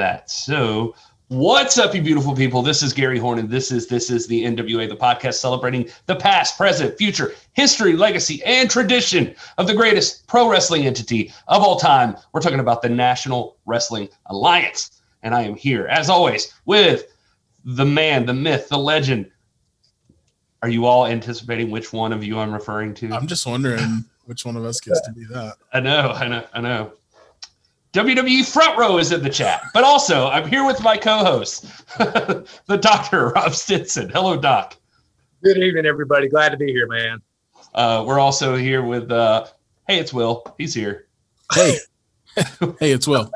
that. So, what's up, you beautiful people? This is Gary Horn, and this is this is the NWA, the podcast celebrating the past, present, future, history, legacy, and tradition of the greatest pro wrestling entity of all time. We're talking about the National Wrestling Alliance, and I am here, as always, with the man, the myth, the legend. Are you all anticipating which one of you I'm referring to? I'm just wondering which one of us gets to be that. I know, I know, I know. WWE Front Row is in the chat, but also I'm here with my co-host, the Doctor Rob Stinson. Hello, Doc. Good evening, everybody. Glad to be here, man. Uh, we're also here with, uh, hey, it's Will. He's here. Hey, hey, it's Will.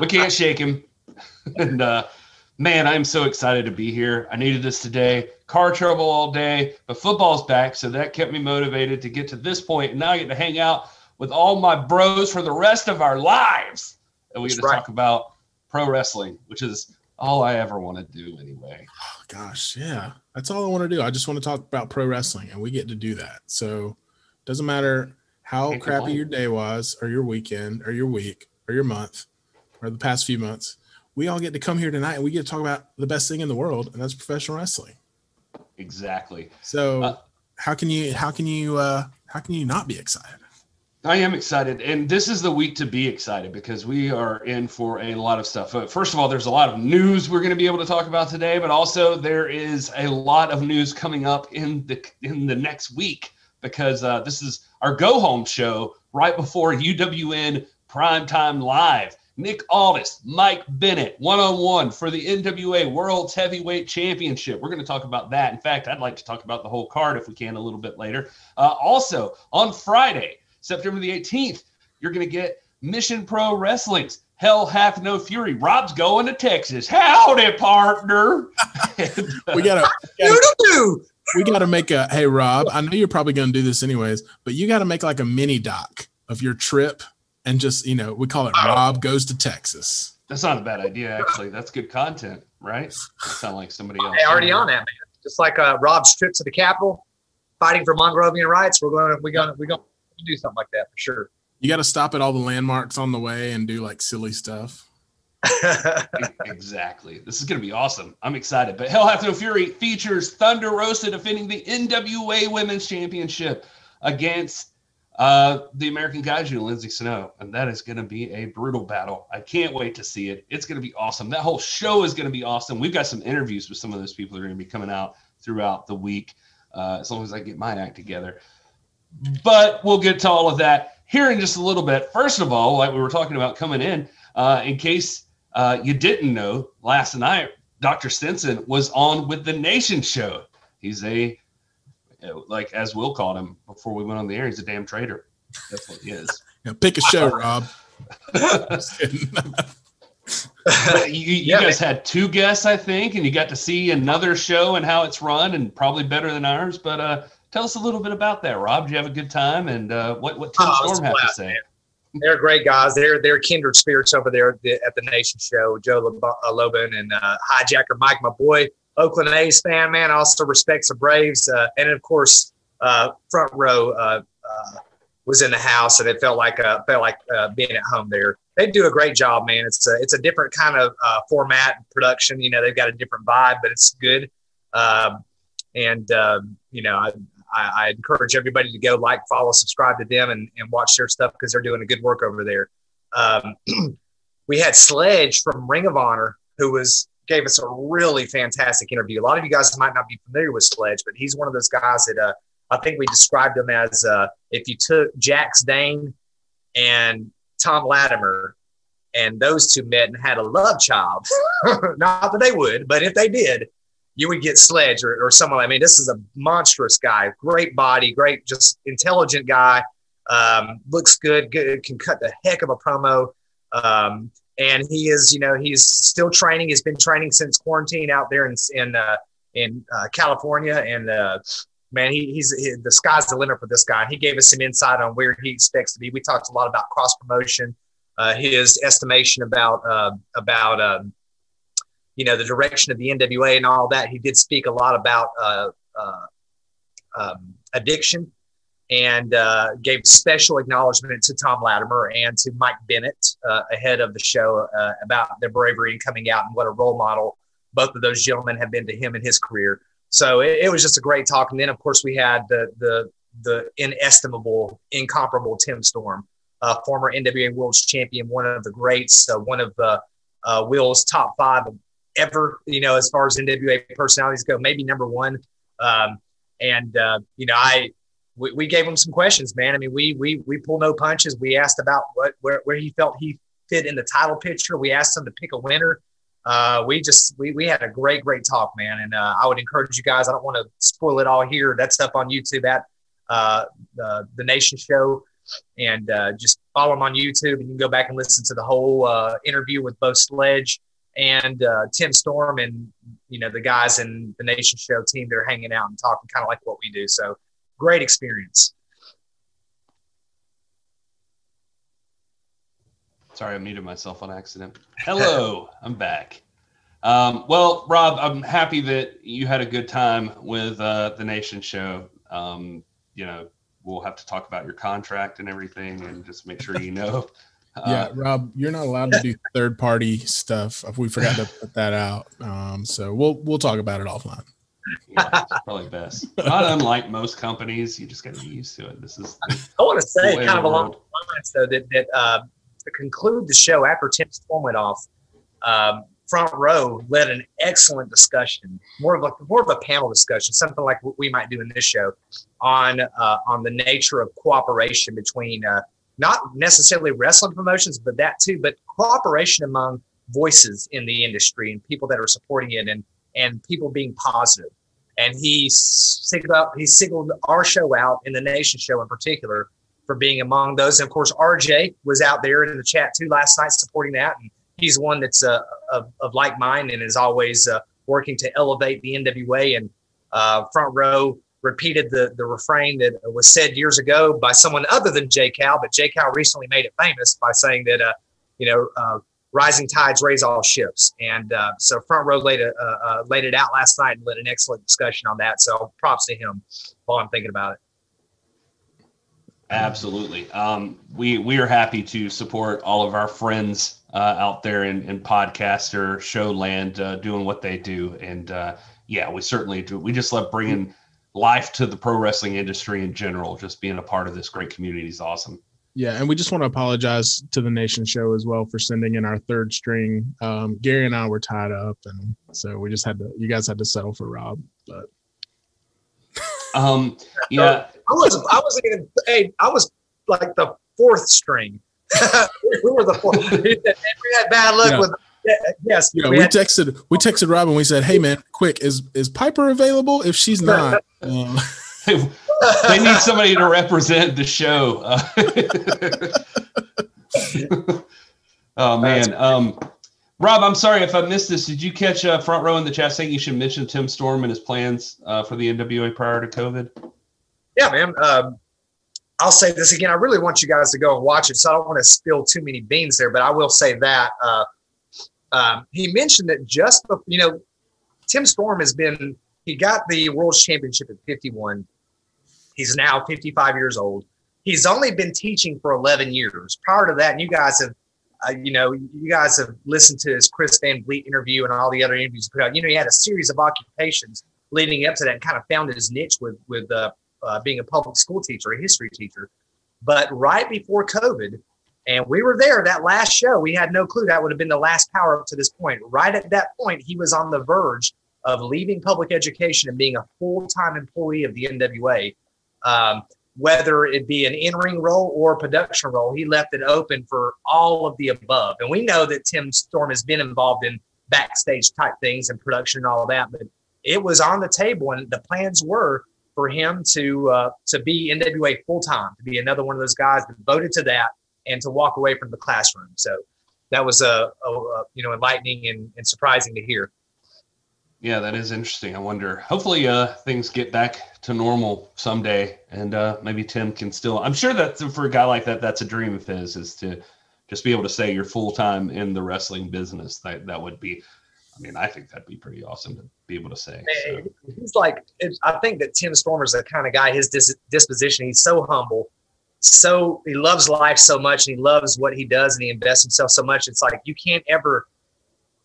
We can't shake him. and uh, man, I'm so excited to be here. I needed this today. Car trouble all day, but football's back, so that kept me motivated to get to this point. And now I get to hang out with all my bros for the rest of our lives. And we get to right. talk about pro wrestling, which is all I ever want to do anyway. Oh, gosh, yeah. That's all I want to do. I just want to talk about pro wrestling and we get to do that. So it doesn't matter how Can't crappy complain. your day was or your weekend or your week or your month or the past few months. We all get to come here tonight and we get to talk about the best thing in the world, and that's professional wrestling. Exactly. So uh, how can you how can you uh how can you not be excited? I am excited, and this is the week to be excited because we are in for a lot of stuff. First of all, there's a lot of news we're going to be able to talk about today, but also there is a lot of news coming up in the in the next week because uh, this is our go home show right before UWN Primetime Live. Nick Aldis, Mike Bennett, one on one for the NWA World's Heavyweight Championship. We're going to talk about that. In fact, I'd like to talk about the whole card if we can a little bit later. Uh, also, on Friday, September the 18th, you're going to get Mission Pro Wrestling's Hell Hath No Fury. Rob's going to Texas. Howdy, partner. we got to. We got to make a. Hey, Rob, I know you're probably going to do this anyways, but you got to make like a mini doc of your trip and just, you know, we call it Rob Goes to Texas. That's not a bad idea, actually. That's good content, right? Sound like somebody else. Hey, already on that, man. Just like uh, Rob's trip to the Capitol, fighting for Mongrovian rights. We're going to, we're going to, we're going to do something like that for sure. You got to stop at all the landmarks on the way and do like silly stuff. exactly. This is going to be awesome. I'm excited. But Hell Hath No Fury features Thunder Rosa defending the NWA Women's Championship against uh, the American Kaiju, Lindsay Snow. And that is going to be a brutal battle. I can't wait to see it. It's going to be awesome. That whole show is going to be awesome. We've got some interviews with some of those people that are going to be coming out throughout the week, uh, as long as I get my act together. But we'll get to all of that here in just a little bit. First of all, like we were talking about coming in, uh, in case uh, you didn't know, last night Dr. Stinson was on with the Nation show. He's a like as Will called him before we went on the air. He's a damn traitor. That's what he is. pick a show, Rob. you, you yeah, guys man. had two guests, I think, and you got to see another show and how it's run, and probably better than ours. But uh, Tell us a little bit about that, Rob. Did you have a good time? And uh, what what Tim oh, Storm have to say? They're great guys. They're they're kindred spirits over there at the, at the Nation Show. Joe uh, Lobin and uh, Hijacker Mike, my boy, Oakland A's fan, man. Also respects the Braves, uh, and of course, uh, front row uh, uh, was in the house, and it felt like uh, felt like uh, being at home there. They do a great job, man. It's a, it's a different kind of uh, format production. You know, they've got a different vibe, but it's good. Um, and um, you know, I, I, I, encourage everybody to go like, follow, subscribe to them, and, and watch their stuff because they're doing a good work over there. Um, we had Sledge from Ring of Honor, who was gave us a really fantastic interview. A lot of you guys might not be familiar with Sledge, but he's one of those guys that uh, I think we described him as uh, if you took Jax Dane and Tom Latimer and those two met and had a love child, not that they would, but if they did, you would get Sledge or, or someone. I mean, this is a monstrous guy, great body, great, just intelligent guy. Um, looks good, good, can cut the heck of a promo. Um, and he is, you know, he's still training. He's been training since quarantine out there in in uh, in uh, California. And uh, man, he, he's he, the sky's the limit for this guy. He gave us some insight on where he expects to be. We talked a lot about cross promotion, uh, his estimation about uh, about um, you know the direction of the NWA and all that. He did speak a lot about uh, uh, um, addiction and uh, gave special acknowledgement to Tom Latimer and to Mike Bennett uh, ahead of the show uh, about their bravery and coming out and what a role model both of those gentlemen have been to him in his career. So it, it was just a great talk. And then, of course, we had the the the inestimable, incomparable Tim Storm, former NWA World Champion, one of the greats, uh, one of uh, Will's top five ever. You know, as far as NWA personalities go, maybe number one. Um, and uh, you know, I we, we gave him some questions, man. I mean, we we we pull no punches. We asked about what where, where he felt he fit in the title picture. We asked him to pick a winner. Uh, we just we, we had a great great talk, man. And uh, I would encourage you guys. I don't want to spoil it all here. That's up on YouTube at uh, the the Nation Show, and uh, just follow him on YouTube, and you can go back and listen to the whole uh, interview with both Sledge and uh, Tim Storm, and you know the guys in the Nation Show team. They're hanging out and talking, kind of like what we do. So great experience. Sorry, I muted myself on accident. Hello, I'm back. Um, well, Rob, I'm happy that you had a good time with uh, the Nation Show. Um, you know, we'll have to talk about your contract and everything, and just make sure you know. Uh, yeah, Rob, you're not allowed to do third party stuff. We forgot to put that out. Um, so we'll we'll talk about it offline yeah, probably best. Not unlike most companies, you just got to be used to it. This is. I want to say, kind of along the lines, though, that, that uh, to conclude the show after Tim's Storm went off, um, front row led an excellent discussion, more of a more of a panel discussion, something like what we might do in this show, on uh, on the nature of cooperation between uh, not necessarily wrestling promotions, but that too, but cooperation among voices in the industry and people that are supporting it and and people being positive. And he singled out, he singled our show out in the Nation show in particular for being among those. And of course, RJ was out there in the chat too last night supporting that. And he's one that's uh, of, of like mind and is always uh, working to elevate the NWA. And uh, front row repeated the, the refrain that was said years ago by someone other than J Cal, but J Cal recently made it famous by saying that, uh, you know, uh, rising tides raise all ships. And uh, so Front Row laid, a, laid it out last night and led an excellent discussion on that. So props to him while I'm thinking about it. Absolutely. Um, we we are happy to support all of our friends uh, out there in, in podcaster show land uh, doing what they do. And uh, yeah, we certainly do. We just love bringing life to the pro wrestling industry in general. Just being a part of this great community is awesome. Yeah, and we just want to apologize to the Nation Show as well for sending in our third string. Um, Gary and I were tied up, and so we just had to. You guys had to settle for Rob, but. Um. Yeah. I was. I was even. Hey, I was like the fourth string. we were the fourth. we had bad luck yeah. with. Yes. Yeah, we, we had, texted. We texted Rob and we said, "Hey, man, quick! Is is Piper available? If she's not." um, they need somebody to represent the show. oh man, um, Rob, I'm sorry if I missed this. Did you catch uh, front row in the chat saying you should mention Tim Storm and his plans uh, for the NWA prior to COVID? Yeah, man. Um, I'll say this again. I really want you guys to go and watch it, so I don't want to spill too many beans there. But I will say that uh, um, he mentioned that just you know, Tim Storm has been he got the World Championship at 51. He's now 55 years old. He's only been teaching for 11 years. Prior to that, and you guys have, uh, you know, you guys have listened to his Chris Van Vliet interview and all the other interviews. put out. You know, he had a series of occupations leading up to that and kind of found his niche with with uh, uh, being a public school teacher, a history teacher. But right before COVID, and we were there that last show, we had no clue that would have been the last power up to this point. Right at that point, he was on the verge of leaving public education and being a full time employee of the NWA um, whether it be an in-ring role or a production role, he left it open for all of the above. And we know that Tim Storm has been involved in backstage type things and production and all that, but it was on the table, and the plans were for him to uh, to be NWA full time, to be another one of those guys devoted to that, and to walk away from the classroom. So that was a, a, a you know enlightening and, and surprising to hear. Yeah, that is interesting. I wonder. Hopefully, uh, things get back to normal someday, and uh, maybe Tim can still. I'm sure that for a guy like that, that's a dream of his, is to just be able to say you're full time in the wrestling business. That that would be I mean, I think that'd be pretty awesome to be able to say. So. He's like, I think that Tim Stormer's the kind of guy. His dis- disposition, he's so humble, so he loves life so much, and he loves what he does, and he invests himself so much. It's like you can't ever,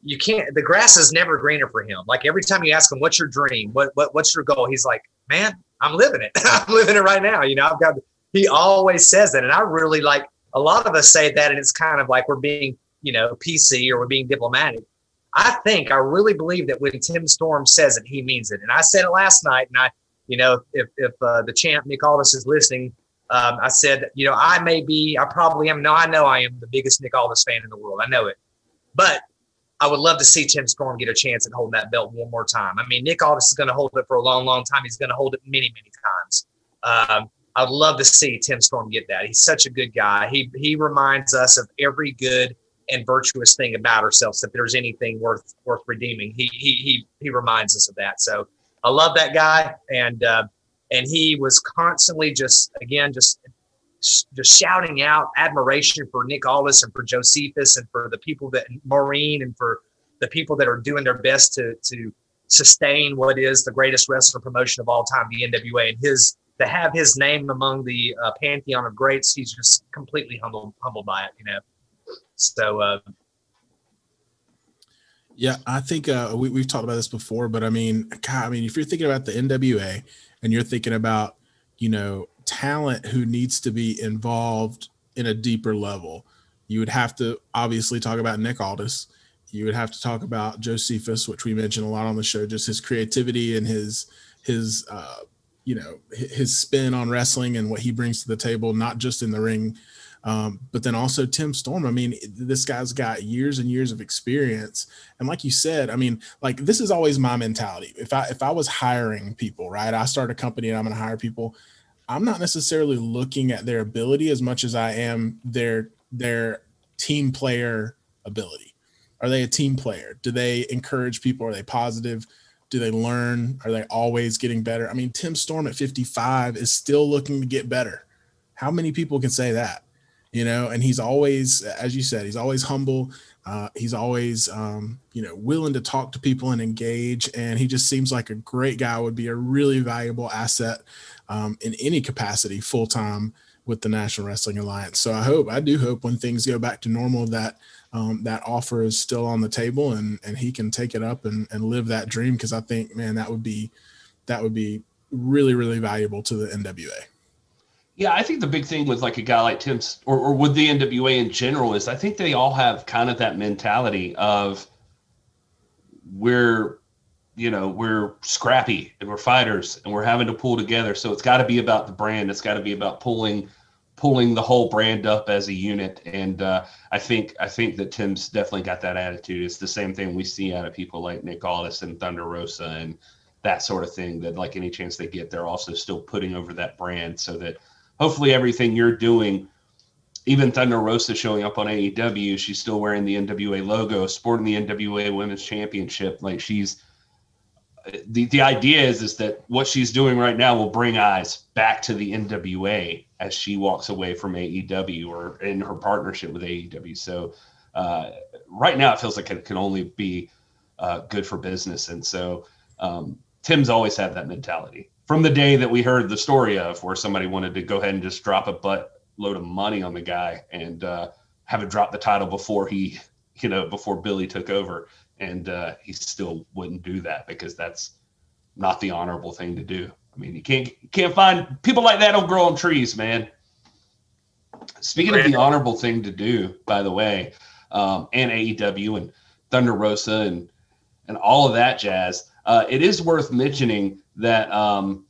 you can't. The grass is never greener for him. Like every time you ask him, "What's your dream? What what what's your goal?" He's like, "Man, I'm living it. I'm living it right now." You know, I've got. He always says that, and I really like. A lot of us say that, and it's kind of like we're being, you know, PC or we're being diplomatic I think, I really believe that when Tim Storm says it, he means it. And I said it last night, and I, you know, if, if uh, the champ Nick Aldis is listening, um, I said, you know, I may be, I probably am. No, I know I am the biggest Nick Aldis fan in the world. I know it. But I would love to see Tim Storm get a chance at holding that belt one more time. I mean, Nick Aldis is going to hold it for a long, long time. He's going to hold it many, many times. Um, I'd love to see Tim Storm get that. He's such a good guy. He he reminds us of every good and virtuous thing about ourselves. If there's anything worth worth redeeming, he he he he reminds us of that. So I love that guy, and uh, and he was constantly just again just just shouting out admiration for Nick Aldis and for Josephus and for the people that Maureen and for the people that are doing their best to to sustain what is the greatest wrestling promotion of all time, the NWA, and his to have his name among the uh, pantheon of greats, he's just completely humbled humbled by it, you know. So, uh, yeah, I think uh, we, we've talked about this before, but I mean, God, I mean, if you're thinking about the NWA and you're thinking about, you know, talent who needs to be involved in a deeper level, you would have to obviously talk about Nick Aldis. You would have to talk about Josephus, which we mentioned a lot on the show, just his creativity and his his uh, you know his spin on wrestling and what he brings to the table, not just in the ring, um, but then also Tim Storm. I mean, this guy's got years and years of experience. And like you said, I mean, like this is always my mentality. If I if I was hiring people, right? I start a company and I'm going to hire people. I'm not necessarily looking at their ability as much as I am their their team player ability. Are they a team player? Do they encourage people? Are they positive? Do they learn? Are they always getting better? I mean, Tim Storm at 55 is still looking to get better. How many people can say that? You know, and he's always, as you said, he's always humble. Uh, he's always, um, you know, willing to talk to people and engage. And he just seems like a great guy, would be a really valuable asset um, in any capacity full time with the National Wrestling Alliance. So I hope, I do hope when things go back to normal that um, that offer is still on the table and, and he can take it up and, and live that dream. Cause I think, man, that would be, that would be really, really valuable to the NWA. Yeah, I think the big thing with like a guy like Tim or, or with the NWA in general is I think they all have kind of that mentality of we're you know we're scrappy and we're fighters and we're having to pull together. So it's got to be about the brand. It's got to be about pulling pulling the whole brand up as a unit. And uh, i think i think that tim's definitely got that attitude. It's the same thing we see out of people like nick aldis and thunder rosa and that sort of thing that like any chance they get they're also still putting over that brand so that hopefully everything you're doing, even Thunder Rosa showing up on AEW, she's still wearing the NWA logo, sporting the NWA Women's Championship. Like she's the the idea is is that what she's doing right now will bring eyes back to the NWA as she walks away from AEW or in her partnership with AEW. So uh, right now it feels like it can only be uh, good for business, and so um, Tim's always had that mentality from the day that we heard the story of where somebody wanted to go ahead and just drop a butt load of money on the guy and uh, have it drop the title before he, you know, before Billy took over. And uh, he still wouldn't do that because that's not the honorable thing to do. I mean, you can't can't find people like that don't grow on trees, man. Speaking of the honorable thing to do, by the way, um, and AEW and Thunder Rosa and and all of that jazz, uh, it is worth mentioning that um,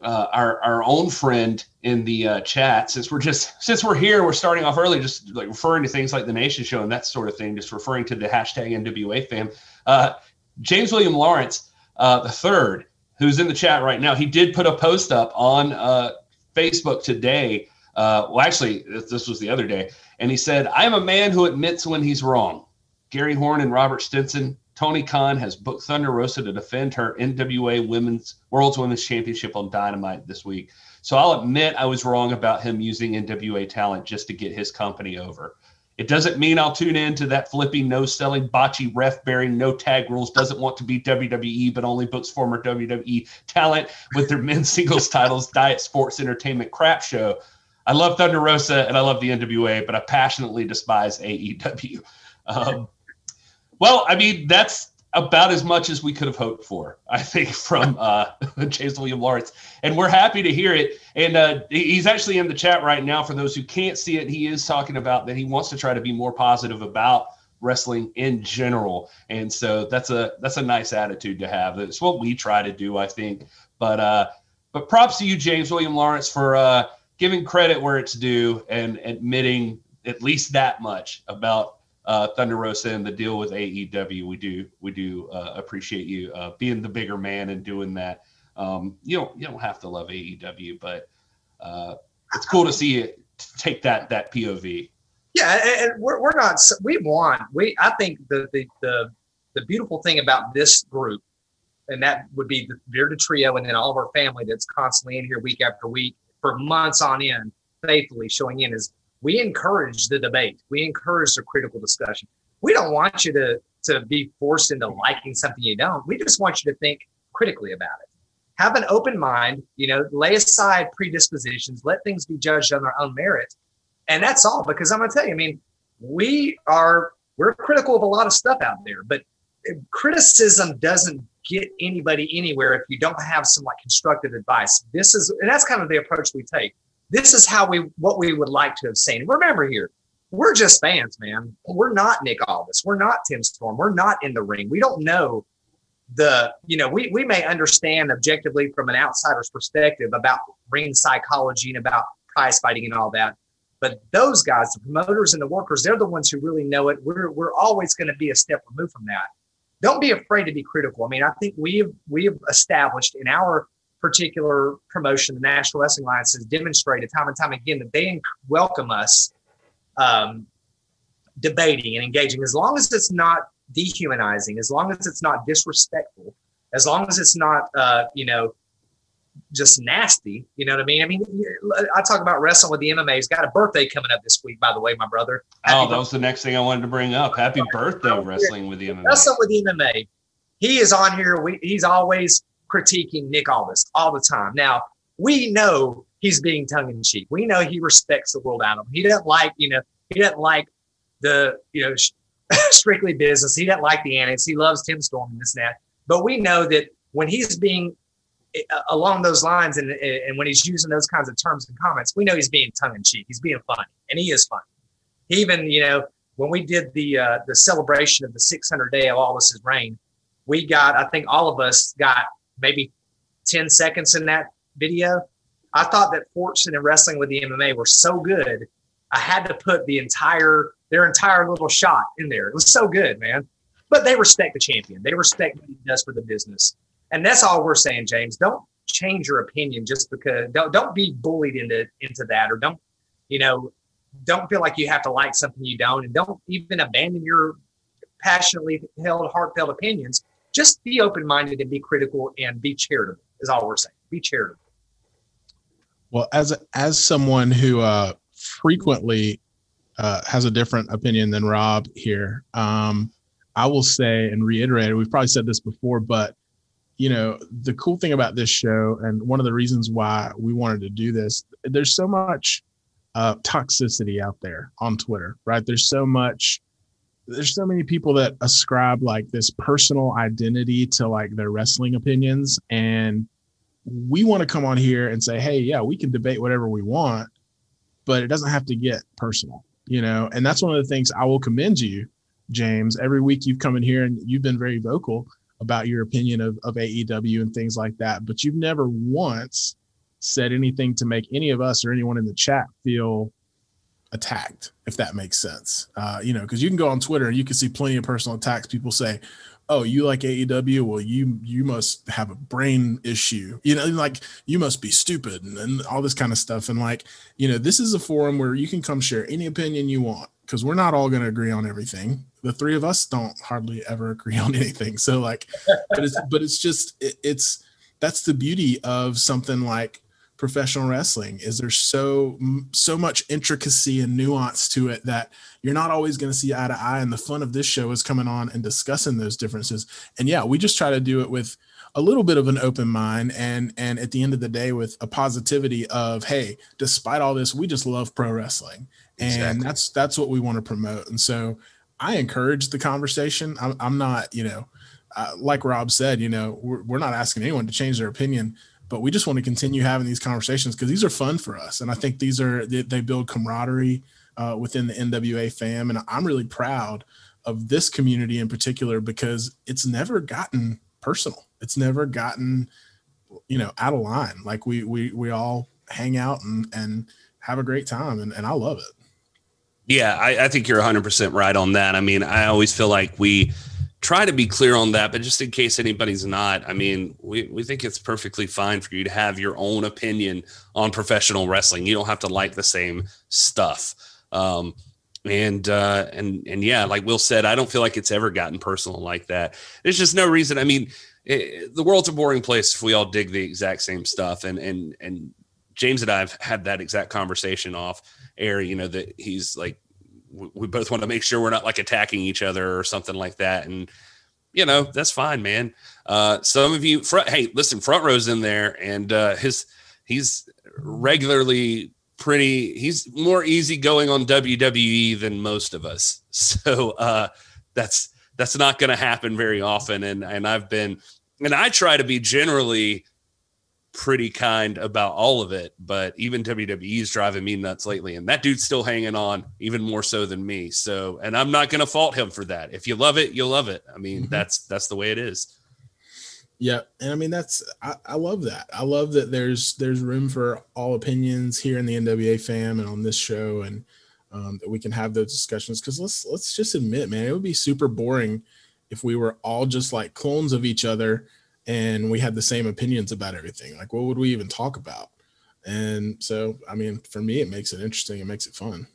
uh, our our own friend in the uh, chat, since we're just since we're here, we're starting off early, just like referring to things like the Nation Show and that sort of thing, just referring to the hashtag NWA fam. Uh, James William Lawrence uh, the third, who's in the chat right now, he did put a post up on uh, Facebook today. Uh, well, actually, this was the other day, and he said, "I am a man who admits when he's wrong." Gary Horn and Robert Stinson Tony Khan has booked Thunder Rosa to defend her NWA Women's World's Women's Championship on Dynamite this week. So I'll admit I was wrong about him using NWA talent just to get his company over. It doesn't mean I'll tune in to that flipping, no selling, botchy, ref bearing, no tag rules, doesn't want to be WWE, but only books former WWE talent with their men's singles titles, diet sports entertainment crap show. I love Thunder Rosa and I love the NWA, but I passionately despise AEW. Um, well, I mean, that's about as much as we could have hoped for, I think, from uh, James William Lawrence. And we're happy to hear it. And uh, he's actually in the chat right now. For those who can't see it, he is talking about that he wants to try to be more positive about wrestling in general. And so that's a that's a nice attitude to have. It's what we try to do, I think. But uh, but props to you, James William Lawrence, for uh, giving credit where it's due and admitting at least that much about uh, Thunder Rosa and the deal with AEW. We do we do uh, appreciate you uh, being the bigger man and doing that. Um, you don't you don't have to love AEW, but uh, it's cool to see it take that that POV. Yeah, and we're, we're not we want we I think the the the the beautiful thing about this group, and that would be the Bearded Trio, and then all of our family that's constantly in here week after week for months on end, faithfully showing in is we encourage the debate. We encourage the critical discussion. We don't want you to, to be forced into liking something you don't. We just want you to think critically about it. Have an open mind, you know, lay aside predispositions, let things be judged on their own merit. And that's all because I'm going to tell you, I mean, we are, we're critical of a lot of stuff out there, but criticism doesn't get anybody anywhere if you don't have some like constructive advice. This is, and that's kind of the approach we take this is how we what we would like to have seen. Remember here, we're just fans, man. We're not Nick Aldis. We're not Tim Storm. We're not in the ring. We don't know the, you know, we, we may understand objectively from an outsider's perspective about ring psychology and about prize fighting and all that. But those guys, the promoters and the workers, they're the ones who really know it. We're, we're always going to be a step removed from that. Don't be afraid to be critical. I mean, I think we've we've established in our particular promotion, the National Wrestling Alliance, has demonstrated time and time again that they welcome us um, debating and engaging as long as it's not dehumanizing, as long as it's not disrespectful, as long as it's not, uh, you know, just nasty. You know what I mean? I mean, I talk about wrestling with the MMA. He's got a birthday coming up this week, by the way, my brother. Happy oh, that was the next thing I wanted to bring up. Happy birthday, wrestling with the MMA. Wrestling with the MMA. He is on here. We, he's always critiquing Nick Aldis all the time. Now, we know he's being tongue in cheek. We know he respects the world out of him. He doesn't like, you know, he doesn't like the, you know, strictly business. He doesn't like the annex. He loves Tim Storm and this and that. But we know that when he's being uh, along those lines and, and when he's using those kinds of terms and comments, we know he's being tongue in cheek. He's being funny and he is funny. He even, you know, when we did the uh, the celebration of the 600 day of Aldis's reign, we got, I think all of us got maybe 10 seconds in that video. I thought that Fortune and Wrestling with the MMA were so good. I had to put the entire their entire little shot in there. It was so good, man. But they respect the champion. They respect what he does for the business. And that's all we're saying, James. Don't change your opinion just because don't don't be bullied into into that or don't, you know, don't feel like you have to like something you don't and don't even abandon your passionately held heartfelt opinions just be open minded and be critical and be charitable is all we're saying. Be charitable. Well, as as someone who uh, frequently uh, has a different opinion than Rob here, um, I will say and reiterate. We've probably said this before, but you know the cool thing about this show, and one of the reasons why we wanted to do this, there's so much uh, toxicity out there on Twitter, right? There's so much there's so many people that ascribe like this personal identity to like their wrestling opinions and we want to come on here and say hey yeah we can debate whatever we want but it doesn't have to get personal you know? And that's one of the things i will commend you james. Every week you've come in here and you've been very vocal about your opinion of, of aew and things like that but you've never once said anything to make any of us or anyone in the chat feel attacked, if that makes sense. Uh, you know, because you can go on Twitter and you can see plenty of personal attacks. People say, "Oh, you like AEW? Well, you you must have a brain issue. You know, like you must be stupid and, and all this kind of stuff." And like, you know, this is a forum where you can come share any opinion you want because we're not all going to agree on everything. The three of us don't hardly ever agree on anything. So like, but it's but it's just it, it's that's the beauty of something like professional wrestling is there's so so much intricacy and nuance to it that you're not always going to see eye to eye and the fun of this show is coming on and discussing those differences. And yeah we just try to do it with a little bit of an open mind and and at the end of the day with a positivity of hey despite all this we just love pro wrestling. And exactly. that's that's what we want to promote. And so i encourage the conversation. I'm, I'm not you know uh, like rob said you know we're, we're not asking anyone to change their opinion but we just want to continue having these conversations because these are fun for us. And i think these are they, they build camaraderie uh, within the nwa fam. And i'm really proud of this community in particular because it's never gotten personal. It's never gotten you know out of line. Like we we we all hang out and and have a great time and, and i love it. Yeah I, I think you're 100% right on that. I mean i always feel like we try to be clear on that, but just in case anybody's not, I mean, we, we think it's perfectly fine for you to have your own opinion on professional wrestling. You don't have to like the same stuff. Um, and uh, and and yeah, like Will said, I don't feel like it's ever gotten personal like that. There's just no reason. I mean, it, the world's a boring place if we all dig the exact same stuff. And and and James and I have had that exact conversation off air. You know that he's like, we both want to make sure we're not like attacking each other or something like that. And you know, that's fine, man. Uh, some of you front, hey, listen, front row's in there and uh, his, he's regularly pretty, he's more easygoing on WWE than most of us. So uh, that's, that's not going to happen very often. And, and I've been, and I try to be generally pretty kind about all of it, but even WWE's driving me nuts lately. And that dude's still hanging on even more so than me. So, and I'm not going to fault him for that. If you love it, you'll love it. I mean, mm-hmm. that's, that's the way it is. Yeah. And I mean, that's, I, I love that. I love that there's, there's room for all opinions here in the NWA fam and on this show. And, um, that we can have those discussions. Cause let's, let's just admit, man, it would be super boring if we were all just like clones of each other and we had the same opinions about everything. Like, what would we even talk about? And so, I mean, for me, it makes it interesting. It makes it fun.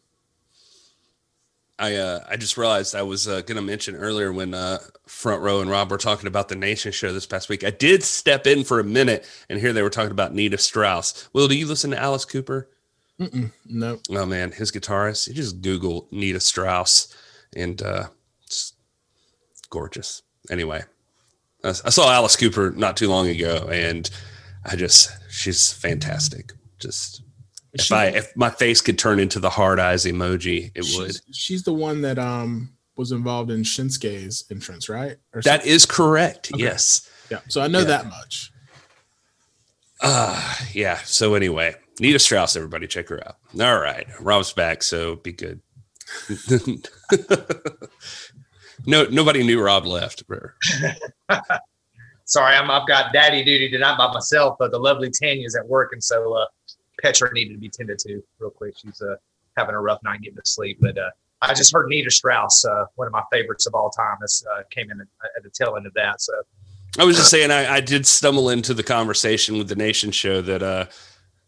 I uh, I just realized I was uh, going to mention earlier when uh, Front Row and Rob were talking about the Nation show this past week. I did step in for a minute and here they were talking about Nita Strauss. Will, do you listen to Alice Cooper? Mm-mm, no. Oh man, his guitarist. You just Google Nita Strauss and uh, it's gorgeous. Anyway, I saw Alice Cooper not too long ago, and I just she's fantastic. Just if she, I if my face could turn into the hard eyes emoji, it she's, would. She's the one that um was involved in Shinsuke's entrance, right? Or that is correct. Okay. Yes. Yeah. So I know yeah. that much. Uh yeah. So anyway, Nita Strauss, everybody check her out. All right. Rob's back, so be good. no, nobody knew Rob left. Sorry, I'm, I've got daddy duty tonight by myself, but the lovely Tanya's at work, and so uh, Petra needed to be tended to real quick. She's uh, having a rough night getting to sleep, but uh, I just heard Nita Strauss, uh, one of my favorites of all time, this uh, came in at, at the tail end of that. So I was just saying, I, I, did stumble into the conversation with the Nation show that uh,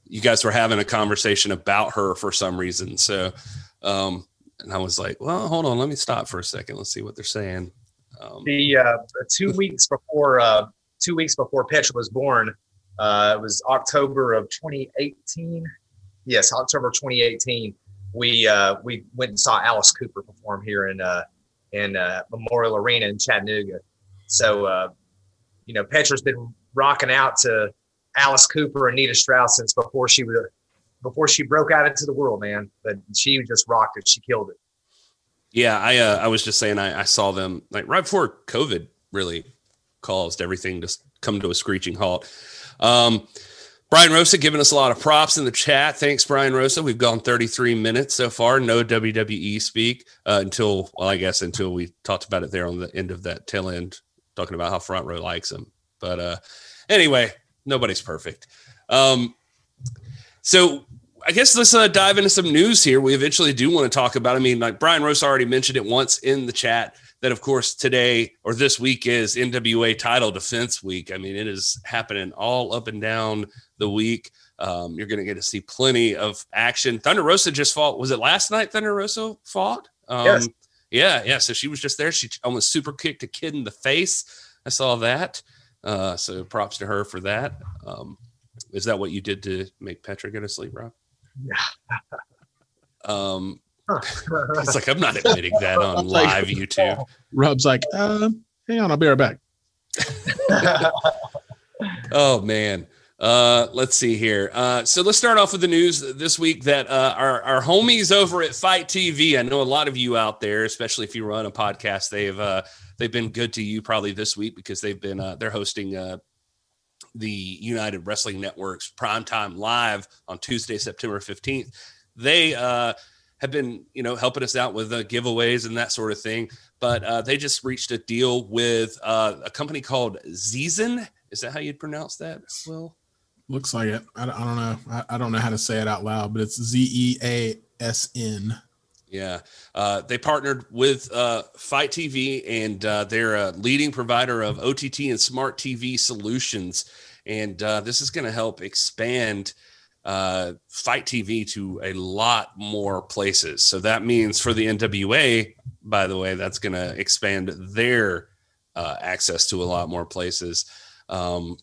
you guys were having a conversation about her for some reason. So um, and I was like, well, hold on, let me stop for a second. Let's see what they're saying. Um, the uh, two weeks before uh, two weeks before Petra was born, uh, it was October of 2018. Yes, October 2018. We uh, we went and saw Alice Cooper perform here in uh, in uh, Memorial Arena in Chattanooga. So uh, you know, Petra's been rocking out to Alice Cooper and Nita Strauss since before she was before she broke out into the world, man. But she just rocked it. She killed it. Yeah, I uh, I was just saying I, I saw them like right before COVID really caused everything to come to a screeching halt. Um, Brian Rosa giving us a lot of props in the chat. Thanks, Brian Rosa. We've gone 33 minutes so far. No WWE speak uh, until, well, I guess until we talked about it there on the end of that tail end, talking about how front row likes him. But uh, anyway, nobody's perfect. Um, so I guess let's uh, dive into some news here. We eventually do want to talk about. I mean, like Brian Rosa already mentioned it once in the chat that, of course, today or this week is NWA Title Defense Week. I mean, it is happening all up and down the week. Um, you're going to get to see plenty of action. Thunder Rosa just fought. Was it last night? Thunder Rosa fought. Um, yes. Yeah, yeah. So she was just there. She almost super kicked a kid in the face. I saw that. Uh, so props to her for that. Um, Is that what you did to make Petra go to sleep, Rob? Yeah. um, it's like I'm not admitting that on live YouTube. Rob's like, uh, hang on, I'll be right back. oh man. Uh, let's see here. Uh, so let's start off with the news this week that uh, our our homies over at FITE TV. I know a lot of you out there, especially if you run a podcast, they've uh, they've been good to you probably this week because they've been uh, they're hosting uh, the United Wrestling Network's primetime live on Tuesday, September fifteenth. They uh, have been you know helping us out with uh, giveaways and that sort of thing. But uh, they just reached a deal with uh, a company called Zezen. Is that how you'd pronounce that? Well, looks like it. I, I don't know. I, I, don't know how to say it out loud, but it's Z E A S N. Yeah, uh, they partnered with uh, FITE TV, and uh, they're a leading provider of OTT and smart TV solutions. And uh, this is going to help expand uh, FITE TV to a lot more places. So that means for the NWA, by the way, that's going to expand their uh, access to a lot more places. Um,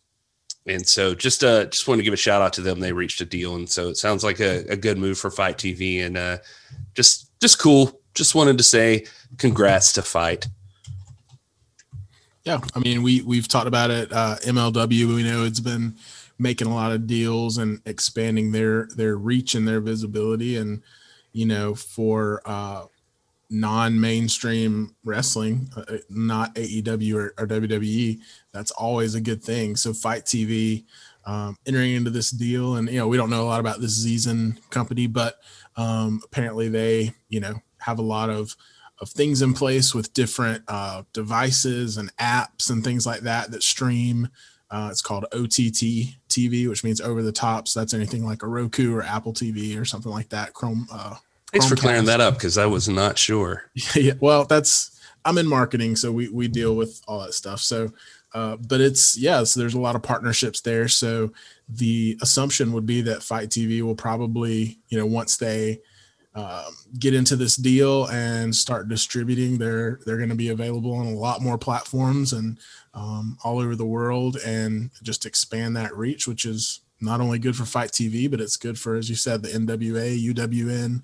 and so just uh just want to give a shout out to them. They reached a deal, and so it sounds like a, a good move for FITE TV, and uh, just just cool. Just wanted to say congrats to FITE. Yeah, I mean we we've talked about it. Uh, MLW, we know it's been making a lot of deals and expanding their their reach and their visibility and you know for uh non-mainstream wrestling uh, not aew or, or, wwe that's always a good thing so FITE tv um, entering into this deal and you know we don't know a lot about this Zezen company but um, apparently they you know have a lot of of things in place with different uh, devices and apps and things like that that stream uh, it's called OTT TV, which means over the top. So that's anything like a Roku or Apple TV or something like that. Chrome. Uh, Thanks for clearing that up because I was not sure. yeah, well, that's I'm in marketing, so we we deal with all that stuff. So, uh, but it's yeah, so there's a lot of partnerships there. So the assumption would be that FITE TV will probably you know once they um, get into this deal and start distributing, they're they're going to be available on a lot more platforms and um, all over the world and just expand that reach, which is not only good for FITE TV, but it's good for, as you said, the NWA, UWN,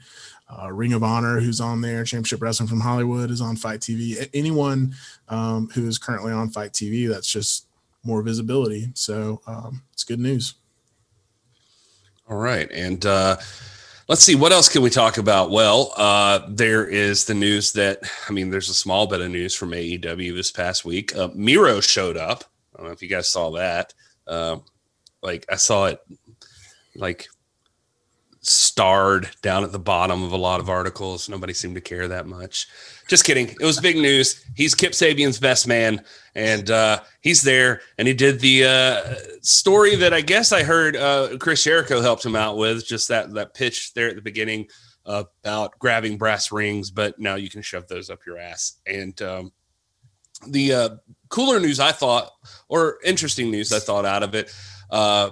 uh, Ring of Honor, who's on there, Championship Wrestling from Hollywood is on FITE TV. Anyone um, who is currently on FITE TV, that's just more visibility. So um, it's good news. All right. And, uh, Let's see what else can we talk about. Well, uh, there is the news that I mean, there's a small bit of news from AEW this past week. Uh, Miro showed up. I don't know if you guys saw that. Uh, like I saw it, like starred down at the bottom of a lot of articles. Nobody seemed to care that much. Just kidding. It was big news. He's Kip Sabian's best man, and uh, he's there. And he did the uh, story that I guess I heard uh, Chris Jericho helped him out with. Just that that pitch there at the beginning about grabbing brass rings, but now you can shove those up your ass. And um, the uh, cooler news I thought, or interesting news I thought out of it uh,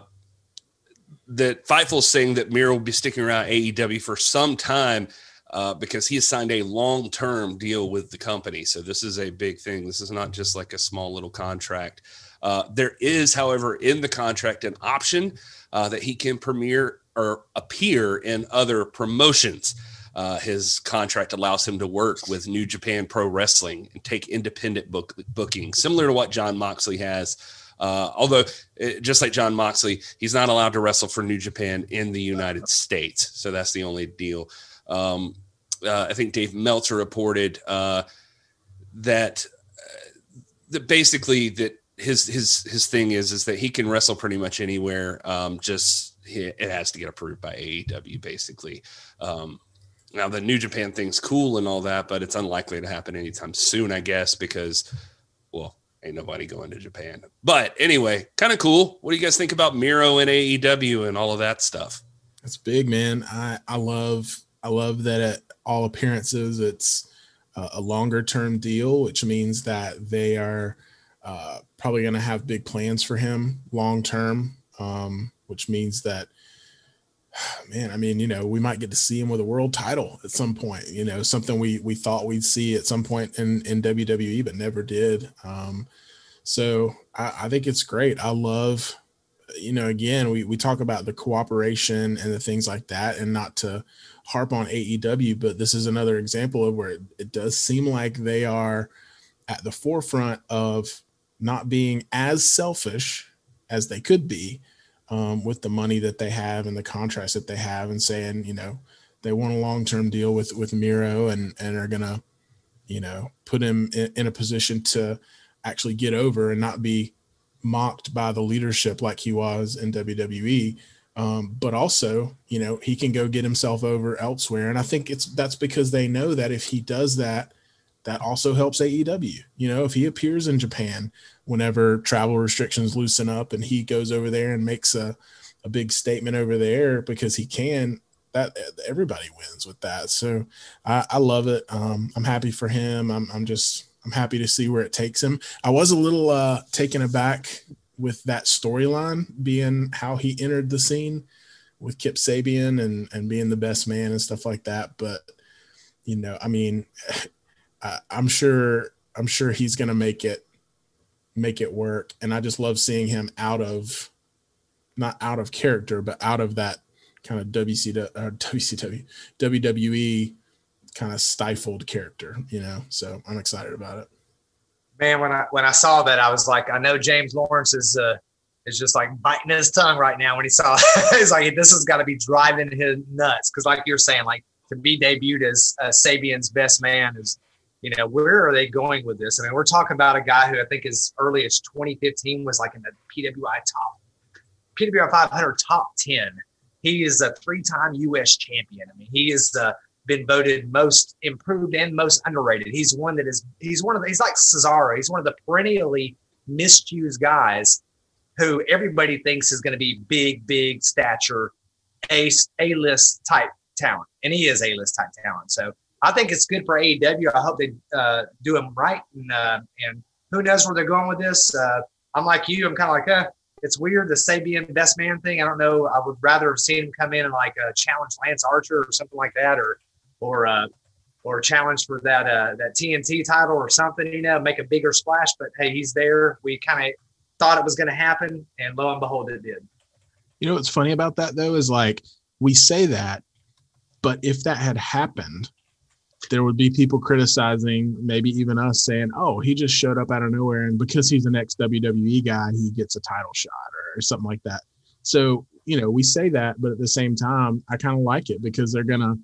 that Fightful saying that Miro will be sticking around AEW for some time uh, because he has signed a long term deal with the company. So this is a big thing. This is not just like a small little contract. Uh, there is, however, in the contract an option uh, that he can premiere or appear in other promotions. Uh, his contract allows him to work with New Japan Pro Wrestling and take independent book booking, similar to what Jon Moxley has. Uh, although, it, just like Jon Moxley, he's not allowed to wrestle for New Japan in the United States. So that's the only deal. Um, uh, I think Dave Meltzer reported uh, that uh, that basically that his his his thing is is that he can wrestle pretty much anywhere. Um, just it has to get approved by AEW basically. Um, now the New Japan thing's cool and all that, but it's unlikely to happen anytime soon, I guess, because ain't nobody going to Japan. But anyway, kind of cool. What do you guys think about Miro and AEW and all of that stuff? That's big, man. I I love I love that at all appearances it's a longer term deal, which means that they are uh, probably going to have big plans for him long term, um, which means that, man, I mean, you know, we might get to see him with a world title at some point. You know, something we we thought we'd see at some point in in WWE, but never did. Um, so I, I think it's great. I love you know, again, we, we talk about the cooperation and the things like that, and not to harp on AEW, but this is another example of where it, it does seem like they are at the forefront of not being as selfish as they could be um, with the money that they have and the contracts that they have, and saying, you know, they want a long term deal with with Miro and and are gonna, you know, put him in, in a position to actually get over and not be mocked by the leadership like he was in WWE. Um, but also, you know, he can go get himself over elsewhere. And I think it's that's because they know that if he does that, that also helps AEW. You know, if he appears in Japan whenever travel restrictions loosen up and he goes over there and makes a, a big statement over there because he can, that everybody wins with that. So I, I love it. Um, I'm happy for him. I'm, I'm just I'm happy to see where it takes him. I was a little uh, taken aback with that storyline being how he entered the scene with Kip Sabian and and being the best man and stuff like that. But you know, I mean, I, I'm sure I'm sure he's gonna make it make it work. And I just love seeing him out of not out of character, but out of that kind of WCW, uh, WCW WWE kind of stifled character, you know. So I'm excited about it. Man, when I when I saw that, I was like, I know James Lawrence is uh is just like biting his tongue right now when he saw it. He's like, this has got to be driving his nuts. Cause like you're saying, like to be debuted as uh, Sabian's best man is, you know, where are they going with this? I mean, we're talking about a guy who I think as early as 2015 was like in the PWI top, PWI 500 top 10. He is a three-time U.S. champion. I mean, he is uh, been voted most improved and most underrated. He's one that is he's one of the, he's like Cesaro. He's one of the perennially misused guys who everybody thinks is going to be big, big stature, a list type talent, and he is a list type talent. So I think it's good for AEW. I hope they uh, do them right, and uh, and who knows where they're going with this. Uh, I'm like you. I'm kind of like, uh, it's weird the Sabian best man thing. I don't know. I would rather have seen him come in and like uh, challenge Lance Archer or something like that, or or uh, or challenge for that uh, that TNT title or something, you know, make a bigger splash. But hey, he's there. We kind of thought it was going to happen, and lo and behold, it did. You know what's funny about that though is like we say that, but if that had happened, there would be people criticizing, maybe even us saying, "Oh, he just showed up out of nowhere, and because he's an ex WWE guy, he gets a title shot or, or something like that." So you know, we say that, but at the same time, I kind of like it because they're gonna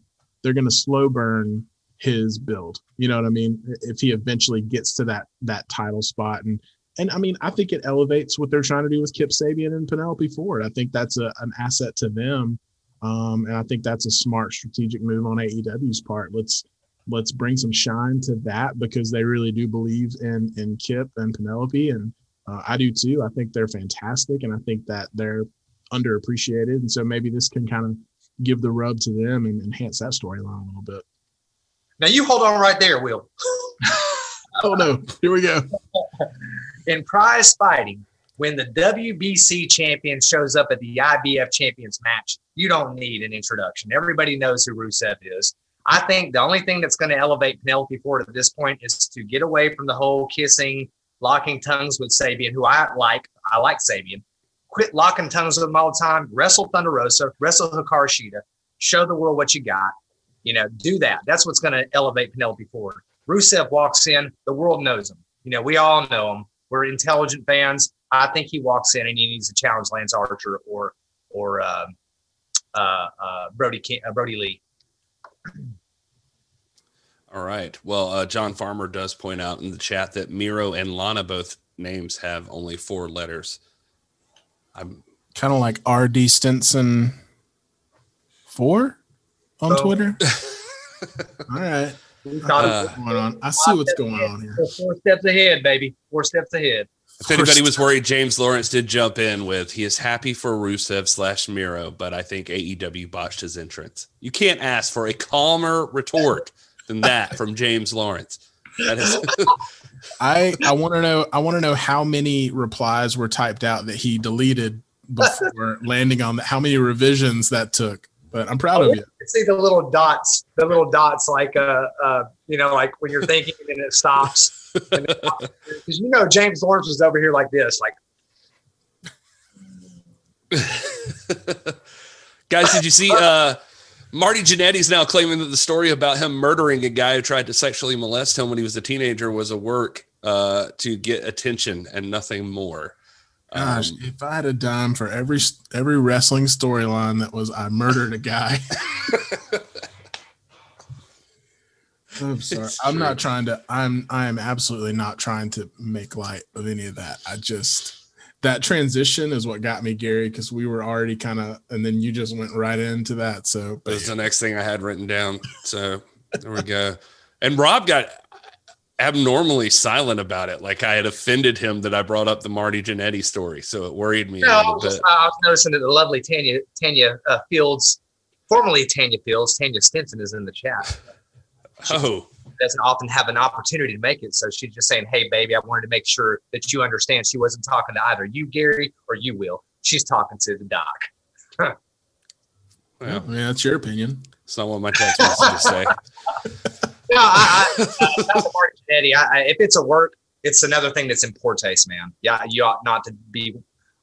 they're going to slow burn his build. You know what I mean? If he eventually gets to that that title spot and and I mean, I think it elevates what they're trying to do with Kip Sabian and Penelope Ford. I think that's a, an asset to them, um, and I think that's a smart strategic move on AEW's part. Let's let's bring some shine to that because they really do believe in in Kip and Penelope, and uh, I do too. I think they're fantastic, and I think that they're underappreciated, and so maybe this can kind of give the rub to them and enhance that storyline a little bit. Now you hold on right there, Will. oh no, here we go. In prize fighting, when the WBC champion shows up at the IBF champions match, you don't need an introduction. Everybody knows who Rusev is. I think the only thing that's going to elevate Penelope Ford at this point is to get away from the whole kissing, locking tongues with Sabian, who I like. I like Sabian, Quit locking tongues with him all the time. Wrestle Thunder Rosa, wrestle Hikaru Shida, show the world what you got. You know, do that. That's what's going to elevate Penelope Ford. Rusev walks in, the world knows him. You know, we all know him. We're intelligent fans. I think he walks in and he needs to challenge Lance Archer or or uh, uh, uh, Brody uh, Brodie Lee. All right. Well, uh, John Farmer does point out in the chat that Miro and Lana both names have only four letters. I'm kind of like RD Stinson four on oh. Twitter. All right. Uh. I see what's going on here. Four steps ahead, baby. Four steps ahead. If anybody was worried, James Lawrence did jump in with he is happy for Rusev slash Miro, but I think AEW botched his entrance. You can't ask for a calmer retort than that from James Lawrence. That is I I want to know I want to know how many replies were typed out that he deleted before landing on that. How many revisions that took? But I'm proud oh, of you. See the little dots, the little dots, like uh, uh, you know, like when you're thinking and it stops. Because you know, James Lawrence was over here like this, like Guys, did you see uh, Marty Jannetty's now claiming that the story about him murdering a guy who tried to sexually molest him when he was a teenager was a work uh, to get attention and nothing more. Gosh, um, if I had a dime for every every wrestling storyline that was I murdered a guy. I'm sorry. I'm not trying to. I'm. I am absolutely not trying to make light of any of that. I just that transition is what got me, Gary, because we were already kind of, and then you just went right into that. So that was yeah. the next thing I had written down. So there we go. And Rob got abnormally silent about it, like I had offended him that I brought up the Marty Jannetty story. So it worried me. No, I was, I was, noticing that the lovely Tanya Tanya uh, Fields, formerly Tanya Fields, Tanya Stinson is in the chat. oh, doesn't often have an opportunity to make it. So she's just saying, Hey, baby, I wanted to make sure that you understand she wasn't talking to either you, Gary, or you, Will. She's talking to the doc. well, yeah, that's your opinion. It's not what my text messages say. no, I, I, uh, Eddie. I, if it's a work, it's another thing that's in poor taste, man. Yeah, you ought not to be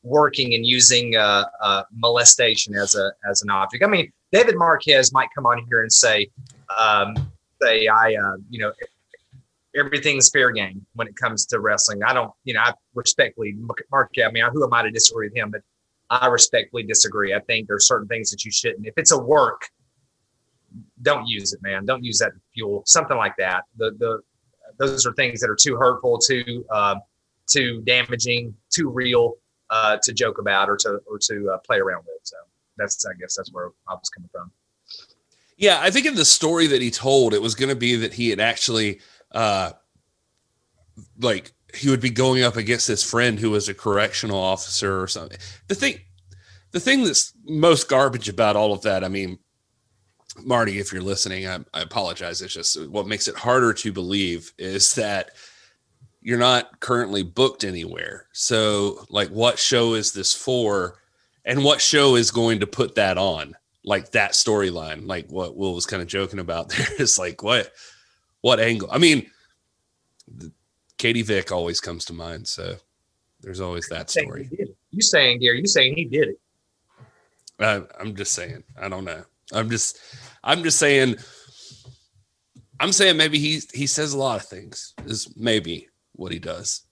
working and using uh, uh, molestation as a as an object. I mean, David Marquez might come on here and say, um, say I, uh, you know, everything's fair game when it comes to wrestling. I don't, you know, I respectfully, Mark, I mean, who am I to disagree with him? But I respectfully disagree. I think there's certain things that you shouldn't. If it's a work, don't use it, man. Don't use that fuel something like that. The the those are things that are too hurtful, too uh, too damaging, too real uh, to joke about or to or to uh, play around with. So that's I guess that's where I was coming from. Yeah, I think in the story that he told, it was going to be that he had actually, uh, like, he would be going up against his friend who was a correctional officer or something. The thing, the thing that's most garbage about all of that, I mean, Marty, if you're listening, I, I apologize. It's just what makes it harder to believe is that you're not currently booked anywhere. So, like, what show is this for? And what show is going to put that on? Like that storyline, like what Will was kind of joking about there is like what what angle? I mean, Katie Vick always comes to mind, so there's always that story. You saying, Gary? You saying he did it? Uh, I'm just saying. I don't know. I'm just I'm just saying. I'm saying maybe he he says a lot of things. Is maybe what he does.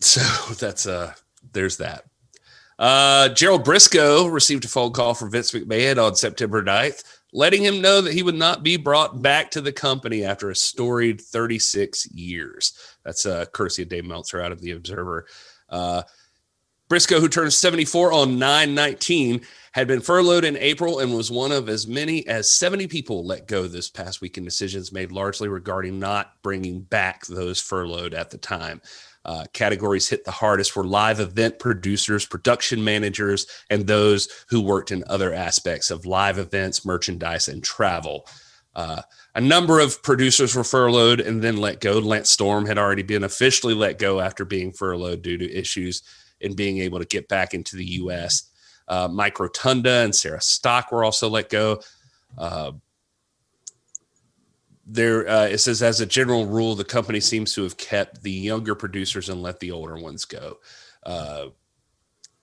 So that's uh there's that. Uh, Gerald Brisco received a phone call from Vince McMahon on September 9th, letting him know that he would not be brought back to the company after a storied 36 years. That's uh, courtesy of Dave Meltzer out of The Observer. Uh, Brisco, who turned 74 on 9 19, had been furloughed in April and was one of as many as 70 people let go this past week in decisions made largely regarding not bringing back those furloughed at the time. Uh, categories hit the hardest were live event producers, production managers, and those who worked in other aspects of live events, merchandise, and travel. Uh, a number of producers were furloughed and then let go. Lance Storm had already been officially let go after being furloughed due to issues in being able to get back into the U.S. Uh, Mike Rotunda and Sarah Stock were also let go. Uh, there uh, it says as a general rule the company seems to have kept the younger producers and let the older ones go. Uh,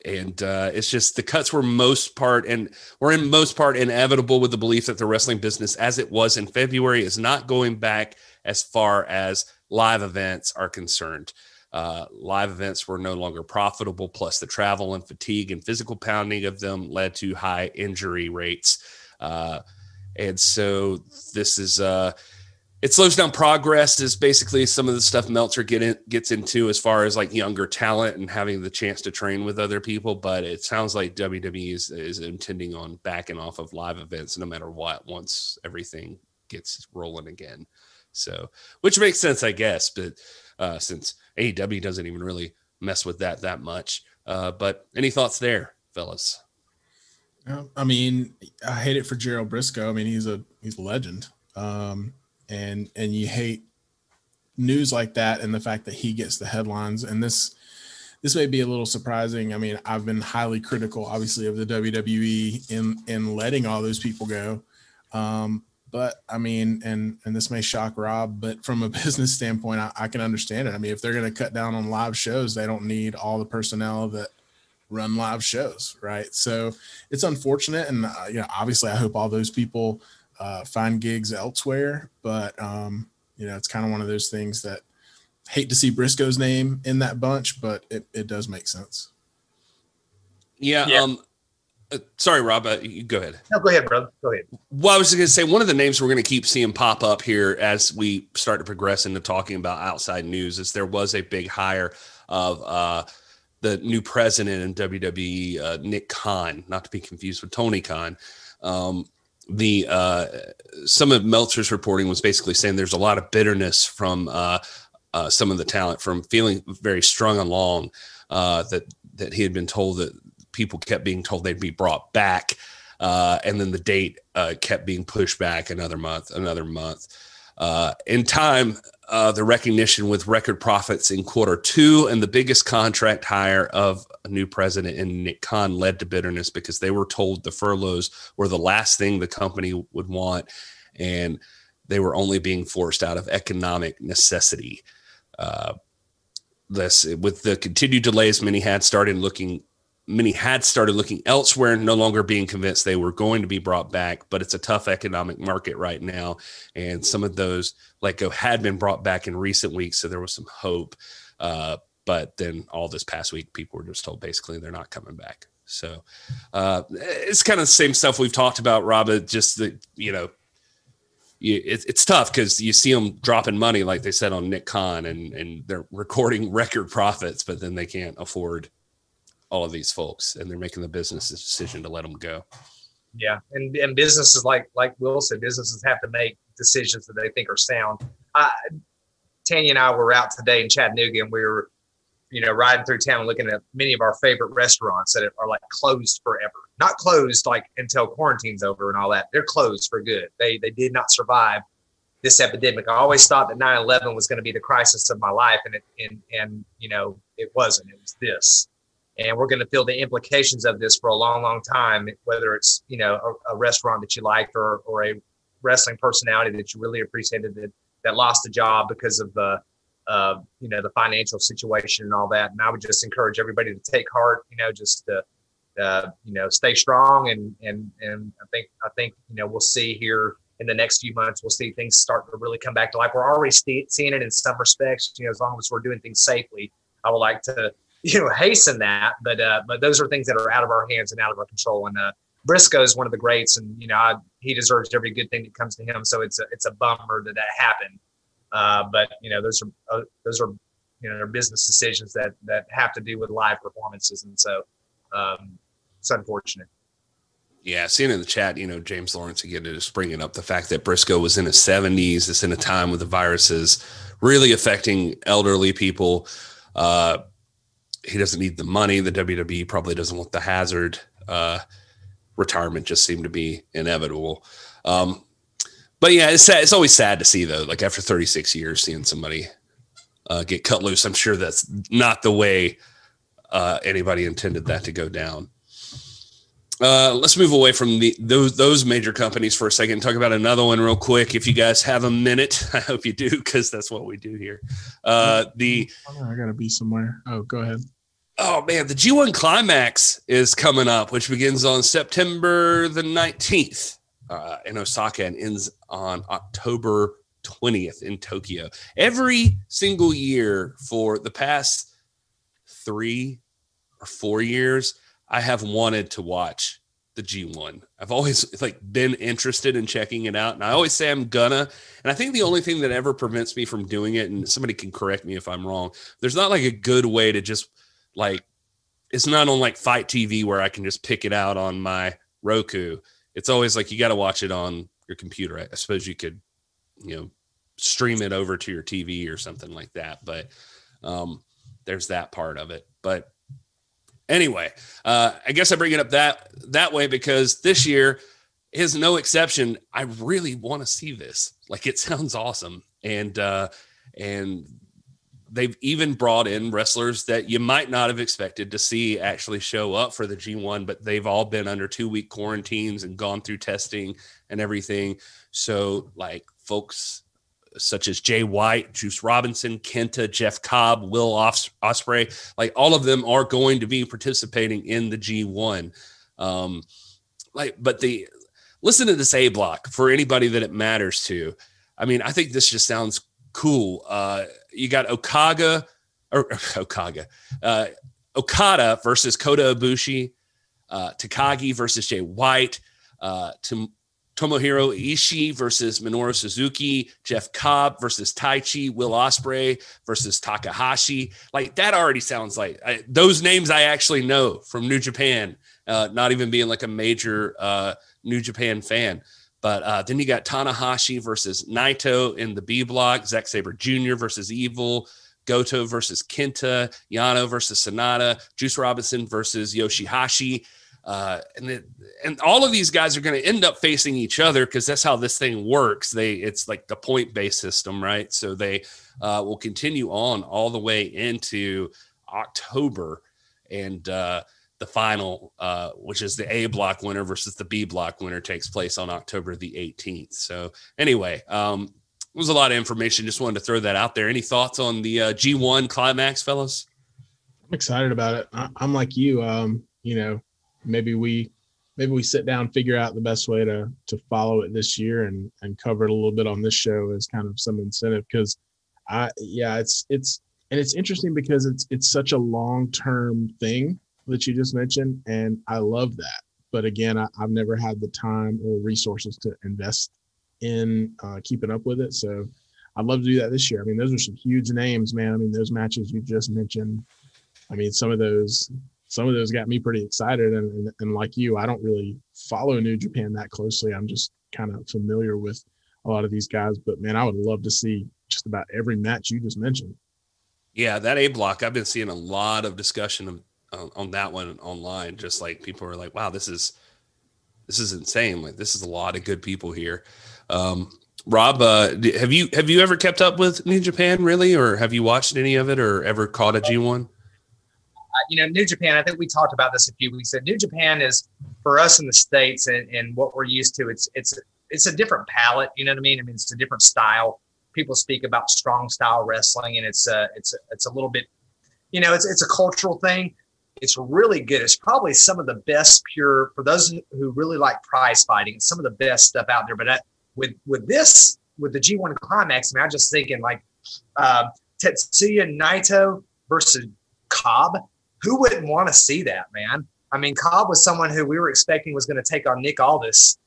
and uh, it's just the cuts were most part and were in most part inevitable with the belief that the wrestling business as it was in february is not going back as far as live events are concerned. Uh, live events were no longer profitable plus the travel and fatigue and physical pounding of them led to high injury rates. Uh, and so this is uh it slows down progress is basically some of the stuff Meltzer get in, gets into as far as like younger talent and having the chance to train with other people. But it sounds like WWE is, is intending on backing off of live events no matter what once everything gets rolling again. So, which makes sense, I guess. But uh, since AEW doesn't even really mess with that that much. Uh, but any thoughts there, fellas? I mean, I hate it for Gerald Brisco. I mean, he's a he's a legend, um, and and you hate news like that and the fact that he gets the headlines. And this this may be a little surprising. I mean, I've been highly critical, obviously, of the WWE in in letting all those people go. Um, but I mean, and and this may shock Rob, but from a business standpoint, I, I can understand it. I mean, if they're going to cut down on live shows, they don't need all the personnel that run live shows, right? So it's unfortunate, and uh, you know, obviously, I hope all those people uh, find gigs elsewhere. But um, you know, it's kind of one of those things that hate to see Brisco's name in that bunch, but it, it does make sense. Yeah. yeah. Um, uh, sorry, Rob. Uh, you go ahead. No, go ahead, bro. Go ahead. Well, I was going to say one of the names we're going to keep seeing pop up here as we start to progress into talking about outside news is there was a big hire of uh, the new president in WWE, uh, Nick Khan, not to be confused with Tony Khan. Um, the uh, some of Meltzer's reporting was basically saying there's a lot of bitterness from uh, uh, some of the talent from feeling very strung along uh, that that he had been told that people kept being told they'd be brought back, uh, and then the date kept being pushed back another month, another month. In time, uh, the recognition with record profits in quarter two and the biggest contract hire of a new president in Nick Khan led to bitterness because they were told the furloughs were the last thing the company would want, and they were only being forced out of economic necessity. Uh, this with the continued delays, many had started looking many had started looking elsewhere, no longer being convinced they were going to be brought back. But it's a tough economic market right now. And some of those let go had been brought back in recent weeks. So there was some hope. Uh, but then all this past week, people were just told basically they're not coming back. So uh, it's kind of the same stuff we've talked about, Robert. Just that, you know, it's tough because you see them dropping money, like they said on Nick Khan, and, and they're recording record profits, but then they can't afford all of these folks and they're making the business decision to let them go. Yeah and and businesses like like will said businesses have to make decisions that they think are sound. Uh, tanya and i were out today in chattanooga and we were you know riding through town looking at many of our favorite restaurants that are like closed forever. Not closed like until quarantine's over and all that. They're closed for good. They they did not survive this epidemic. I always thought that 9-11 was going to be the crisis of my life and it and and you know it wasn't. It was this and we're going to feel the implications of this for a long, long time. Whether it's you know a, a restaurant that you liked or or a wrestling personality that you really appreciated that that lost a job because of the uh, you know the financial situation and all that. And I would just encourage everybody to take heart. You know, just to uh, you know stay strong and and and I think I think you know we'll see here in the next few months we'll see things start to really come back to life. We're already see, seeing it in some respects. You know, as long as we're doing things safely, I would like to you know hasten that. But uh, but those are things that are out of our hands and out of our control. And uh, Brisco is one of the greats, and you know I, he deserves every good thing that comes to him. So it's a, it's a bummer that that happened. Uh, but you know those are uh, those are you know business decisions that that have to do with live performances, and so um, it's unfortunate. Yeah, seeing in the chat, you know, James Lawrence again is bringing up the fact that Brisco was in his 70s. It's in a time with the viruses really affecting elderly people. Uh, he doesn't need the money. The WWE probably doesn't want the hazard. Uh, retirement just seemed to be inevitable. Um, but yeah, it's sad. It's always sad to see though. Like after 36 years, seeing somebody uh, get cut loose. I'm sure that's not the way uh, anybody intended that to go down. Uh, let's move away from the those those major companies for a second and talk about another one real quick. If you guys have a minute, I hope you do because that's what we do here. Uh, the I gotta be somewhere. Oh, go ahead. Oh man, the G1 Climax is coming up, which begins on September the 19th uh, in Osaka and ends on October 20th in Tokyo. Every single year for the past three or four years, I have wanted to watch the G1. I've always like been interested in checking it out, and I always say I'm gonna. And I think the only thing that ever prevents me from doing it, and somebody can correct me if I'm wrong, there's not like a good way to just like it's not on like FITE TV where I can just pick it out on my Roku. It's always like you got to watch it on your computer. I suppose you could, you know, stream it over to your TV or something like that. But um, there's that part of it. But Anyway, uh, I guess I bring it up that that way because this year is no exception. I really want to see this. Like it sounds awesome, and uh, and they've even brought in wrestlers that you might not have expected to see actually show up for the G1, but they've all been under two week quarantines and gone through testing and everything. So, like, folks such as Jay White, Juice Robinson, Kenta, Jeff Cobb, Will Ospreay. Like all of them are going to be participating in the G1. Um, like, but the listen to this A block for anybody that it matters to. I mean, I think this just sounds cool. Uh, you got Okaga or Okaga, uh, Okada versus Kota Ibushi, uh, Takagi versus Jay White, uh, to Tomohiro Ishii versus Minoru Suzuki, Jeff Cobb versus Taichi, Will Ospreay versus Takahashi. Like that already sounds like I, those names I actually know from New Japan. Uh, not even being like a major uh, New Japan fan. But uh, then you got Tanahashi versus Naito in the B block, Zack Sabre Jr. versus Evil, Goto versus Kenta, Yano versus Sanada, Juice Robinson versus Yoshihashi. Uh, and it, and all of these guys are going to end up facing each other because that's how this thing works. They it's like the point based system, right? So they uh, will continue on all the way into October, and uh, the final, uh, which is the A block winner versus the B block winner, takes place on October the 18th. So, anyway, um, it was a lot of information. Just wanted to throw that out there. Any thoughts on the uh, G1 climax, fellas? I'm excited about it. I, am like you. Um, you know, maybe we maybe we sit down, figure out the best way to to follow it this year, and and cover it a little bit on this show as kind of some incentive because I yeah, it's it's and it's interesting because it's it's such a long term thing that you just mentioned, and I love that. But again, I, have never had the time or resources to invest in uh, keeping up with it. So I'd love to do that this year. I mean, those are some huge names, man. I mean, those matches you just mentioned. I mean, some of those some of those got me pretty excited. And, and, and like you, I don't really follow New Japan that closely. I'm just kind of familiar with a lot of these guys. But man, I would love to see just about every match you just mentioned. Yeah, that A block, I've been seeing a lot of discussion of on, on that one online. Just like people are like, wow, this is this is insane. Like this is a lot of good people here. Um, Rob, uh, have you have you ever kept up with New Japan really, or have you watched any of it, or ever caught a G one? Uh, you know, New Japan. I think we talked about this a few weeks ago. New Japan is for us in the states and, and what we're used to. It's it's it's a different palette. You know what I mean? I mean, it's a different style. People speak about strong style wrestling, and it's a it's a, it's a little bit, you know, it's it's a cultural thing. It's really good. It's probably some of the best pure for those who really like prize fighting. Some of the best stuff out there. But uh, with with this with the G1 climax, I mean, I'm just thinking like uh, Tetsuya Naito versus Cobb. Who wouldn't want to see that, man? I mean, Cobb was someone who we were expecting was going to take on Nick Aldis,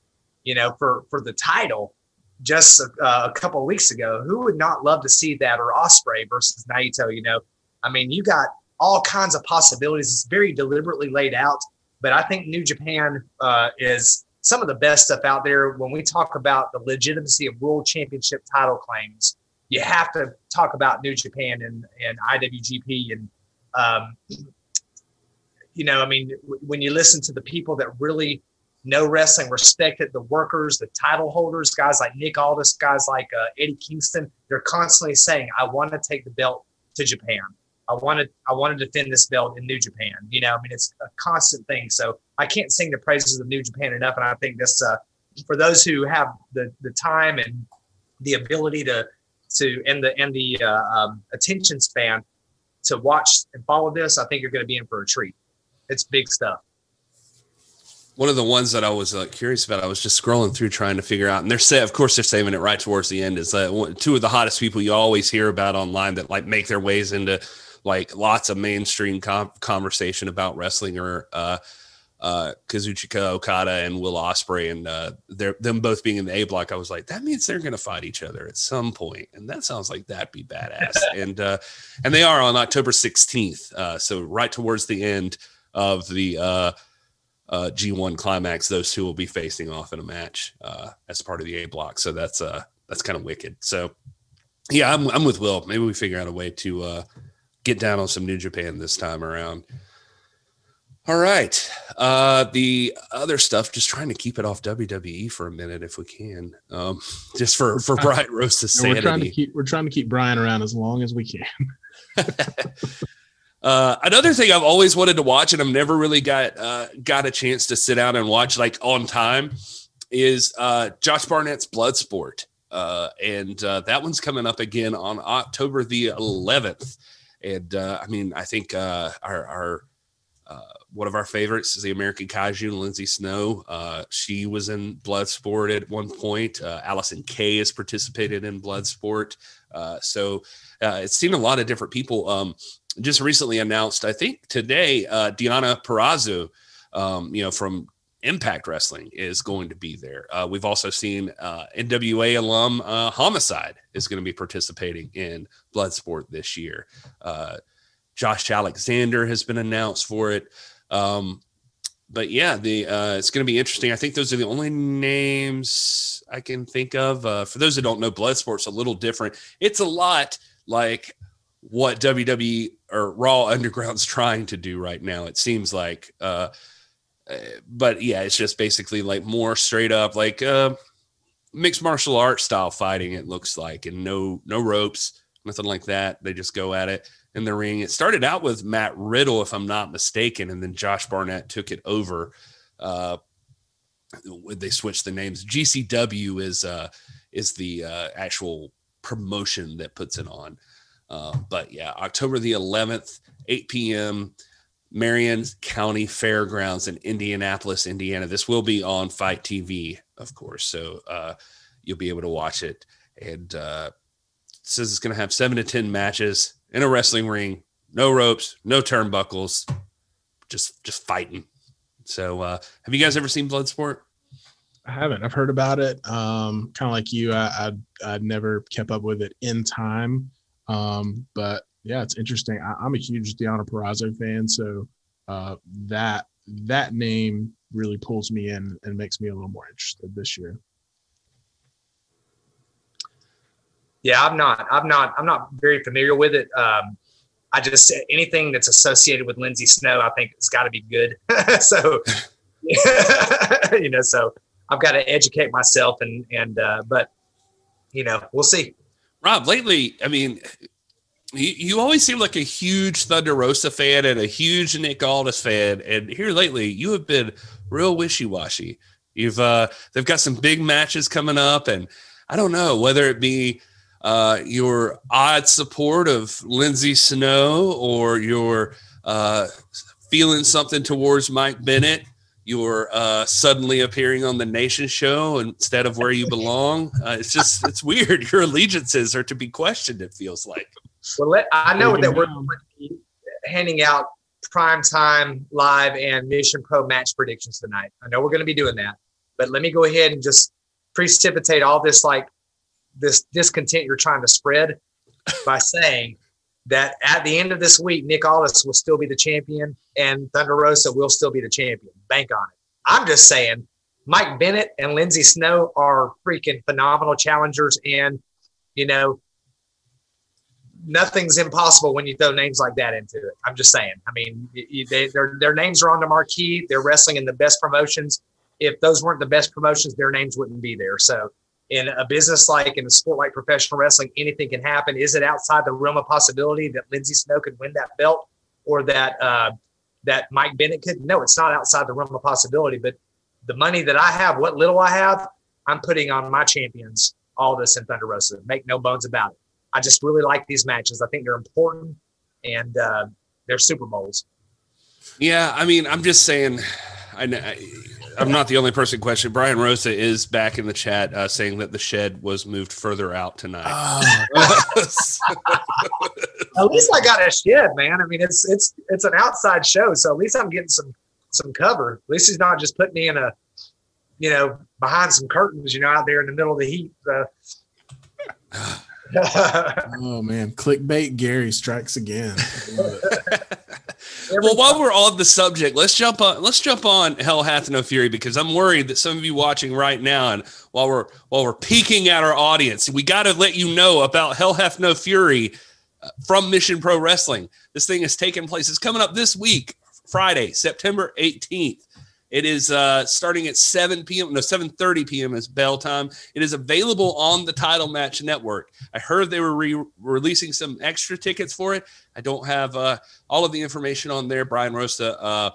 you know, for for the title just a, uh, a couple of weeks ago. Who would not love to see that? Or Ospreay versus Naito, you know? I mean, you got all kinds of possibilities. It's very deliberately laid out. But I think New Japan uh, is some of the best stuff out there. When we talk about the legitimacy of world championship title claims, you have to talk about New Japan and, and IWGP. And, um, you know, I mean, when you listen to the people that really know wrestling, respect it, the workers, the title holders, guys like Nick Aldis, guys like uh, Eddie Kingston, they're constantly saying, I want to take the belt to Japan. I wanted I want to defend this belt in New Japan. You know, I mean, it's a constant thing. So I can't sing the praises of New Japan enough. And I think this, uh, for those who have the the time and the ability to to and the and the uh, um, attention span to watch and follow this, I think you're going to be in for a treat. It's big stuff. One of the ones that I was uh, curious about, I was just scrolling through trying to figure out, and they're say, of course, they're saving it right towards the end. Is that two of the hottest people you always hear about online that like make their ways into like lots of mainstream com- conversation about wrestling or uh, uh, Kazuchika Okada and Will Ospreay, and uh, they're them both being in the A block. I was like, that means they're going to fight each other at some point, and that sounds like that'd be badass. and uh, and they are on October sixteenth, uh, so right towards the end of the uh, uh, G1 climax, those two will be facing off in a match uh, as part of the A block. So that's uh, that's kind of wicked. So yeah, I'm I'm with Will. Maybe we figure out a way to uh, get down on some New Japan this time around. All right. Uh, the other stuff, just trying to keep it off WWE for a minute if we can. Um, just for for Brian Rosa's sanity. We're trying to keep we're trying to keep Brian around as long as we can. uh, another thing I've always wanted to watch, and I've never really got uh, got a chance to sit down and watch like on time, is uh, Josh Barnett's Bloodsport. uh, and uh, that one's coming up again on October the 11th. And uh, I mean, I think uh, our, our one of our favorites is the American Kaiju, Lindsay Snow. She was in Bloodsport at one point. Allysin Kay has participated in Bloodsport. Uh, so uh, it's seen a lot of different people. Um, just recently announced, I think today, uh, Deonna Purrazzo, um, you know, from Impact Wrestling is going to be there. Uh, we've also seen uh, NWA alum uh, Homicide is going to be participating in Bloodsport this year. Uh, Josh Alexander has been announced for it. Um, but yeah, the uh, it's going to be interesting. I think those are the only names I can think of. Uh, for those that don't know, Bloodsport's a little different. It's a lot like what WWE or Raw Underground's trying to do right now. It seems like, uh, uh, but yeah, it's just basically like more straight up like uh, mixed martial arts style fighting. It looks like, and no no ropes, nothing like that. They just go at it in the ring. It started out with Matt Riddle, if I'm not mistaken, and then Josh Barnett took it over. Uh, they switched the names. GCW is uh, is the uh, actual promotion that puts it on. Uh, but yeah, October the 11th, 8 p.m. Marion County Fairgrounds in Indianapolis, Indiana. This will be on FITE TV, of course, so uh, you'll be able to watch it. And uh, it says it's going to have seven to ten matches in a wrestling ring, no ropes, no turnbuckles, just just fighting. So, uh, have you guys ever seen Bloodsport? I haven't. I've heard about it. Um, kind of like you, I, I I never kept up with it in time. Um, but yeah, it's interesting. I, am a huge Deonna Purrazzo fan, so uh, that that name really pulls me in and makes me a little more interested this year. Yeah, I'm not. I'm not. I'm not very familiar with it. Um, I just anything that's associated with Lindsay Snow, I think it's got to be good. so, you know, so I've got to educate myself, and and uh, but you know, we'll see. Rob, lately, I mean, you, you always seem like a huge Thunder Rosa fan and a huge Nick Aldis fan, and here lately, you have been real wishy washy. You've uh, they've got some big matches coming up, and I don't know whether it be uh, your odd support of Lindsay Snow or your uh, feeling something towards Mike Bennett, you're uh, suddenly appearing on the Nation show instead of where you belong. Uh, it's just, it's weird. Your allegiances are to be questioned, it feels like. Well, let, I know that we're handing out prime time live and Mission Pro match predictions tonight. I know we're going to be doing that, but let me go ahead and just precipitate all this like this discontent you're trying to spread by saying that at the end of this week, Nick Aldis will still be the champion and Thunder Rosa will still be the champion. Bank on it. I'm just saying Mike Bennett and Lindsay Snow are freaking phenomenal challengers. And, you know, nothing's impossible when you throw names like that into it. I'm just saying. I mean, they, their, their names are on the marquee. They're wrestling in the best promotions. If those weren't the best promotions, their names wouldn't be there. So, in a business like in a sport like professional wrestling, anything can happen. Is it outside the realm of possibility that Lindsay Snow could win that belt or that uh, that Mike Bennett could? No, it's not outside the realm of possibility. But the money that I have, what little I have, I'm putting on my champions, Aldis and Thunder Rosa. Make no bones about it. I just really like these matches. I think they're important and uh, they're Super Bowls. Yeah, I mean, I'm just saying. I, I I'm not the only person question. Brian Rosa is back in the chat uh, saying that the shed was moved further out tonight. Oh. at least I got a shed, man. I mean, it's it's it's an outside show, so at least I'm getting some some cover. At least he's not just putting me in a, you know, behind some curtains, you know, out there in the middle of the heat. Uh, oh man, clickbait Gary strikes again. well, while we're on the subject, let's jump on. Let's jump on Hell Hath No Fury because I'm worried that some of you watching right now, and while we're while we're peeking at our audience, we got to let you know about Hell Hath No Fury uh, from Mission Pro Wrestling. This thing is taking place. It's coming up this week, Friday, September 18th. It is uh, starting at 7 p.m. No, 7:30 p.m. is bell time. It is available on the Title Match Network. I heard they were re- releasing some extra tickets for it. I don't have uh, all of the information on there. Brian Rosa uh,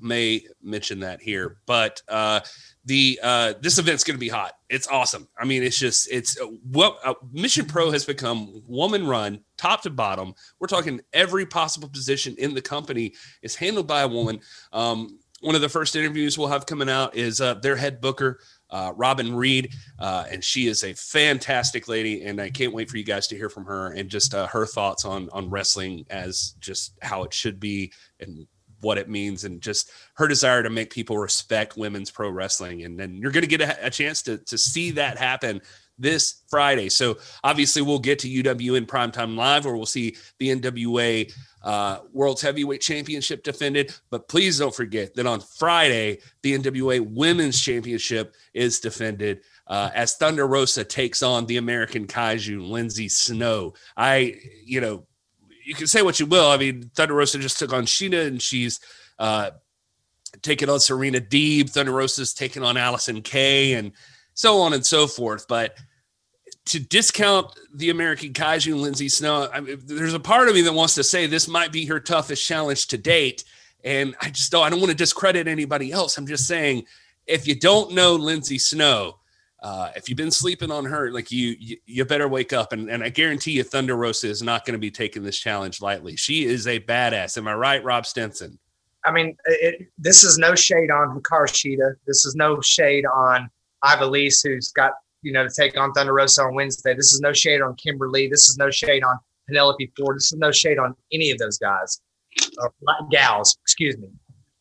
may mention that here, but uh, the uh, this event's going to be hot. It's awesome. I mean, it's just it's uh, what Mission Pro has become woman run top to bottom. We're talking every possible position in the company is handled by a woman. Um, one of the first interviews we'll have coming out is uh, their head booker. Uh, Robin Reed, uh, and she is a fantastic lady, and I can't wait for you guys to hear from her and just uh, her thoughts on on wrestling as just how it should be and what it means and just her desire to make people respect women's pro wrestling. And then you're going to get a, a, chance to, to see that happen this Friday. So obviously we'll get to UWN Primetime Live where we'll see the NWA uh, World's Heavyweight Championship defended. But please don't forget that on Friday, the NWA Women's Championship is defended. Uh, as Thunder Rosa takes on the American Kaiju, Lindsay Snow. I, you know, you can say what you will. I mean, Thunder Rosa just took on Sheena, and she's uh, taking on Serena Deeb. Thunder Rosa's taking on Allysin Kay, and so on and so forth. But to discount the American Kaiju Lindsay Snow, I mean, there's a part of me that wants to say this might be her toughest challenge to date. And I just don't, I don't want to discredit anybody else. I'm just saying, if you don't know Lindsay Snow, uh, if you've been sleeping on her, like you, you, you better wake up. And, and I guarantee you, Thunder Rosa is not going to be taking this challenge lightly. She is a badass. Am I right, Rob Stinson? I mean, it, this is no shade on Hikaru Shida. This is no shade on Ivelisse, who's got you know to take on Thunder Rosa on Wednesday. This is no shade on Kimberly. This is no shade on Penelope Ford. This is no shade on any of those guys or gals. Excuse me.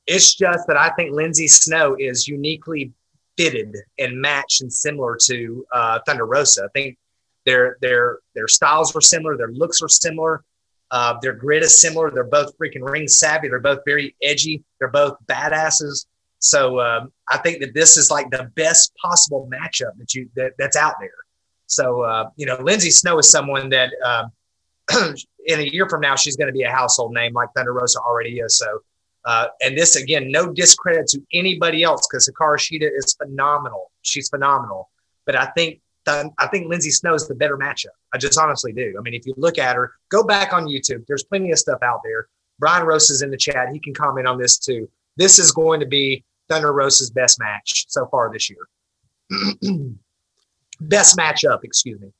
It's just that I think Lindsay Snow is uniquely fitted and matched and similar to uh, Thunder Rosa. I think their their their styles are similar, their looks are similar, uh, their grit is similar. They're both freaking ring savvy. They're both very edgy. They're both badasses. So um, I think that this is like the best possible matchup that you that, that's out there. So uh, you know, Lindsay Snow is someone that uh, in a year from now she's going to be a household name like Thunder Rosa already is. So uh, and this again, no discredit to anybody else because Hikaru Shida is phenomenal. She's phenomenal. But I think I think Lindsay Snow is the better matchup. I just honestly do. I mean, if you look at her, go back on YouTube. There's plenty of stuff out there. Brian Rosa is in the chat. He can comment on this too. This is going to be Thunder Rosa's best match so far this year. best matchup, excuse me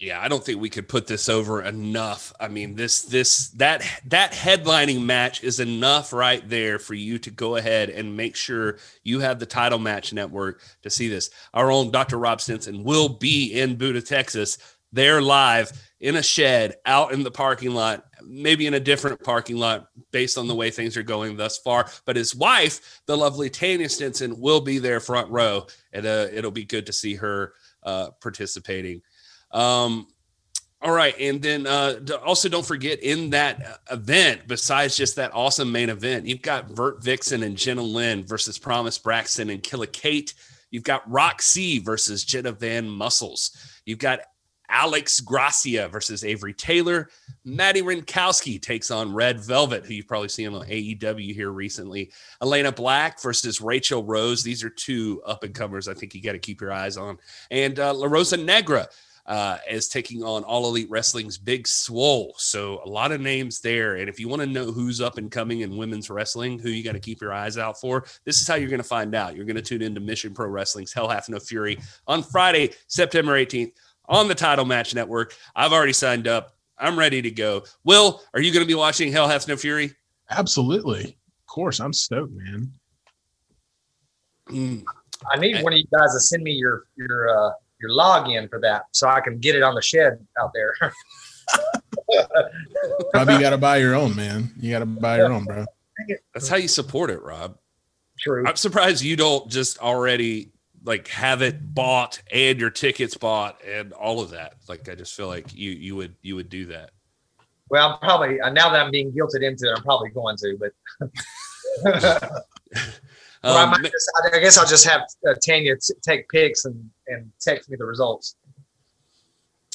yeah, I don't think we could put this over enough. I mean, this this that that headlining match is enough right there for you to go ahead and make sure you have the title match network to see this. Our own Dr. Rob Stinson will be in Buda, Texas. They're live in a shed out in the parking lot, maybe in a different parking lot based on the way things are going thus far. But his wife, the lovely Tanya Stinson, will be there front row, and uh, it'll be good to see her uh, participating. Um, all right, and then uh, also don't forget in that event, besides just that awesome main event, you've got Vert Vixen and Jenna Lynn versus Promise Braxton and Killa Kate. You've got Roxy versus Jenna Van Muscles. You've got Alex Gracia versus Avery Taylor. Maddie Rinkowski takes on Red Velvet, who you've probably seen on AEW here recently. Elayna Black versus Rachel Rose. These are two up and comers I think you got to keep your eyes on. And uh, La Rosa Negra uh, is taking on All Elite Wrestling's Big Swole. So a lot of names there. And if you want to know who's up and coming in women's wrestling, who you got to keep your eyes out for, this is how you're going to find out. You're going to tune into Mission Pro Wrestling's Hell Hath No Fury on Friday, September 18th on the Title Match Network. I've already signed up. I'm ready to go. Will, are you going to be watching Hell Hath No Fury? Absolutely. Of course. I'm stoked, man. Mm. I need one of you guys to send me your your uh, your login for that so I can get it on the shed out there. Probably got to buy your own, man. You got to buy your own, bro. That's how you support it, Rob. True. I'm surprised you don't just already like have it bought and your tickets bought and all of that. Like I just feel like you you would you would do that. Well, I'm probably uh, now that I'm being guilted into it, I'm probably going to, but um, I, just, I, guess I'll just have uh, Tanya t- take pics and, and text me the results.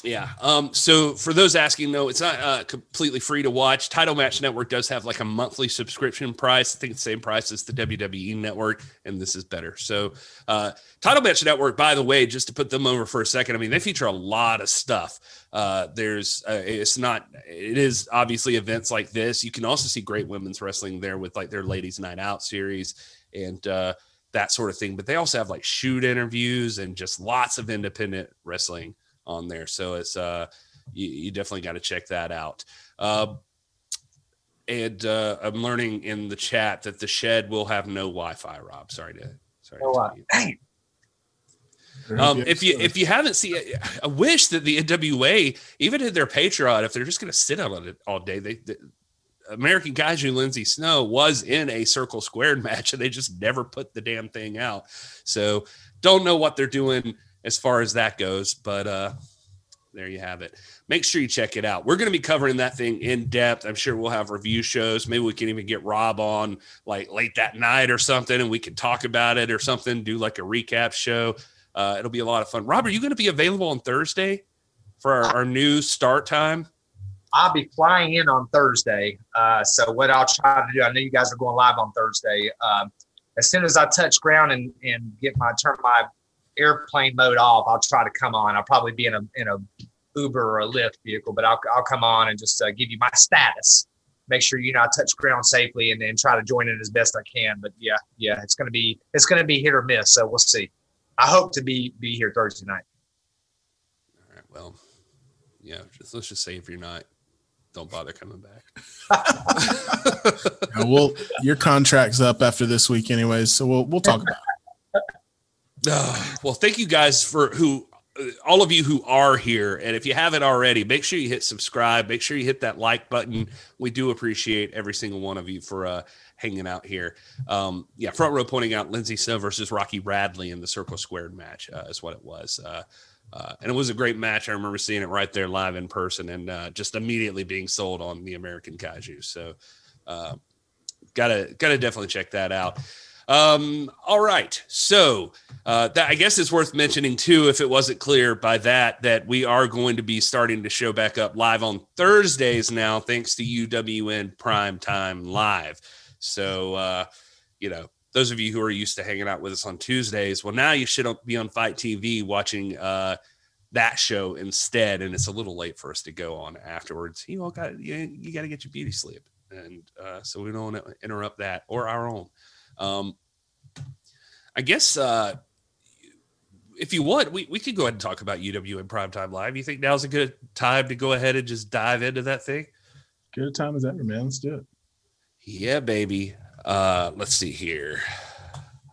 Yeah. Um, so for those asking, though, it's not uh, completely free to watch. Title Match Network does have like a monthly subscription price. I think the same price as the WWE Network, and this is better. So uh, Title Match Network, by the way, just to put them over for a second, I mean they feature a lot of stuff. Uh, there's uh, it's not it is obviously events like this. You can also see great women's wrestling there with like their Ladies Night Out series and uh, that sort of thing. But they also have like shoot interviews and just lots of independent wrestling on there. So it's uh, you, you definitely got to check that out. Uh, and uh, I'm learning in the chat that the shed will have no Wi-Fi. Rob, sorry to sorry. Oh, to uh, tell you. dang. Um, if you if you haven't seen, I wish that the NWA even in their Patreon, if they're just going to sit on it all day, they, they American Kaiju Lindsay Snow was in a Circle Squared match, and they just never put the damn thing out. So don't know what they're doing as far as that goes, but uh, there you have it. Make sure you check it out. We're going to be covering that thing in depth. I'm sure we'll have review shows. Maybe we can even get Rob on like late that night or something, and we can talk about it or something. Do like a recap show. Uh, it'll be a lot of fun. Rob, are you going to be available on Thursday for our, our new start time? I'll be flying in on Thursday. Uh, so what I'll try to do, I know you guys are going live on Thursday. Um, as soon as I touch ground and, and get my turn my airplane mode off, I'll try to come on. I'll probably be in a in a Uber or a Lyft vehicle, but I'll I'll come on and just uh, give you my status. Make sure you know I touch ground safely and then try to join in as best I can. But yeah, yeah, it's gonna be it's gonna be hit or miss. So we'll see. I hope to be be here Thursday night. All right. Well, yeah. Just, let's just say if you're not, don't bother coming back. Yeah, well, your contract's up after this week, anyways. So we'll we'll talk about. It. Ah, well, thank you guys for who, uh, all of you who are here. And if you haven't already, make sure you hit subscribe. Make sure you hit that like button. We do appreciate every single one of you for uh, hanging out here. Um, yeah, front row pointing out Lindsay Snow versus Rocky Radley in the Circle Squared match uh, is what it was. Uh, uh, and it was a great match. I remember seeing it right there live in person and uh, just immediately being sold on the American Kaiju. So, uh, gotta gotta definitely check that out. Um, all right, so uh, that I guess it's worth mentioning too, if it wasn't clear by that, that we are going to be starting to show back up live on Thursdays now, thanks to UWN Prime Time Live. So, uh, you know, those of you who are used to hanging out with us on Tuesdays, well, now you should be on FITE TV watching uh, that show instead. And it's a little late for us to go on afterwards. You all got you, you got to get your beauty sleep, and uh, so we don't want to interrupt that or our own. Um, I guess uh, if you want, we, we could go ahead and talk about UWN primetime live. You think now's a good time to go ahead and just dive into that thing? Good time as ever, man. Let's do it. Yeah, baby. Uh, let's see here.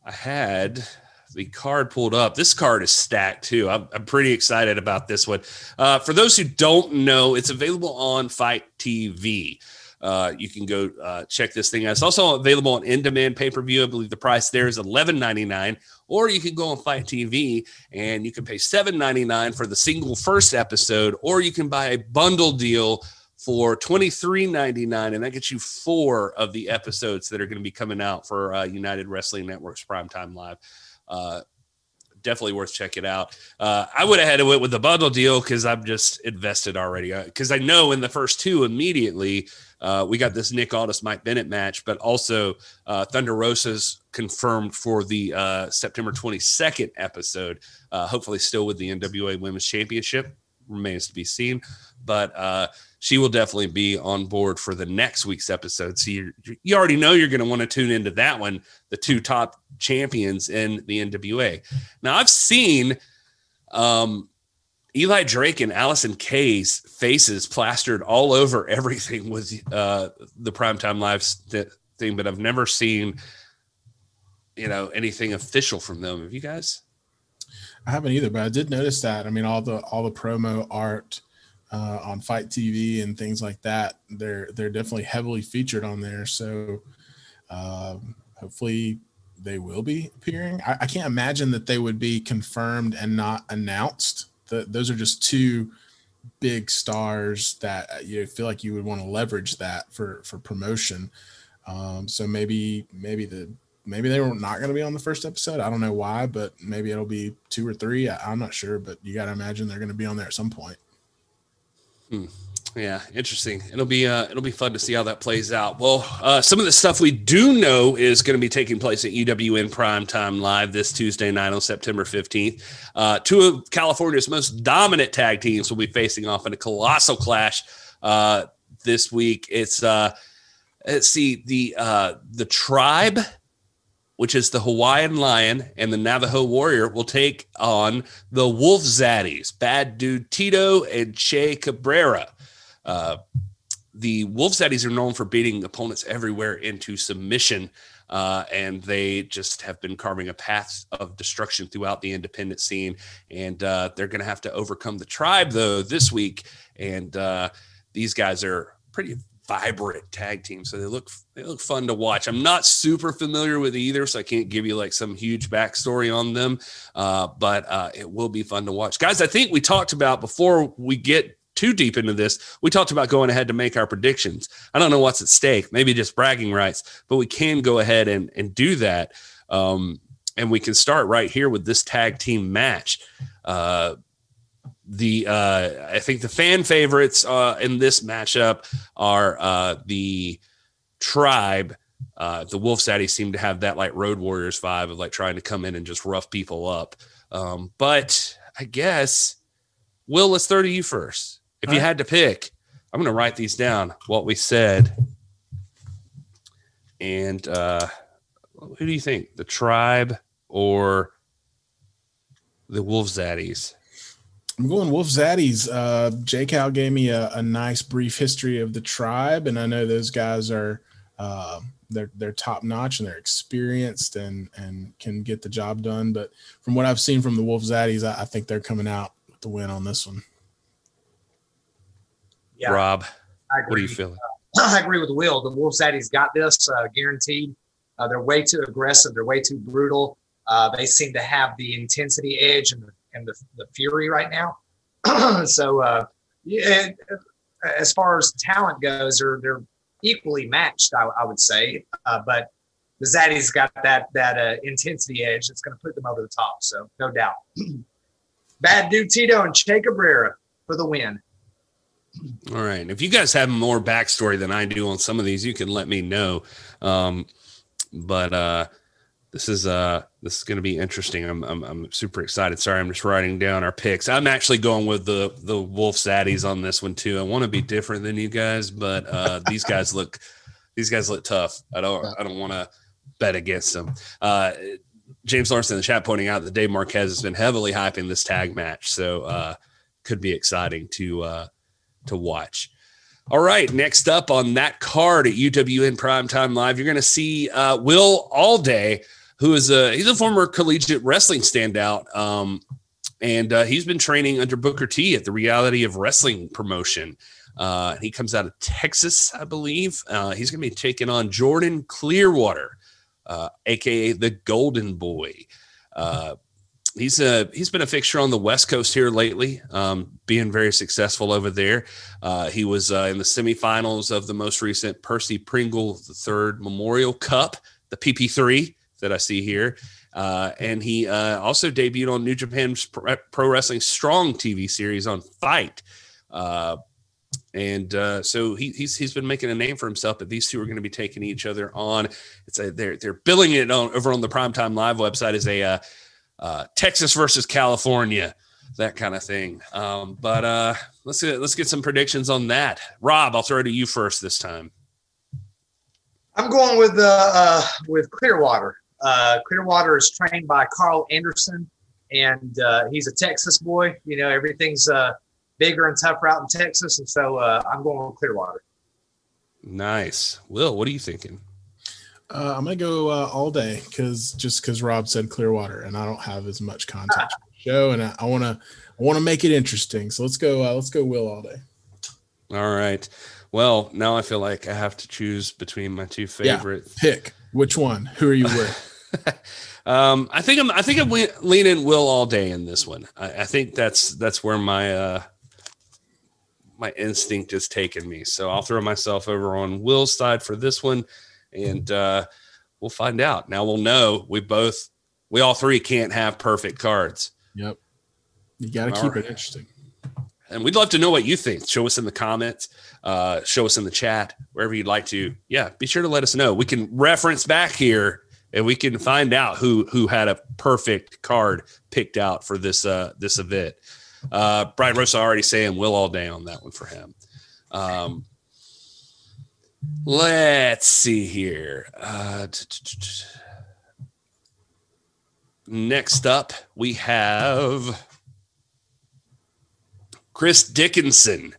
I had the card pulled up. This card is stacked too. I'm, I'm pretty excited about this one. Uh, for those who don't know, it's available on FITE TV. Uh, you can go uh, check this thing out. It's also available on in-demand pay-per-view. I believe the price there is $11.99. Or you can go on FITE TV and you can pay $7.99 for the single first episode, or you can buy a bundle deal for $23.99 and that gets you four of the episodes that are going to be coming out for uh, united wrestling network's primetime live uh, definitely worth checking out uh, i would have had to went with the bundle deal because i'm just invested already because i know in the first two immediately uh, we got this nick aldis mike bennett match but also uh, thunder rosa's confirmed for the uh, september 22nd episode uh, hopefully still with the nwa women's championship remains to be seen but uh, she will definitely be on board for the next week's episode. So you you already know you're going to want to tune into that one, the two top champions in the NWA. Now I've seen um, Eli Drake and Allysin Kay's faces plastered all over everything with uh, the primetime live st- thing, but I've never seen you know anything official from them. Have you guys? I haven't either, but I did notice that. I mean, all the all the promo art uh, on FITE TV and things like that, they're they're definitely heavily featured on there. So um, hopefully they will be appearing. I, I, can't imagine that they would be confirmed and not announced. The, those are just two big stars that uh, you feel like you would want to leverage that for for promotion. Um, so maybe maybe the maybe they were not going to be on the first episode. I don't know why, but maybe it'll be two or three. I, am not sure, but you got to imagine they're going to be on there at some point. Hmm. Yeah, interesting. It'll be uh, it'll be fun to see how that plays out. Well, uh, some of the stuff we do know is going to be taking place at UWN Prime Time Live this Tuesday night on September fifteenth. Uh, two of California's most dominant tag teams will be facing off in a colossal clash uh, this week. It's uh, let's see the uh, the tribe which is the Hawaiian Lion and the Navajo Warrior, will take on the Wolf Zaddies, Bad Dude Tito and Che Cabrera. Uh, the Wolf Zaddies are known for beating opponents everywhere into submission, uh, and they just have been carving a path of destruction throughout the independent scene. And uh, they're going to have to overcome the tribe, though, this week. And uh, these guys are pretty vibrant tag team, so they look they look fun to watch. I'm not super familiar with either, so I can't give you like some huge backstory on them, uh, but uh, it will be fun to watch, guys. I think we talked about before we get too deep into this. We talked about going ahead to make our predictions. I don't know what's at stake, maybe just bragging rights, but we can go ahead and and do that. Um, and we can start right here with this tag team match. Uh, the uh, I think the fan favorites uh, in this matchup are uh, the tribe. Uh, the Wolf Zaddies seem to have that like Road Warriors vibe of like trying to come in and just rough people up. Um, but I guess Will, let's throw to you first. If All you right. had to pick, I'm going to write these down. What we said, and uh, who do you think, the tribe or the Wolf Zaddies? I'm going Wolf Zaddies. Uh, J Cal gave me a, a, nice brief history of the tribe, and I know those guys are uh, they're they're top notch and they're experienced and and can get the job done. But from what I've seen from the Wolf Zaddies, I, I think they're coming out with the win on this one. Yeah, Rob, what are you feeling? Uh, I agree with Will. The Wolves Wolf Zaddies got this uh, guaranteed. Uh, they're way too aggressive. They're way too brutal. Uh, they seem to have the intensity edge and the and the, the Fury right now. so uh, yeah, as far as talent goes, they're they're equally matched, I, I would say. Uh, but the Zaddies got that that uh, intensity edge that's going to put them over the top. So no doubt. Bad dude Tito and Che Cabrera for the win. All right. If you guys have more backstory than I do on some of these, you can let me know. Um, but uh, this is uh this is going to be interesting. I'm, I'm I'm super excited. Sorry, I'm just writing down our picks. I'm actually going with the the Wolf Zaddies on this one too. I want to be different than you guys, but uh, these guys look these guys look tough. I don't I don't want to bet against them. Uh, James Larson in the chat pointing out that Dave Marquez has been heavily hyping this tag match, so uh, could be exciting to uh, to watch. All right, next up on that card at UWN Primetime Live, you're going to see uh, Will Allday who is a he's a former collegiate wrestling standout. Um, and uh, he's been training under Booker T at the Reality of Wrestling promotion. Uh, he comes out of Texas, I believe. Uh, he's going to be taking on Jordan Clearwater, aka uh, the Golden Boy. Uh, he's a he's been a fixture on the West Coast here lately, um, being very successful over there. Uh, he was in the semifinals of the most recent Percy Pringle the Third Memorial Cup, the PP3 that I see here. Uh, and he uh, also debuted on New Japan's Pro Wrestling Strong TV series on FITE. Uh, and uh, so he, he's he's been making a name for himself. But these two are going to be taking each other on. It's a they're they're billing it on over on the Primetime Live website as a uh, uh, Texas versus California that kind of thing. Um, but uh, let's get let's get some predictions on that. Rob, I'll throw it to you first this time. I'm going with uh, with Clearwater. Uh, Clearwater is trained by Karl Anderson, and uh, he's a Texas boy. You know, everything's uh, bigger and tougher out in Texas, and so uh, I'm going with Clearwater. Nice, Will. What are you thinking? Uh, I'm gonna go uh, Allday because just because Rob said Clearwater, and I don't have as much context for the show, and I want to I want to make it interesting. So let's go. let's go Will Allday. All right. Well, now I feel like I have to choose between my two favorite. Yeah, pick which one. Who are you with? um, I think I'm. I think I'm leaning Will Allday in this one. I, I think that's that's where my uh, my instinct is taking me. So I'll throw myself over on Will's side for this one, and uh, we'll find out. Now we'll know. We both, we all three can't have perfect cards. Yep. You got to keep right. it interesting. and we'd love to know what you think. Show us in the comments, uh, show us in the chat, wherever you'd like to. Yeah, be sure to let us know. We can reference back here and we can find out who who had a perfect card picked out for this uh this event. Uh Brian Rosa already saying Will Allday on that one for him. Um let's see here. Uh next up we have Chris Dickinson.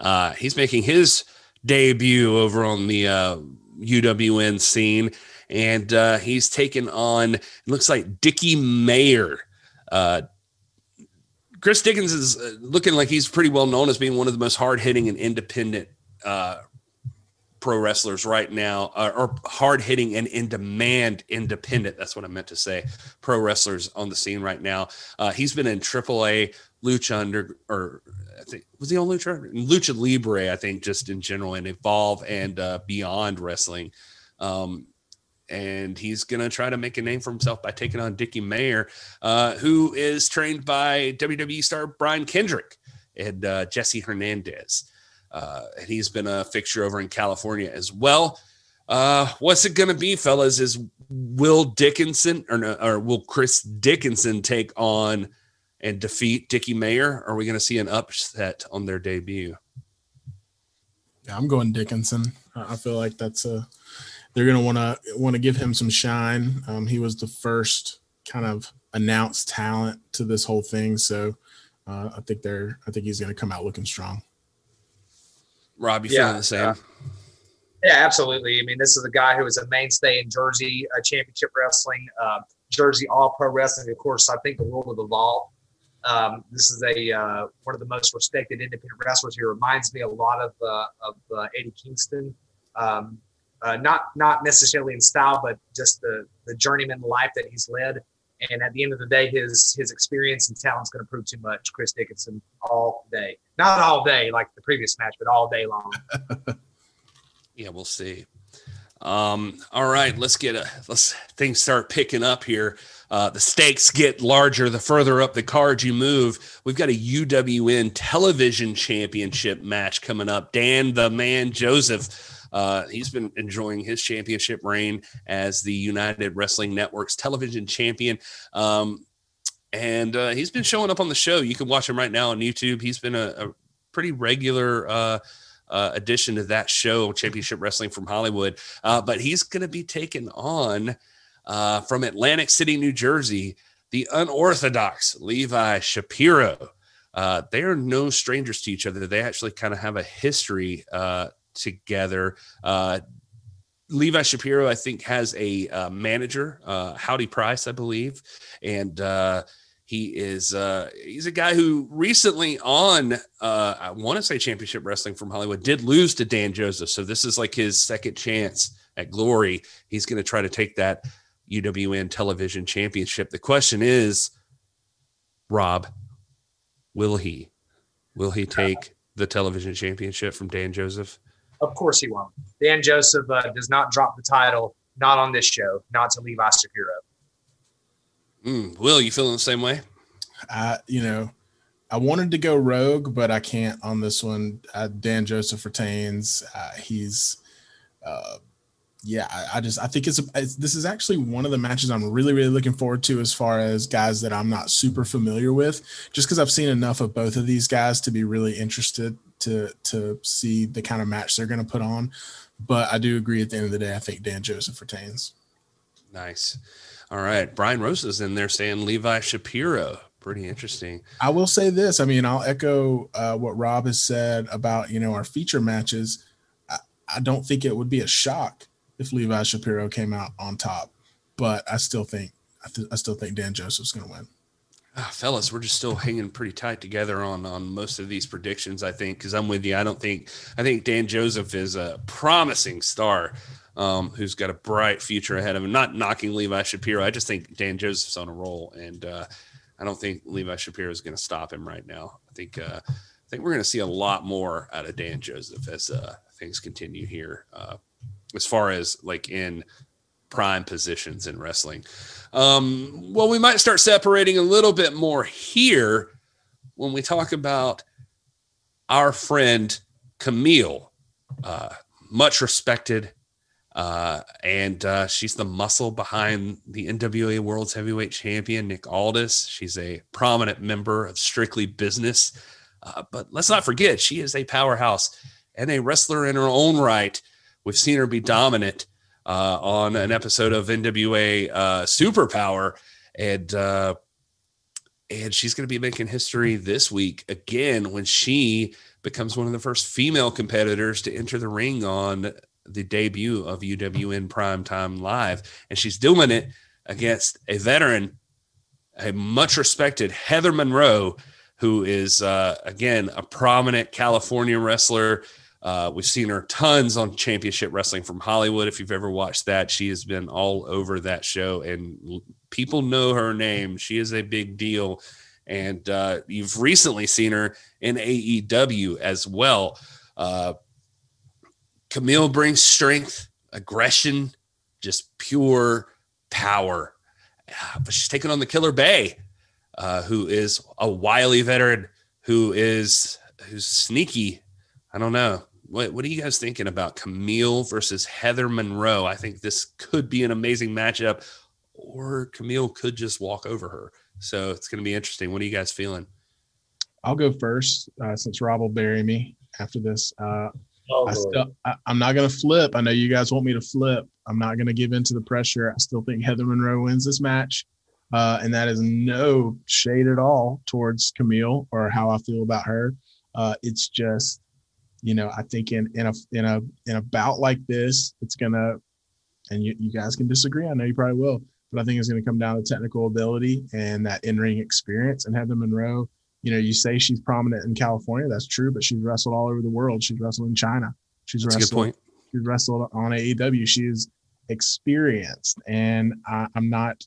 Uh he's making his debut over on the uh UWN scene and uh, he's taken on looks like Dickie Mayer. Uh, Chris Dickinson is uh, looking like he's pretty well known as being one of the most hard hitting and independent uh, pro wrestlers right now, uh, or hard hitting and in demand independent. That's what I meant to say. Pro wrestlers on the scene right now. Uh, he's been in AAA, Lucha Under, or I think was he on Lucha, Lucha Libre. I think just in general and Evolve and uh, Beyond Wrestling. Um, and he's going to try to make a name for himself by taking on Dickie Mayer, uh, who is trained by WWE star Brian Kendrick and uh, Jesse Hernandez. Uh, and he's been a fixture over in California as well. Uh, what's it going to be, fellas? Is Will Dickinson or, or will Chris Dickinson take on and defeat Dickie Mayer? Are we going to see an upset on their debut? Yeah, I'm going Dickinson. I feel like that's a they're going to want to want to give him some shine. Um, he was the first kind of announced talent to this whole thing, so uh, I think they're I think he's going to come out looking strong. Rob, you yeah, feeling the same? Uh, yeah, absolutely. I mean, this is a guy who was a mainstay in Jersey uh, Championship Wrestling, uh, Jersey All Pro Wrestling. Of course, I think the rule of the law. Um, this is a uh, one of the most respected independent wrestlers. He reminds me a lot of uh, of uh, Eddie Kingston. Um, uh, not not necessarily in style, but just the the journeyman life that he's led. And at the end of the day, his his experience and talent is going to prove too much. Chris Dickinson all day, not all day like the previous match, but all day long. yeah, we'll see. Um, all right, let's get a let's things start picking up here. Uh, the stakes get larger the further up the card you move. We've got a UWN television championship match coming up. Dan the man Joseph uh, he's been enjoying his championship reign as the United Wrestling Network's television champion. Um, and uh, he's been showing up on the show. You can watch him right now on YouTube. He's been a, a pretty regular uh, uh, addition to that show, Championship Wrestling from Hollywood. Uh, but he's going to be taken on uh, from Atlantic City, New Jersey, the unorthodox Levi Shapiro. Uh, they are no strangers to each other. They actually kind of have a history together. Uh, Levi Shapiro, I think, has a uh, manager, uh, Howdy Price, I believe, and uh, he is uh, he's a guy who recently on uh, I want to say Championship Wrestling from Hollywood did lose to Dan Joseph, so this is like his second chance at glory. He's going to try to take that UWN Television Championship. The question is, Rob, will he? Will he take the television championship from Dan Joseph? Of course he won't. Dan Joseph uh, does not drop the title, not on this show, not to Levi Shapiro. Mm, Will, you feeling the same way? Uh, you know, I wanted to go rogue, but I can't on this one. Uh, Dan Joseph retains. Uh, he's, uh, yeah, I, I, just I think it's, a, it's, this is actually one of the matches I'm really really looking forward to as far as guys that I'm not super familiar with, just because I've seen enough of both of these guys to be really interested to to see the kind of match they're going to put on. But I do agree at the end of the day, I think Dan Joseph retains. Nice. All right. Brian Rosa's in there saying Levi Shapiro. Pretty interesting. I will say this. I mean, I'll echo uh, what Rob has said about, you know, our feature matches. I, I don't think it would be a shock if Levi Shapiro came out on top, but I still think I, th- I still think Dan Joseph's going to win. Ah, fellas, we're just still hanging pretty tight together on on most of these predictions. I think because I'm with you. I don't think I think Dan Joseph is a promising star um, who's got a bright future ahead of him. Not knocking Levi Shapiro. I just think Dan Joseph's on a roll, and uh, I don't think Levi Shapiro is going to stop him right now. I think uh, I think we're going to see a lot more out of Dan Joseph as uh, things continue here, uh, as far as like in prime positions in wrestling. Um, well, we might start separating a little bit more here when we talk about our friend Camille, uh, much respected, uh, and uh, she's the muscle behind the NWA World's Heavyweight Champion Nick Aldis. She's a prominent member of Strictly Business, uh, but let's not forget she is a powerhouse and a wrestler in her own right. We've seen her be dominant uh, on an episode of NWA uh, Superpower, and uh, and she's going to be making history this week again when she becomes one of the first female competitors to enter the ring on the debut of UWN Primetime Live, and she's doing it against a veteran, a much respected Heather Monroe, who is uh, again a prominent California wrestler. Uh, we've seen her tons on Championship Wrestling from Hollywood. If you've ever watched that, she has been all over that show, and people know her name. She is a big deal. And uh, you've recently seen her in AEW as well. Uh, Camille brings strength, aggression, just pure power. But she's taking on the Killer Bay, uh, who is a wily veteran who is who's sneaky. I don't know. What, what are you guys thinking about Camille versus Heather Monroe? I think this could be an amazing matchup, or Camille could just walk over her. So it's going to be interesting. What are you guys feeling? I'll go first uh, since Rob will bury me after this. Uh, oh, I still, I, am not going to flip. I know you guys want me to flip. I'm not going to give in to the pressure. I still think Heather Monroe wins this match. Uh, and that is no shade at all towards Camille or how I feel about her. Uh, it's just you know, I think in in a in a in a bout like this, it's gonna, and you, you guys can disagree. I know you probably will, but I think it's gonna come down to technical ability and that in ring experience. And Heather Monroe, you know, you say she's prominent in California, that's true, but she's wrestled all over the world. She's wrestled in China. She's that's wrestled. She's wrestled on AEW. She's experienced, and I, I'm not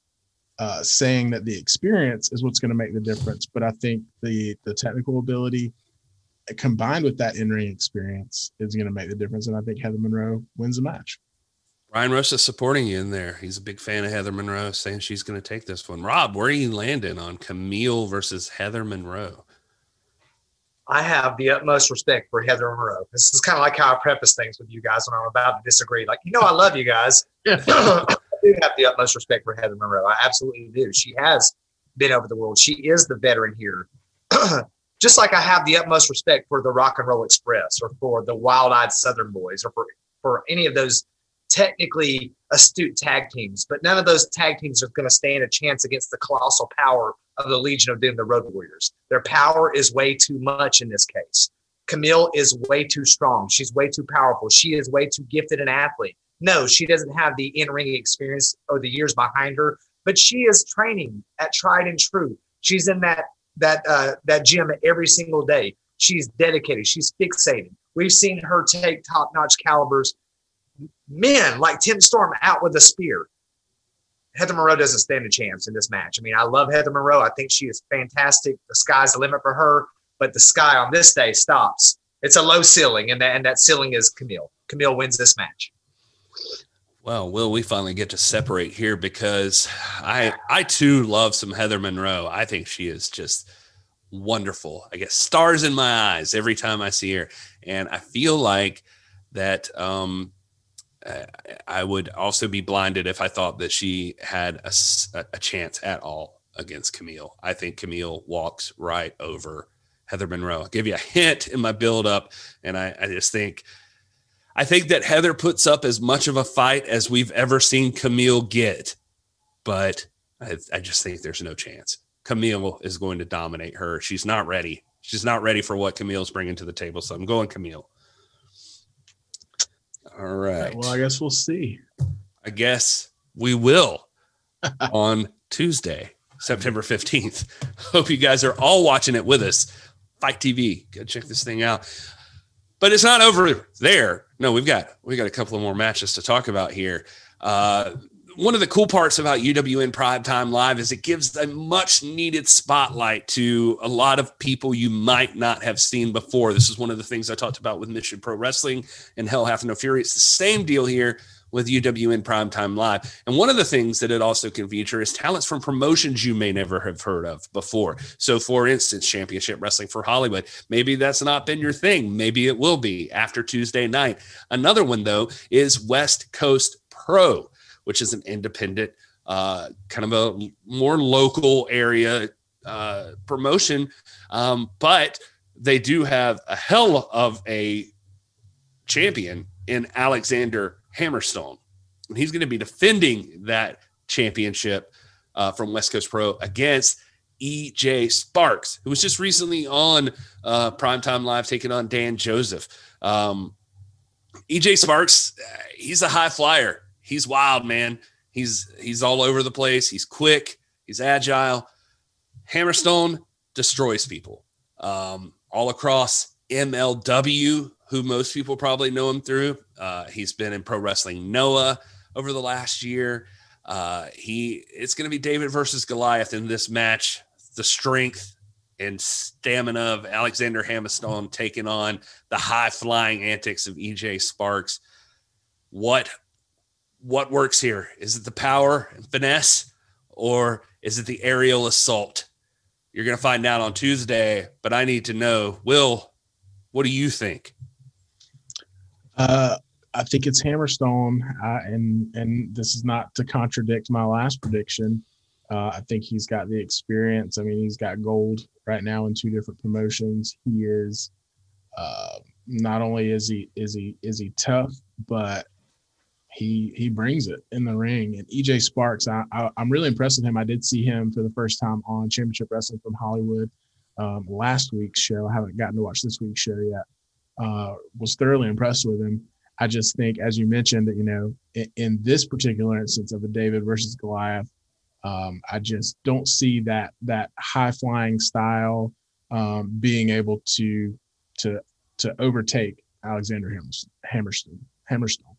uh, saying that the experience is what's going to make the difference, but I think the the technical ability combined with that in-ring experience is going to make the difference. And I think Heather Monroe wins the match. Ryan Rush is supporting you in there. He's a big fan of Heather Monroe, saying she's going to take this one. Rob, where are you landing on Camille versus Heather Monroe? I have the utmost respect for Heather Monroe. This is kind of like how I preface things with you guys when I'm about to disagree. Like, you know, I love you guys. I do have the utmost respect for Heather Monroe. I absolutely do. She has been over the world. She is the veteran here. just like I have the utmost respect for the Rock and Roll Express or for the Wild Eyed Southern Boys or for, for any of those technically astute tag teams, but none of those tag teams are going to stand a chance against the colossal power of the Legion of Doom, the Road Warriors. Their power is way too much in this case. Camille is way too strong. She's way too powerful. She is way too gifted an athlete. No, she doesn't have the in ring experience or the years behind her, but she is training at tried and true. She's in that that uh, that gym every single day. She's dedicated. She's fixated. We've seen her take top notch calibers men like Tim Storm out with a spear. Heather Monroe doesn't stand a chance in this match. I mean, I love Heather Monroe. I think she is fantastic. The sky's the limit for her, but the sky on this day stops. It's a low ceiling, and that and that ceiling is Camille. Camille wins this match. Well, will we finally get to separate here because I I too love some Heather Monroe. I think she is just wonderful. I get stars in my eyes every time I see her, and I feel like that um, I would also be blinded if I thought that she had a, a chance at all against Camille. I think Camille walks right over Heather Monroe. I'll give you a hint in my build up, and I, I just think I think that Heather puts up as much of a fight as we've ever seen Camille get, but I, I just think there's no chance. Camille is going to dominate her. She's not ready. She's not ready for what Camille's bringing to the table. So I'm going Camille. All right. Well, I guess we'll see. I guess we will on Tuesday, September 15th. Hope you guys are all watching it with us. FITE TV. Go check this thing out. But it's not over there. No, we've got we got a couple of more matches to talk about here. Uh, one of the cool parts about UWN Prime Time Live is it gives a much needed spotlight to a lot of people you might not have seen before. This is one of the things I talked about with Mission Pro Wrestling and Hell Hath No Fury. It's the same deal here. With UWN Primetime Live. And one of the things that it also can feature is talents from promotions you may never have heard of before. So, for instance, Championship Wrestling for Hollywood. Maybe that's not been your thing. Maybe it will be after Tuesday night. Another one, though, is West Coast Pro, which is an independent, uh, kind of a more local area uh, promotion. Um, but they do have a hell of a champion in Alexander Hammerstone. And he's going to be defending that championship uh, from West Coast Pro against EJ Sparks, who was just recently on uh, Primetime Live taking on Dan Joseph. Um, EJ Sparks, he's a high flyer. He's wild, man. He's he's all over the place. He's quick. He's agile. Hammerstone destroys people um, all across MLW, who most people probably know him through. Uh, he's been in Pro Wrestling Noah over the last year. Uh, he it's going to be David versus Goliath in this match. The strength and stamina of Alexander Hammerstone taking on the high flying antics of EJ Sparks. What what works here? Is it the power and finesse, or is it the aerial assault? You're going to find out on Tuesday, but I need to know, Will, what do you think? Uh, I think it's Hammerstone, uh, and and this is not to contradict my last prediction. Uh, I think he's got the experience. I mean, he's got gold right now in two different promotions. He is uh, not only is he is he is he tough, but he he brings it in the ring. And EJ Sparks, I, I am really impressed with him. I did see him for the first time on Championship Wrestling from Hollywood um, last week's show. I haven't gotten to watch this week's show yet. Uh, was thoroughly impressed with him. I just think, as you mentioned, that you know, in, in this particular instance of a David versus Goliath, um, I just don't see that that high flying style um, being able to to to overtake Alexander Hammerstone. Hammerstone.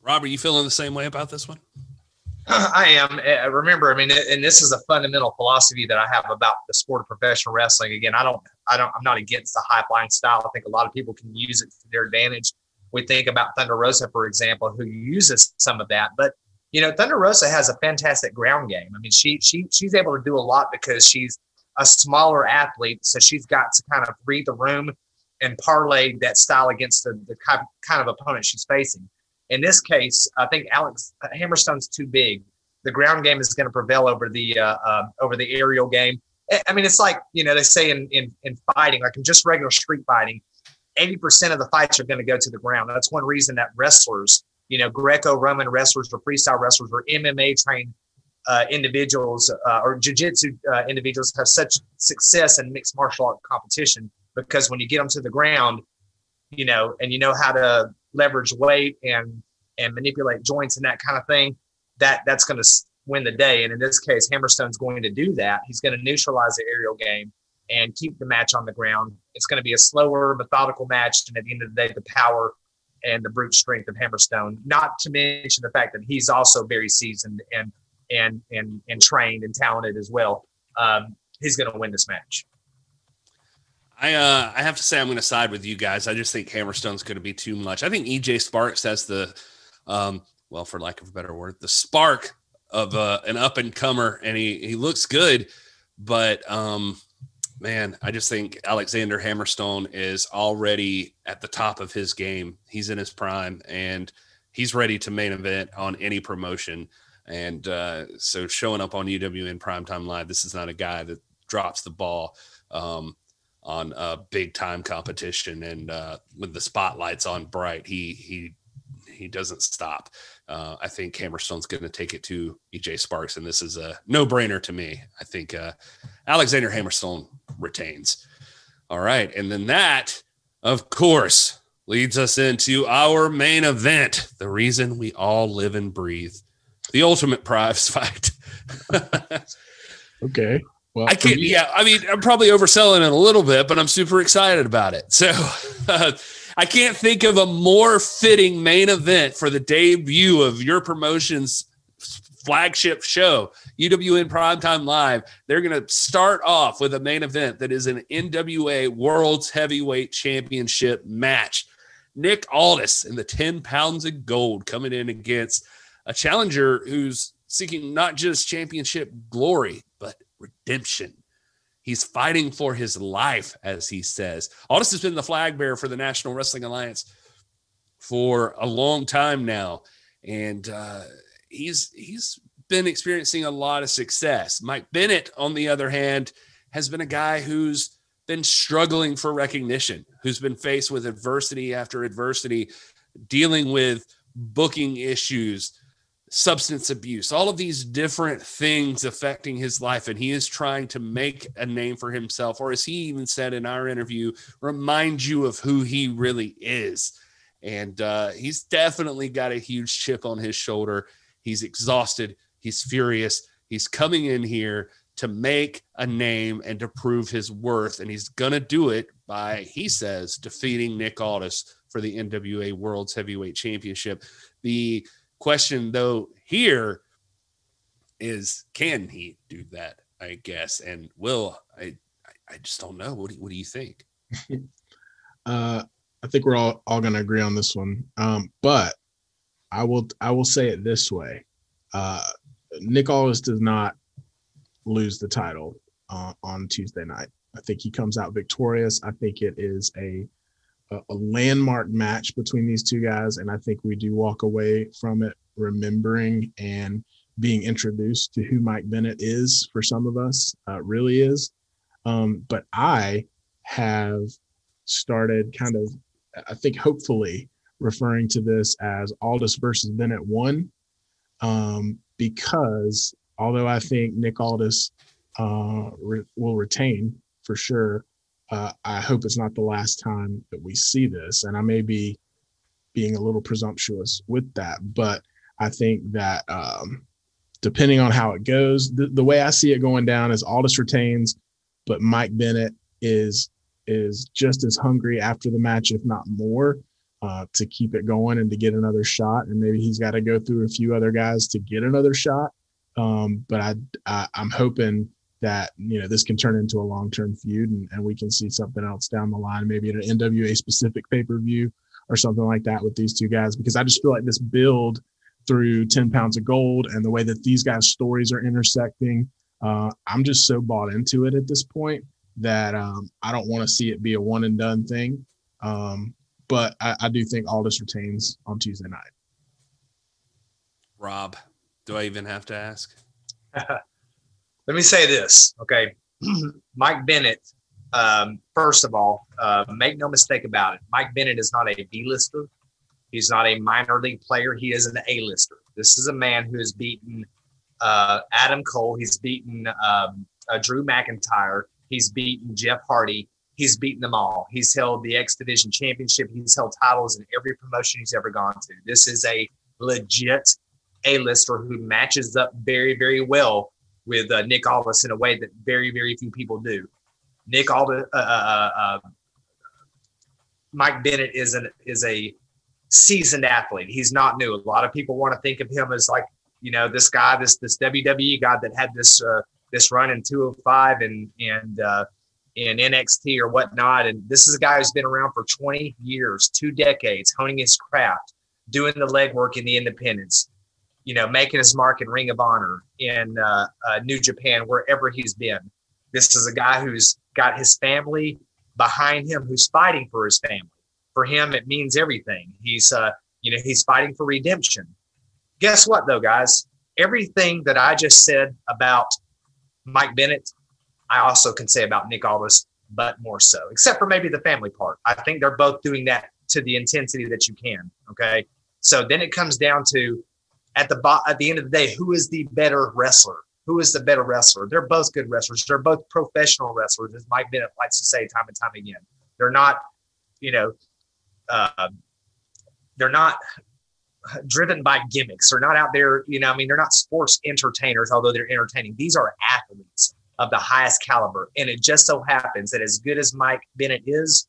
Robert, you feeling the same way about this one? I am. Uh, remember, I mean, and this is a fundamental philosophy that I have about the sport of professional wrestling. Again, I don't, I don't, I'm not against the high flying style. I think a lot of people can use it to their advantage. We think about Thunder Rosa, for example, who uses some of that. But you know, Thunder Rosa has a fantastic ground game. I mean, she she she's able to do a lot because she's a smaller athlete, so she's got to kind of read the room and parlay that style against the, the kind of opponent she's facing. In this case, I think Alex Hammerstone's too big. The ground game is going to prevail over the uh, uh, over the aerial game. I mean, it's like you know they say in in, in fighting, like in just regular street fighting, eighty percent of the fights are going to go to the ground. That's one reason that wrestlers, you know, Greco-Roman wrestlers or freestyle wrestlers or MMA trained uh, individuals uh, or jiu-jitsu uh, individuals have such success in mixed martial art competition because when you get them to the ground, you know, and you know how to leverage weight and and manipulate joints and that kind of thing, that that's going to win the day. And in this case, Hammerstone's going to do that. He's going to neutralize the aerial game and keep the match on the ground. It's going to be a slower, methodical match, and at the end of the day, the power and the brute strength of Hammerstone. Not to mention the fact that he's also very seasoned and and and and trained and talented as well. Um, he's going to win this match. I uh, I have to say I'm going to side with you guys. I just think Hammerstone's going to be too much. I think EJ Sparks has the, um, well, for lack of a better word, the spark of uh, an up and comer, and he he looks good, but um, man, I just think Alexander Hammerstone is already at the top of his game. He's in his prime, and he's ready to main event on any promotion. And uh, so, showing up on UWN Primetime Live, this is not a guy that drops the ball. Um, on a big time competition and uh, the spotlights on bright he he he doesn't stop uh, i think hammerstone's going to take it to ej sparks and this is a no-brainer to me i think uh, alexander hammerstone retains all right and then that of course leads us into our main event the reason we all live and breathe the ultimate prize fight okay well, I can't. Me, yeah, I mean, I'm probably overselling it a little bit, but I'm super excited about it. So uh, I can't think of a more fitting main event for the debut of your promotion's flagship show, UWN Primetime Live. They're going to start off with a main event that is an NWA World's Heavyweight Championship match. Nick Aldis in the 10 pounds of gold coming in against a challenger who's seeking not just championship glory, but redemption. He's fighting for his life, as he says. Aldis has been the flag bearer for the National Wrestling Alliance for a long time now. And uh, he's he's been experiencing a lot of success. Mike Bennett, on the other hand, has been a guy who's been struggling for recognition, who's been faced with adversity after adversity, dealing with booking issues, substance abuse, all of these different things affecting his life. And he is trying to make a name for himself, or as he even said in our interview, remind you of who he really is. And uh, he's definitely got a huge chip on his shoulder. He's exhausted. He's furious. He's coming in here to make a name and to prove his worth. And he's going to do it by, he says, defeating Nick Aldis for the NWA World's Heavyweight Championship. The question, though, here is can he do that? I guess. And will, I, I just don't know. What do, what do you think? uh, I think we're all, all going to agree on this one. Um, but I will I will say it this way. Uh, Nick Aldis does not lose the title uh, on Tuesday night. I think he comes out victorious. I think it is a, a, a landmark match between these two guys, and I think we do walk away from it remembering and being introduced to who Mike Bennett is for some of us. Uh, really is. Um, but I have started kind of, I think, hopefully referring to this as Aldis versus Bennett one, um, because although I think Nick Aldis uh, re- will retain for sure, uh, I hope it's not the last time that we see this. And I may be being a little presumptuous with that, but I think that um, depending on how it goes, the, the way I see it going down is Aldis retains, but Mike Bennett is is just as hungry after the match, if not more, uh, to keep it going and to get another shot. And maybe he's got to go through a few other guys to get another shot. Um, but I, I I'm hoping that you know this can turn into a long term feud and, and we can see something else down the line, maybe at an NWA specific pay per view or something like that with these two guys. Because I just feel like this build through 10 pounds of gold and the way that these guys' stories are intersecting, uh, I'm just so bought into it at this point that um, I don't want to see it be a one and done thing. Um, but I, I do think Aldis retains on Tuesday night. Rob, do I even have to ask? Let me say this, okay? Mike Bennett, um, first of all, uh, make no mistake about it. Mike Bennett is not a B-lister. He's not a minor league player. He is an A-lister. This is a man who has beaten uh, Adam Cole. He's beaten um, uh, Drew McIntyre. He's beaten Jeff Hardy. He's beaten them all. He's held the X Division Championship. He's held titles in every promotion he's ever gone to. This is a legit A-lister who matches up very, very well with uh, Nick Aldis in a way that very, very few people do. Nick Aldis, uh, uh, uh, uh, Mike Bennett is an is a seasoned athlete. He's not new. A lot of people want to think of him as like you know this guy, this this WWE guy that had this uh, this run in 205 and and in NXT or whatnot. And this is a guy who's been around for 20 years, two decades, honing his craft, doing the legwork in the independents, you know, making his mark in Ring of Honor, in uh, uh, New Japan, wherever he's been. This is a guy who's got his family behind him, who's fighting for his family. For him, it means everything. He's, uh, you know, he's fighting for redemption. Guess what, though, guys? Everything that I just said about Mike Bennett I also can say about Nick Aldis, but more so, except for maybe the family part. I think they're both doing that to the intensity that you can. Okay. So then it comes down to at the bo- at the end of the day, who is the better wrestler? Who is the better wrestler? They're both good wrestlers. They're both professional wrestlers, as Mike Bennett likes to say time and time again. They're not, you know, uh, they're not driven by gimmicks. They're not out there, you know, I mean, they're not sports entertainers, although they're entertaining. These are athletes of the highest caliber. And it just so happens that as good as Mike Bennett is,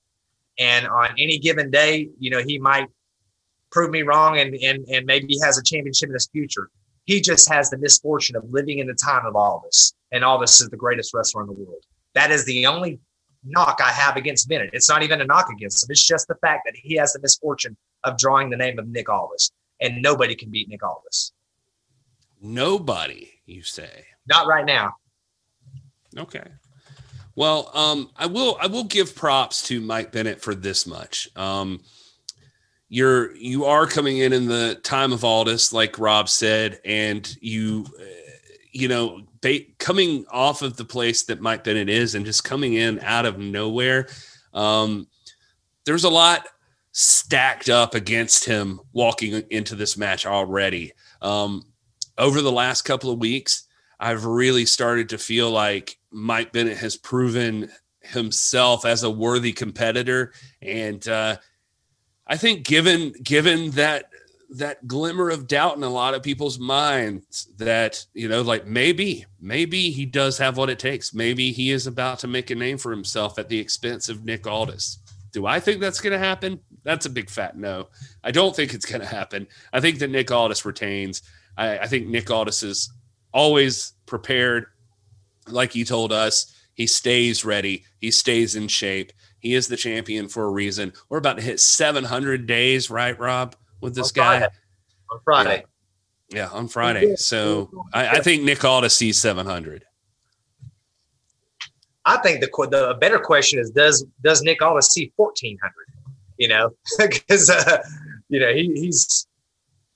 and on any given day, you know, he might prove me wrong and and and maybe he has a championship in his future. He just has the misfortune of living in the time of Aldis. And Aldis is the greatest wrestler in the world. That is the only knock I have against Bennett. It's not even a knock against him. It's just the fact that he has the misfortune of drawing the name of Nick Aldis, and nobody can beat Nick Aldis. Nobody, you say? Not right now. Okay. Well, um, I will. I will give props to Mike Bennett for this much. Um, you're you are coming in in the time of Aldis, like Rob said, and you, uh, you know, ba- coming off of the place that Mike Bennett is, and just coming in out of nowhere. Um, there's a lot stacked up against him walking into this match already. Um, over the last couple of weeks, I've really started to feel like Mike Bennett has proven himself as a worthy competitor, and uh, I think given given that that glimmer of doubt in a lot of people's minds that you know like maybe maybe he does have what it takes. Maybe he is about to make a name for himself at the expense of nick aldis. Do i think that's going to happen? That's a big fat no. I don't think it's going to happen. I think that nick aldis retains. I, I think nick aldis is always prepared. Like he told us he stays ready. He stays in shape he is the champion for a reason we're about to hit 700 days right rob with this On guy. Friday. On Friday. Yeah, yeah on Friday. So I, I think Nick Aldis sees 700. I think the the better question is does does Nick Aldis see fourteen hundred? You know, because uh, you know he, he's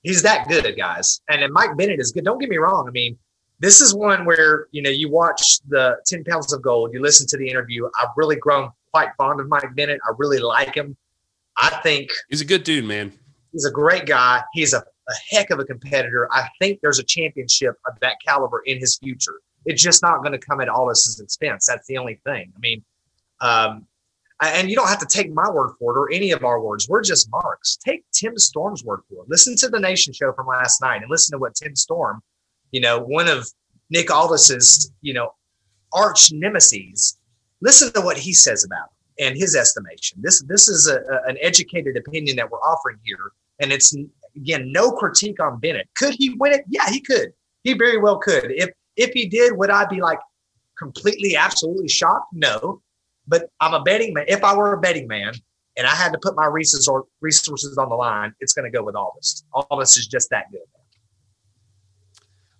he's that good, guys. And then Mike Bennett is good. Don't get me wrong. I mean, this is one where you know you watch the Ten Pounds of Gold, you listen to the interview. I've really grown quite fond of Mike Bennett. I really like him. I think He's a good dude, man. he's a great guy. He's a, a heck of a competitor. I think there's a championship of that caliber in his future. It's just not going to come at Aldis's expense. That's the only thing. I mean, um, and you don't have to take my word for it or any of our words. We're just marks. Take Tim Storm's word for it. Listen to the Nation show from last night and listen to what Tim Storm, you know, one of Nick Aldis's, you know, arch nemesis. Listen to what he says about him and his estimation. This this is a, a- an educated opinion that we're offering here, and it's again no critique on Bennett. Could he win it? Yeah, he could. He very well could. If if he did, would I be like completely, absolutely shocked? No. But I'm a betting man. If I were a betting man and I had to put my resources resources on the line, it's going to go with Aldis. Aldis is just that good.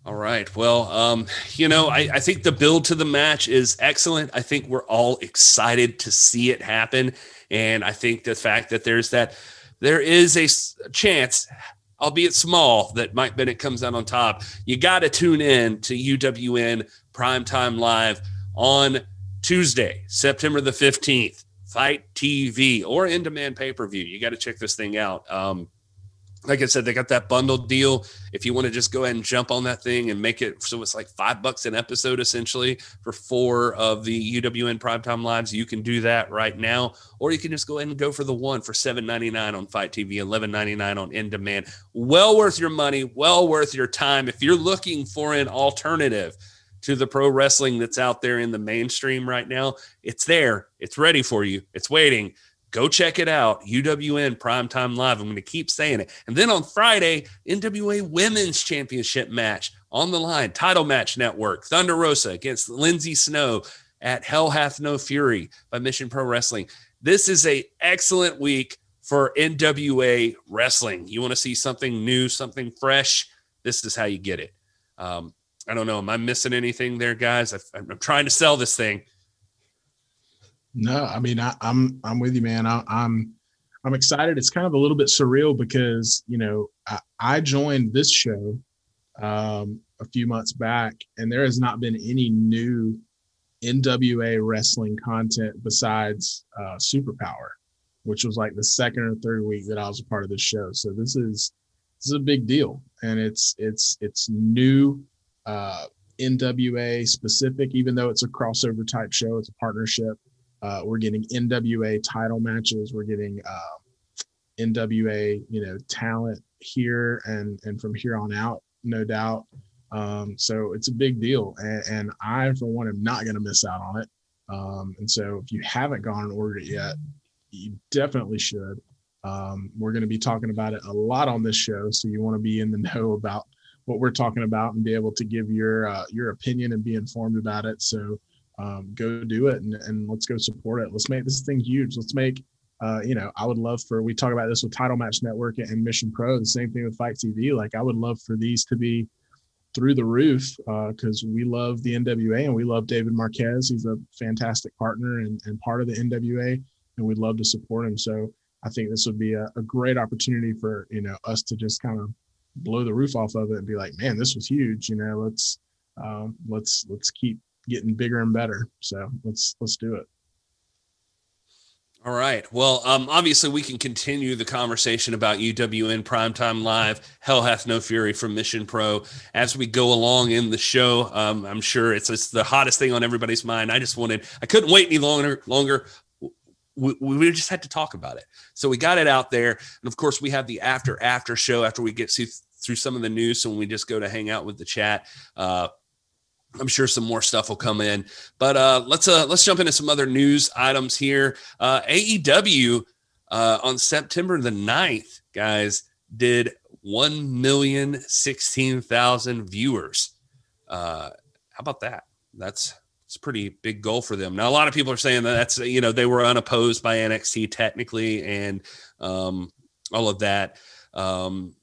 All right. Well, um, you know, I, I think the build to the match is excellent. I think we're all excited to see it happen. And I think the fact that there's that, there is a chance, albeit small, that Mike Bennett comes out on top. You got to tune in to UWN Primetime Live on Tuesday, September the 15th, FITE TV or in demand pay per view. You got to check this thing out. Um, like I said, they got that bundle deal. If you want to just go ahead and jump on that thing and make it so it's like five bucks an episode essentially for four of the UWN primetime lives, you can do that right now. Or you can just go ahead and go for the one for seven ninety nine on FITE TV, eleven ninety nine on In Demand. Well worth your money, well worth your time. If you're looking for an alternative to the pro wrestling that's out there in the mainstream right now, it's there. It's ready for you. It's waiting. Go check it out. UWN Primetime Live. I'm going to keep saying it. And then on Friday, NWA Women's Championship match on the line, Title Match Network, Thunder Rosa against Lindsay Snow at Hell Hath No Fury by Mission Pro Wrestling. This is a excellent week for NWA wrestling. You want to see something new, something fresh? This is how you get it. Um, I don't know. Am I missing anything there, guys? I, I'm trying to sell this thing. No, I mean I, I'm I'm with you, man. I, I'm I'm excited. It's kind of a little bit surreal because you know I, I joined this show um, a few months back, and there has not been any new NWA wrestling content besides uh, Superpower, which was like the second or third week that I was a part of this show. So this is this is a big deal, and it's it's it's new. Uh, NWA specific, even though it's a crossover type show, it's a partnership. Uh, we're getting NWA title matches. We're getting uh, NWA, you know, talent here and and from here on out, no doubt. Um, so it's a big deal, and, and I, for one, am not going to miss out on it. Um, and so, if you haven't gone and ordered it yet, you definitely should. Um, we're going to be talking about it a lot on this show, so you want to be in the know about what we're talking about and be able to give your uh, your opinion and be informed about it. So um, go do it and, and let's go support it. Let's make this thing huge. Let's make, uh, you know, I would love for, we talk about this with Title Match Network and Mission Pro, the same thing with FITE TV. Like, I would love for these to be through the roof because uh, we love the NWA and we love David Marquez. He's a fantastic partner and, and part of the NWA, and we'd love to support him. So I think this would be a, a great opportunity for you know us to just kind of blow the roof off of it and be like, man, this was huge. You know, let's um, let's let's keep getting bigger and better. So let's let's do it. All right. Well, um, obviously, we can continue the conversation about UWN Primetime Live, Hell Hath No Fury from Mission Pro as we go along in the show. Um, I'm sure it's, it's the hottest thing on everybody's mind. I just wanted, I couldn't wait any longer. Longer. We, we just had to talk about it. So we got it out there. And of course, we have the after after show after we get through, some of the news. So when we just go to hang out with the chat, uh, I'm sure some more stuff will come in, but uh, let's uh, let's jump into some other news items here. Uh, AEW uh, on September the 9th, guys, did one million sixteen thousand viewers. Uh, how about that? That's it's a pretty big goal for them. Now, a lot of people are saying that that's you know they were unopposed by NXT technically, and um, all of that. Um,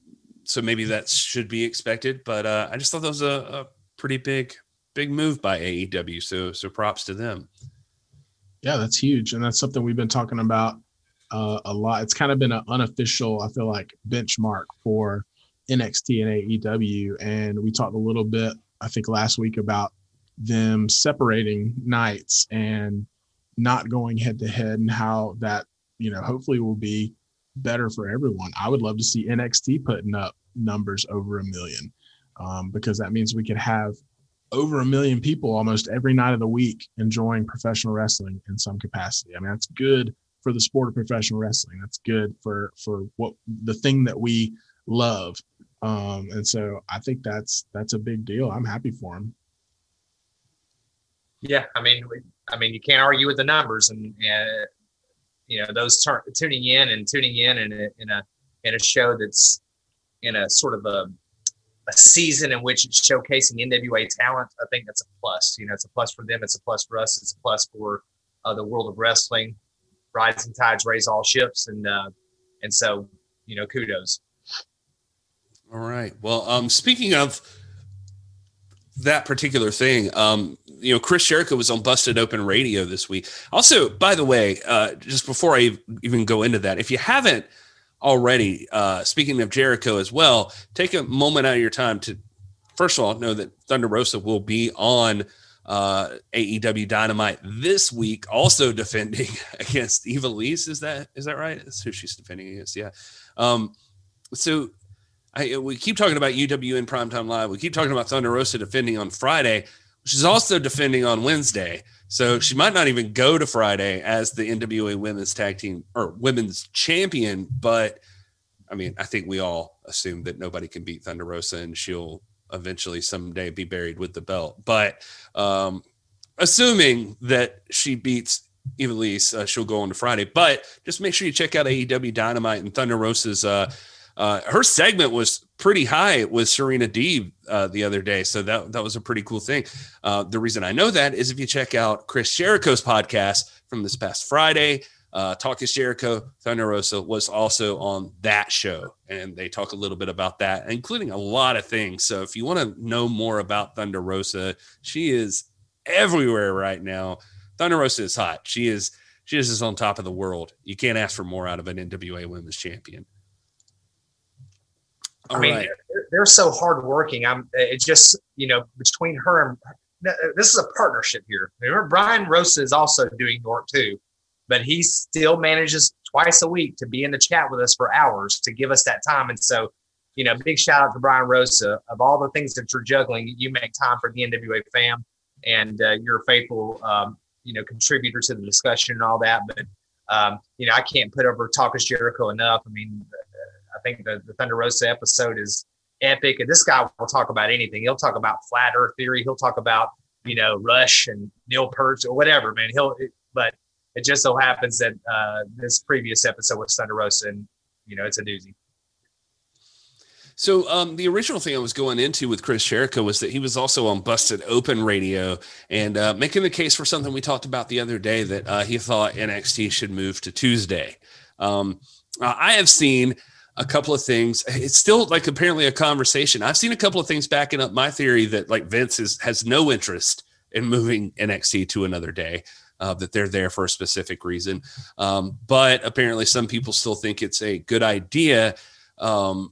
so maybe that should be expected, but uh, I just thought that was a, a pretty big big move by AEW. So so props to them. Yeah, that's huge, and that's something we've been talking about uh, a lot. It's kind of been an unofficial, I feel like, benchmark for NXT and AEW. And we talked a little bit, I think, last week about them separating nights and not going head to head, and how that you know hopefully will be better for everyone. I would love to see NXT putting up numbers over a million um, because that means we could have over a million people almost every night of the week enjoying professional wrestling in some capacity. I mean, that's good for the sport of professional wrestling. That's good for for what the thing that we love. Um, and so I think that's that's a big deal. I'm happy for him. Yeah, I mean, I mean, you can't argue with the numbers, and, you know those t- tuning in and tuning in in a, in a in a show that's in a sort of a a season in which it's showcasing NWA talent, I think that's a plus. You know, it's a plus for them. It's a plus for us. It's a plus for uh, the world of wrestling. Rising tides raise all ships, and uh, and so you know, kudos. All right. Well, um, speaking of that particular thing, um, you know, Chris Jericho was on Busted Open Radio this week. Also, by the way, uh, just before I even go into that, if you haven't already. Uh, speaking of Jericho as well, take a moment out of your time to, first of all, know that Thunder Rosa will be on uh, AEW Dynamite this week, also defending against Ivelisse. Is that is that right? That's who she's defending against. Yeah. Um, so I, we keep talking about UWN Primetime Live. We keep talking about Thunder Rosa defending on Friday. She's also defending on Wednesday. So she might not even go to Friday as the NWA women's tag team or women's champion. But I mean, I think we all assume that nobody can beat Thunder Rosa and she'll eventually someday be buried with the belt. But um, assuming that she beats Ivelisse, uh, she'll go on to Friday. But just make sure you check out AEW Dynamite and Thunder Rosa's. Uh, uh, her segment was pretty high with Serena Deeb uh, the other day, so that that was a pretty cool thing. Uh, the reason I know that is if you check out Chris Jericho's podcast from this past Friday, uh, Talk is Jericho, Thunder Rosa was also on that show, and they talk a little bit about that, including a lot of things. So if you want to know more about Thunder Rosa, she is everywhere right now. Thunder Rosa is hot. She is she is on top of the world. You can't ask for more out of an NWA Women's Champion. I mean, right. they're, they're, so hardworking. I'm. It just you know between her and this is a partnership here. Remember, Brian Rosa is also doing York too, but he still manages twice a week to be in the chat with us for hours to give us that time. And so, you know, big shout out to Brian Rosa. Of all the things that you're juggling, you make time for the NWA fam, and uh, you're a faithful, um, you know, contributor to the discussion and all that. But um, you know, I can't put over Talk is Jericho enough. I mean, I think the, the Thunder Rosa episode is epic. And this guy will talk about anything. He'll talk about flat earth theory. He'll talk about, you know, Rush and Neil Peart or whatever, man. He'll, but it just so happens that uh, this previous episode was Thunder Rosa and, you know, it's a doozy. So um, the original thing I was going into with Chris Jericho was that he was also on Busted Open Radio and uh, making the case for something we talked about the other day that uh, he thought NXT should move to Tuesday. Um, I have seen a couple of things. It's still like apparently a conversation. I've seen a couple of things backing up my theory that like Vince is, has no interest in moving NXT to another day. Uh, that they're there for a specific reason, um, but apparently some people still think it's a good idea. Um,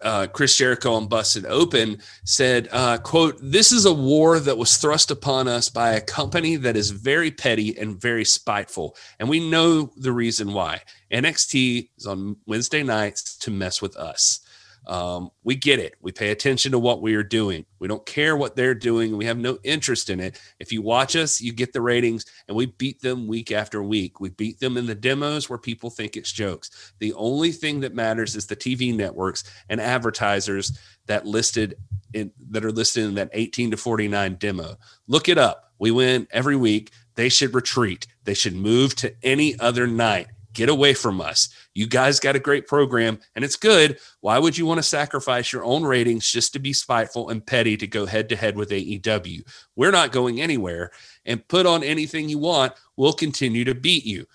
uh, Chris Jericho on Busted Open said, uh, "quote This is a war that was thrust upon us by a company that is very petty and very spiteful, and we know the reason why. NXT is on Wednesday nights to mess with us. Um, we get it. We pay attention to what we are doing. We don't care what they're doing. We have no interest in it. If you watch us, you get the ratings, and we beat them week after week. We beat them in the demos where people think it's jokes. The only thing that matters is the TV networks and advertisers that listed in that are listed in that 18 to 49 demo. Look it up. We win every week. They should retreat. They should move to any other night. Get away from us. You guys got a great program and it's good. Why would you want to sacrifice your own ratings just to be spiteful and petty to go head to head with AEW? We're not going anywhere and put on anything you want. We'll continue to beat you.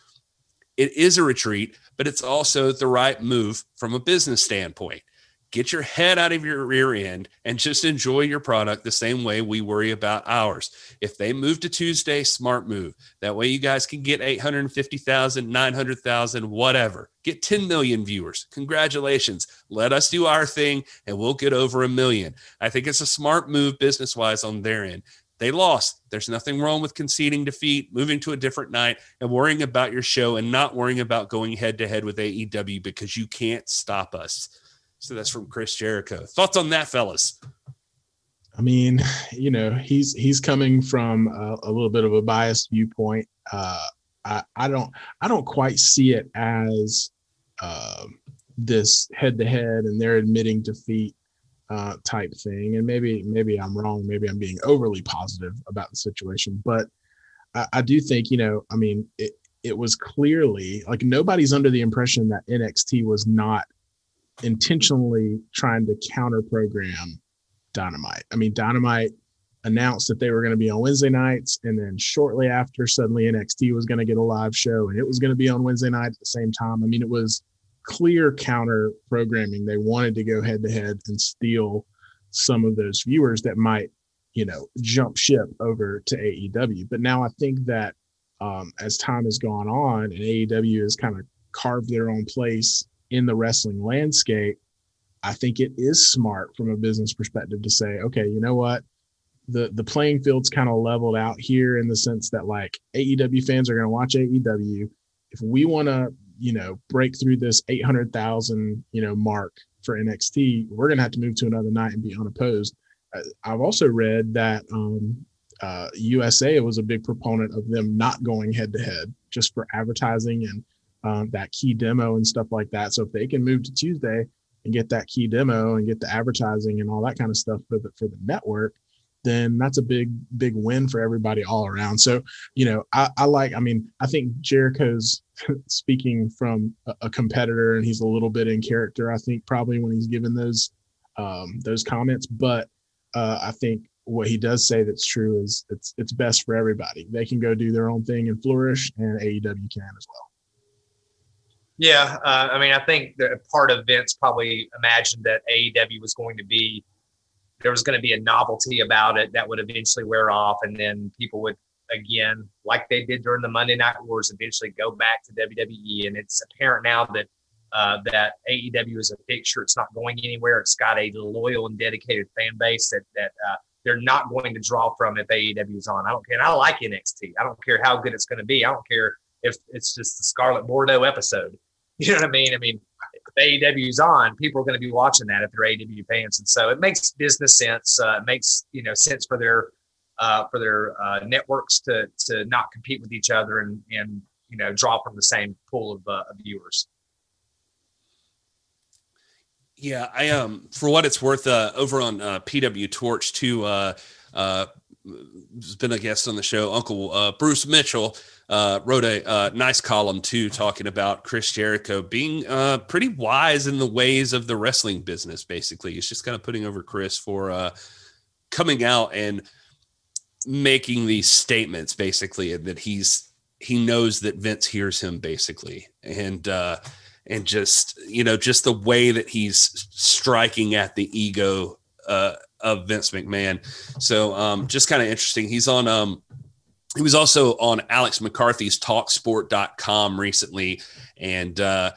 It is a retreat, but it's also the right move from a business standpoint get your head out of your rear end and just enjoy your product the same way we worry about ours. If they move to Tuesday, smart move. That way you guys can get 850,000, 900,000, whatever. Get 10 million viewers. Congratulations. Let us do our thing and we'll get over a million. I think it's a smart move business wise on their end. They lost. There's nothing wrong with conceding defeat, moving to a different night, and worrying about your show and not worrying about going head to head with AEW because you can't stop us. So that's from Chris Jericho. Thoughts on that, fellas? I mean, you know, he's he's coming from a, a little bit of a biased viewpoint. Uh, I, I don't I don't quite see it as uh, this head to head and they're admitting defeat uh, type thing. And maybe maybe I'm wrong. Maybe I'm being overly positive about the situation. But I, I do think you know. I mean, it it was clearly like nobody's under the impression that NXT was not intentionally trying to counter program Dynamite. I mean, Dynamite announced that they were going to be on Wednesday nights, and then shortly after, suddenly NXT was going to get a live show, and it was going to be on Wednesday night at the same time. I mean, it was clear counter programming. They wanted to go head to head and steal some of those viewers that might, you know, jump ship over to AEW. But now I think that um, as time has gone on and AEW has kind of carved their own place in the wrestling landscape, I think it is smart from a business perspective to say, okay, you know what? The the playing field's kind of leveled out here in the sense that like AEW fans are going to watch AEW. If we want to, you know, break through this 800,000, you know, mark for NXT, we're going to have to move to another night and be unopposed. I've also read that um, uh, USA was a big proponent of them not going head to head just for advertising and um, that key demo and stuff like that. So if they can move to Tuesday and get that key demo and get the advertising and all that kind of stuff for the for the network, then that's a big big win for everybody all around. So you know, I, I like. I mean, I think Jericho's speaking from a, a, competitor, and he's a little bit in character. I think probably when he's given those um, those comments, but uh, I think what he does say that's true is it's it's best for everybody. They can go do their own thing and flourish, and AEW can as well. Yeah, uh, I mean, I think that part of Vince probably imagined that AEW was going to be there was going to be a novelty about it that would eventually wear off, and then people would again, like they did during the Monday Night Wars, eventually go back to WWE. And it's apparent now that uh, that AEW is a picture; it's not going anywhere. It's got a loyal and dedicated fan base that that uh, they're not going to draw from if AEW is on. I don't care. And I like NXT. I don't care how good it's going to be. I don't care if it's just the Scarlett Bordeaux episode. You know what I mean? I mean, if AEW's on, people are going to be watching that if they're AEW fans, and so it makes business sense. Uh, it makes you know sense for their uh, for their uh, networks to to not compete with each other and and you know draw from the same pool of, uh, of viewers. Yeah, I um for what it's worth, uh, over on uh, PW Torch too. Uh, uh, has been a guest on the show, Uncle uh, Bruce Mitchell, uh, wrote a uh, nice column too, talking about Chris Jericho being uh, pretty wise in the ways of the wrestling business. Basically, he's just kind of putting over Chris for uh, coming out and making these statements, basically, and that he's he knows that Vince hears him, basically, and uh, and just you know just the way that he's striking at the ego uh, of Vince McMahon. So um, just kind of interesting. He's on um, he was also on Alex McCarthy's talksport.com recently and uh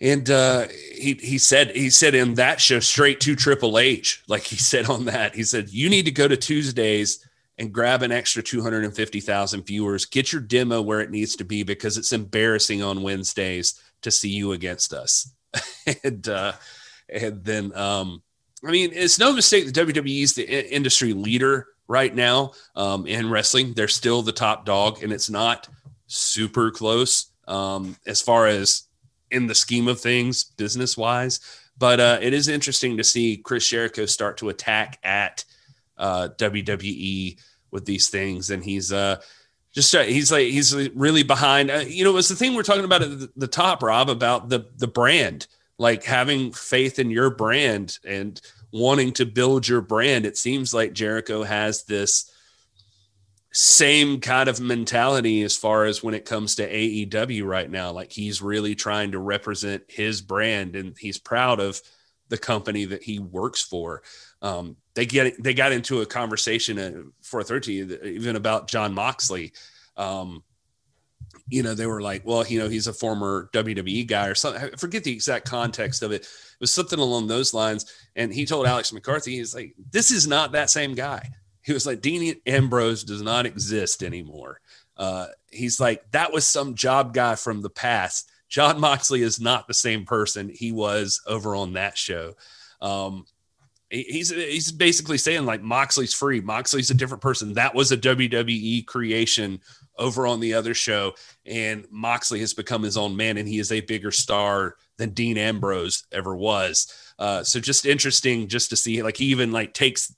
and uh he he said he said in that show straight to Triple H like he said on that he said you need to go to Tuesdays and grab an extra 250,000 viewers. Get your demo where it needs to be because it's embarrassing on Wednesdays to see you against us. And uh and then um I mean it's no mistake that WWE is the industry leader right now um, in wrestling. They're still the top dog, and it's not super close um, as far as in the scheme of things, business wise. But uh, it is interesting to see Chris Jericho start to attack at uh, WWE with these things, and he's uh, just uh, he's like he's really behind. Uh, you know, it's the thing we're talking about at the, the top, Rob, about the the brand, like having faith in your brand and wanting to build your brand. It seems like Jericho has this same kind of mentality as far as when it comes to AEW right now. Like he's really trying to represent his brand and he's proud of the company that he works for. Um, they get they got into a conversation at 430 even about Jon Moxley. Um, you know, they were like, well, you know, he's a former WWE guy or something. I forget the exact context of it. It was something along those lines. And he told Alex McCarthy, he's like, this is not that same guy. He was like, Dean Ambrose does not exist anymore. Uh, he's like, that was some job guy from the past. Jon Moxley is not the same person he was over on that show. Um, he's he's basically saying like Moxley's free. Moxley's a different person. That was a WWE creation over on the other show, and Moxley has become his own man, and he is a bigger star than Dean Ambrose ever was. Uh, so just interesting, just to see like he even like takes.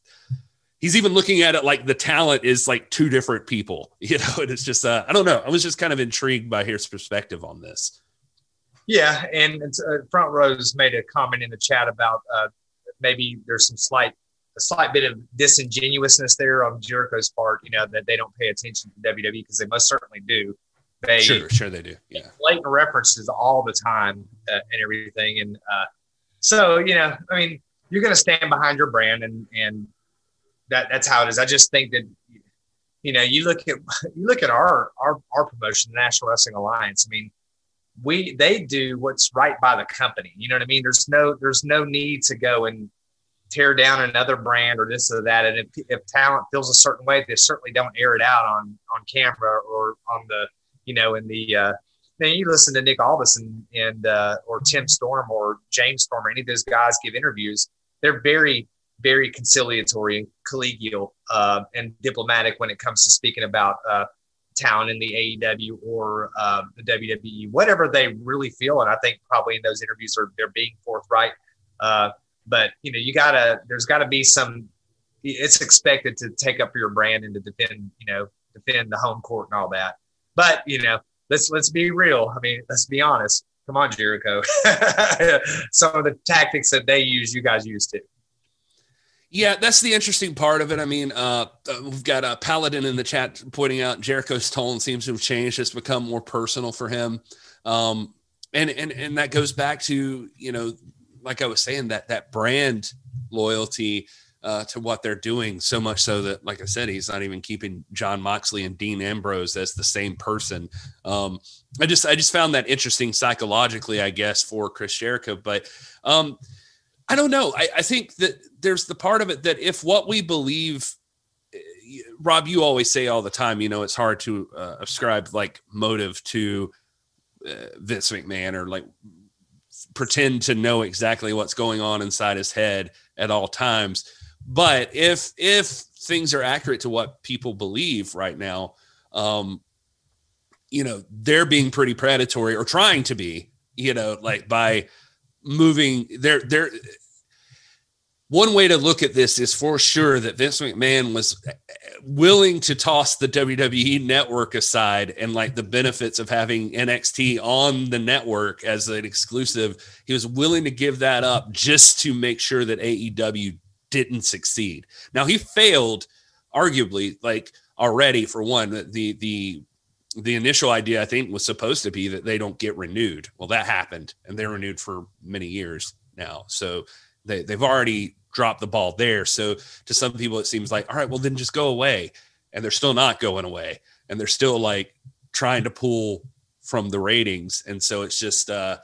He's even looking at it like the talent is like two different people, you know. And it's just uh, I don't know. I was just kind of intrigued by his perspective on this. Yeah, and uh, Front Rows made a comment in the chat about uh, maybe there's some slight a slight bit of disingenuousness there on Jericho's part, you know, that they don't pay attention to WWE because they most certainly do. They sure, sure they do. Yeah, blatant references all the time uh, and everything, and uh, so you know, I mean, you're going to stand behind your brand, and and that that's how it is. I just think that you know, you look at you look at our our our promotion, the National Wrestling Alliance. I mean, we they do what's right by the company. You know what I mean? There's no there's no need to go and tear down another brand or this or that. And if, if talent feels a certain way, they certainly don't air it out on on camera or on the you know in the. Uh, then you listen to Nick Aldis and, and uh, or Tim Storm or James Storm or any of those guys give interviews. They're very very conciliatory and collegial uh, and diplomatic when it comes to speaking about uh, in the AEW or uh, the WWE, whatever they really feel. And I think probably in those interviews are they're being forthright. Uh, but you know, you gotta there's got to be some. It's expected to take up your brand and to defend, you know, defend the home court and all that. But you know, let's let's be real. I mean, let's be honest. Come on, Jericho. some of the tactics that they use, you guys use too. Yeah, that's the interesting part of it. I mean, uh, uh, we've got a Paladin in the chat pointing out Jericho's tone seems to have changed. It's become more personal for him. Um, and, and, and that goes back to, you know, like I was saying, that, that brand loyalty uh, to what they're doing so much so that, like I said, he's not even keeping Jon Moxley and Dean Ambrose as the same person. Um, I just, I just found that interesting psychologically, I guess, for Chris Jericho, but, um, I don't know. I, I, think that there's the part of it that if what we believe, eh, Rob, you always say all the time, you know, it's hard to uh, ascribe like motive to uh, Vince McMahon or like pretend to know exactly what's going on inside his head at all times. But if if things are accurate to what people believe right now, um, you know, they're being pretty predatory or trying to be, you know, like by moving they're they're one way to look at this is for sure that Vince McMahon was willing to toss the WWE network aside and like the benefits of having NXT on the network as an exclusive. He was willing to give that up just to make sure that AEW didn't succeed. Now he failed arguably like already for one the the the initial idea I think was supposed to be that they don't get renewed. Well that happened and they're renewed for many years now. So they, they've already dropped the ball there. So to some people, it seems like, all right, well, then just go away. And they're still not going away. And they're still like trying to pull from the ratings. And so it's just, uh,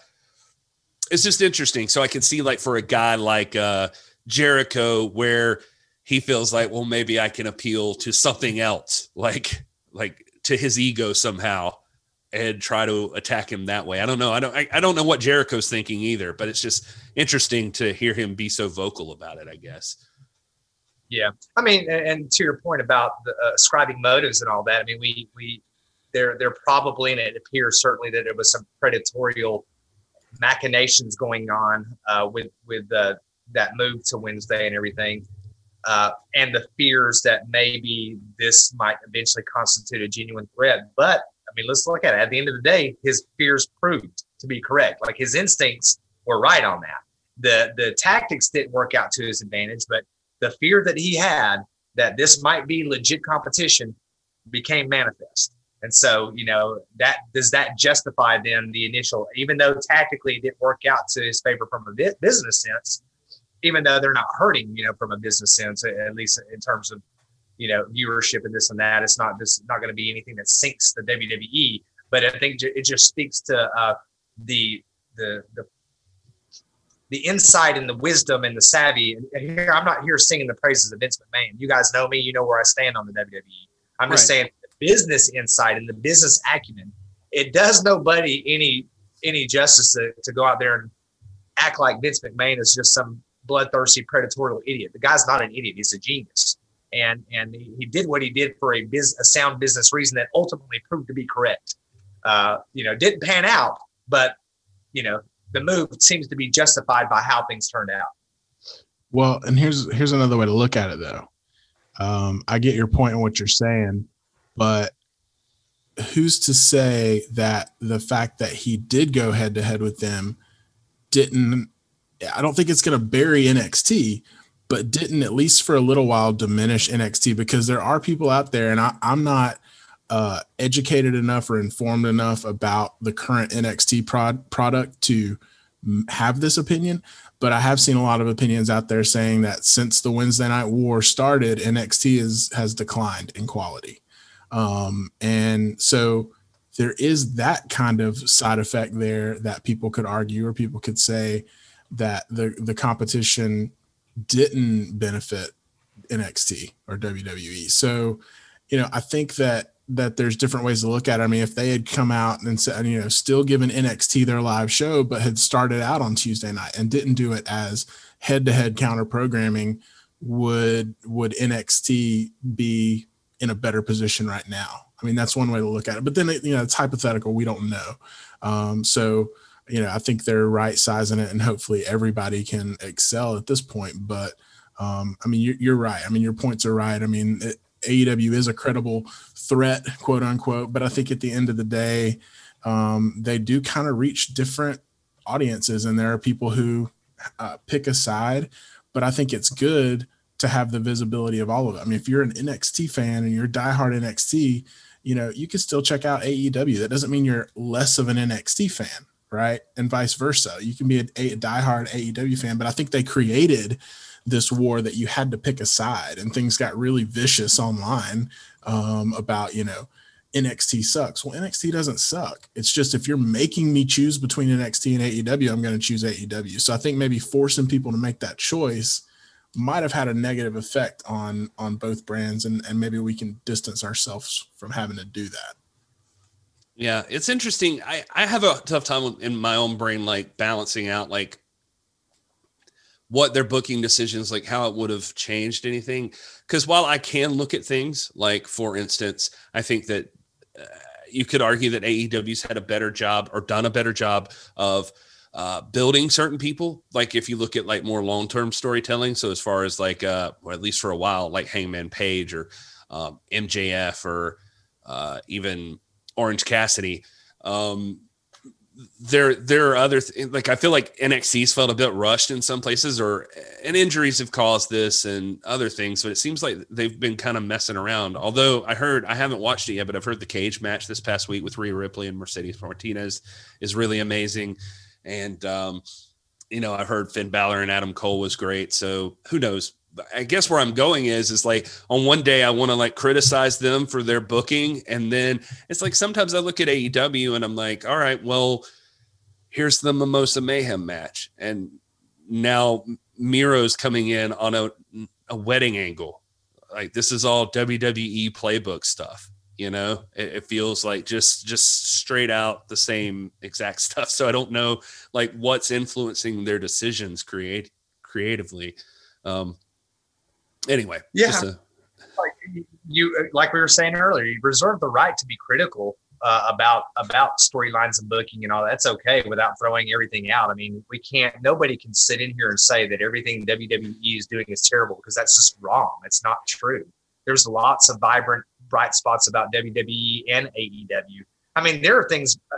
it's just interesting. So I can see like for a guy like uh, Jericho, where he feels like, well, maybe I can appeal to something else, like like to his ego somehow and try to attack him that way. I don't know. I don't. I, I, don't know what Jericho's thinking either. But it's just interesting to hear him be so vocal about it. I guess. Yeah, I mean, and, to your point about the, uh, ascribing motives and all that. I mean, we we there there probably and it appears certainly that there was some predatory machinations going on uh, with with uh, that move to Wednesday and everything. Uh, and the fears that maybe this might eventually constitute a genuine threat. But I mean, let's look at it. At the end of the day, his fears proved to be correct. Like his instincts were right on that. The the tactics didn't work out to his advantage, but the fear that he had that this might be legit competition became manifest. And so, you know, that does that justify then the initial, even though tactically it didn't work out to his favor from a business sense, even though they're not hurting, you know, from a business sense, at least in terms of you know viewership and this and that. It's not this not going to be anything that sinks the WWE, but I think it just speaks to uh, the the the the insight and the wisdom and the savvy. And here, I'm not here singing the praises of Vince McMahon. You guys know me. You know where I stand on the WWE. I'm just right. saying the business insight and the business acumen. It does nobody any any justice to, to go out there and act like Vince McMahon is just some bloodthirsty, predatory idiot. The guy's not an idiot. He's a genius and and he did what he did for a biz, a sound business reason that ultimately proved to be correct. Uh, you know, didn't pan out, but you know, the move seems to be justified by how things turned out. Well, and here's here's another way to look at it though. Um, I get your point on what you're saying, but who's to say that the fact that he did go head to head with them didn't I don't think it's going to bury NXT, but didn't at least for a little while diminish NXT because there are people out there, and I, am not uh, educated enough or informed enough about the current NXT prod, product to have this opinion. But I have seen a lot of opinions out there saying that since the Wednesday Night War started, NXT is has declined in quality, um, and so there is that kind of side effect there that people could argue or people could say that the the competition didn't benefit NXT or WWE. So, you know, I think that that there's different ways to look at it. I mean, if they had come out and said, you know, still given NXT their live show, but had started out on Tuesday night and didn't do it as head-to-head counter programming, would would NXT be in a better position right now? I mean, that's one way to look at it. But then, you know, it's hypothetical. We don't know. Um, so you know, I think they're right sizing it, and hopefully everybody can excel at this point. But um, I mean, you're, you're, right. I mean, your points are right. I mean, it, AEW is a credible threat, quote unquote. But I think at the end of the day, um, they do kind of reach different audiences, and there are people who uh, pick a side. But I think it's good to have the visibility of all of it. I mean, if you're an NXT fan and you're diehard NXT, you know, you can still check out AEW. That doesn't mean you're less of an NXT fan right? And vice versa. You can be a, a diehard AEW fan, but I think they created this war that you had to pick a side, and things got really vicious online um, about you know NXT sucks. Well, NXT doesn't suck. It's just if you're making me choose between NXT and AEW, I'm going to choose AEW. So I think maybe forcing people to make that choice might have had a negative effect on on both brands, and and maybe we can distance ourselves from having to do that. Yeah, it's interesting. I, I have a tough time in my own brain, like balancing out like what their booking decisions, like how it would have changed anything. Because while I can look at things, like for instance, I think that uh, you could argue that AEW's had a better job or done a better job of uh, building certain people. Like if you look at like more long term storytelling, so as far as like, uh, or at least for a while, like Hangman Page or um, MJF or uh, even Orange Cassidy. Um, there, there are other th- like I feel like NXT's felt a bit rushed in some places, or and injuries have caused this and other things. But it seems like they've been kind of messing around. Although I heard I haven't watched it yet, but I've heard the cage match this past week with Rhea Ripley and Mercedes Martinez is really amazing. And um, you know, I've heard Finn Balor and Adam Cole was great. So who knows? I guess where I'm going is is like on one day I want to like criticize them for their booking, and then it's like sometimes I look at AEW and I'm like, all right, well, here's the Mimosa Mayhem match, and now Miro's coming in on a a wedding angle. Like this is all WWE playbook stuff you know? It, it, feels like just just straight out the same exact stuff. So i don't know like what's influencing their decisions create creatively. Um anyway yeah. a, like you like we were saying earlier you reserve the right to be critical uh, about about storylines and booking and all that's okay without throwing everything out. I mean we can't nobody can sit in here and say that everything wwe is doing is terrible because that's just wrong. It's not true. There's lots of vibrant bright spots about WWE and AEW. I mean, there are things, uh,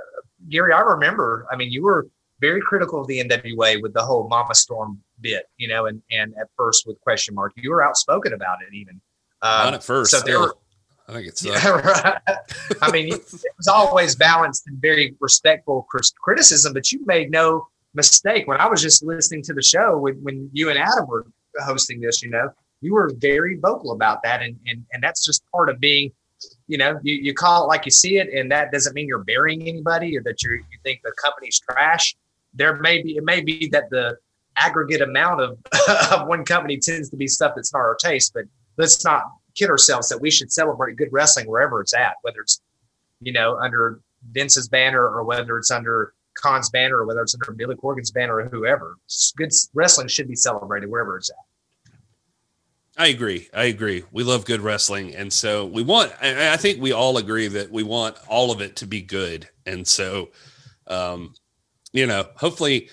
Gary, I remember, I mean, you were very critical of the NWA with the whole Mama Storm bit, you know, and, and at first with question mark, you were outspoken about it even. Um, Not at first. So there were, I think it's. Yeah, right. I mean, it was always balanced and very respectful criticism, but you made no mistake. When I was just listening to the show when, when you and Adam were hosting this, you know, you were very vocal about that. And, and, and that's just part of being, you know, you, you call it like you see it. And that doesn't mean you're burying anybody or that you you think the company's trash. There may be, it may be that the aggregate amount of, of one company tends to be stuff that's not our taste, but let's not kid ourselves that we should celebrate good wrestling wherever it's at, whether it's, you know, under Vince's banner or whether it's under Khan's banner or whether it's under Billy Corgan's banner or whoever. Good wrestling should be celebrated wherever it's at. I agree. I agree. We love good wrestling. And so we want, I think we all agree that we want all of it to be good. And so, um, you know, hopefully,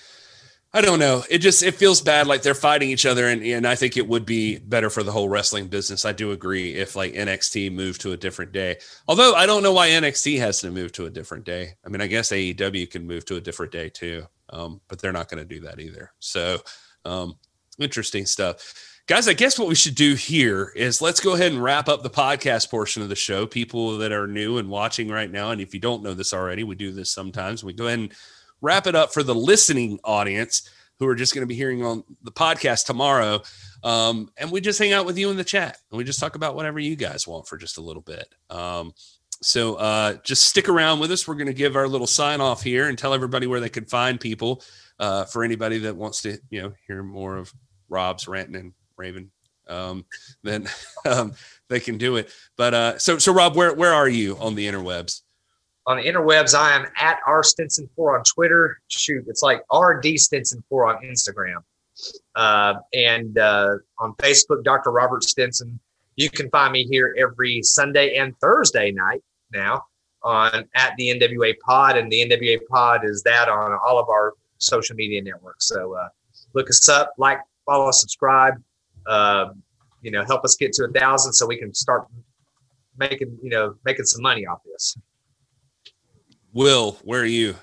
I don't know. It just, it feels bad like they're fighting each other. And, and I think it would be better for the whole wrestling business. I do agree if like NXT moved to a different day. Although I don't know why NXT has to move to a different day. I mean, I guess AEW can move to a different day too. Um, but they're not going to do that either. So, um, interesting stuff guys, I guess what we should do here is let's go ahead and wrap up the podcast portion of the show. People that are new and watching right now, and if you don't know this already, we do this sometimes. We go ahead and wrap it up for the listening audience who are just going to be hearing on the podcast tomorrow. Um, and we just hang out with you in the chat and we just talk about whatever you guys want for just a little bit. Um, so uh, just stick around with us. We're going to give our little sign off here and tell everybody where they can find people uh, for anybody that wants to, you know, hear more of Rob's ranting and Raven, um, then um, they can do it. But uh, so so Rob, where where are you on the interwebs? On the interwebs, I am at R Stinson four on Twitter. Shoot, it's like RD Stinson four on Instagram, uh, and uh, on Facebook, Dr. Robert Stinson. You can find me here every Sunday and Thursday night now on at the NWA Pod, and the NWA Pod is that on all of our social media networks. So uh, look us up, like, follow, subscribe uh, you know, help us get to a thousand so we can start making, you know, making some money off this. Will, where are you?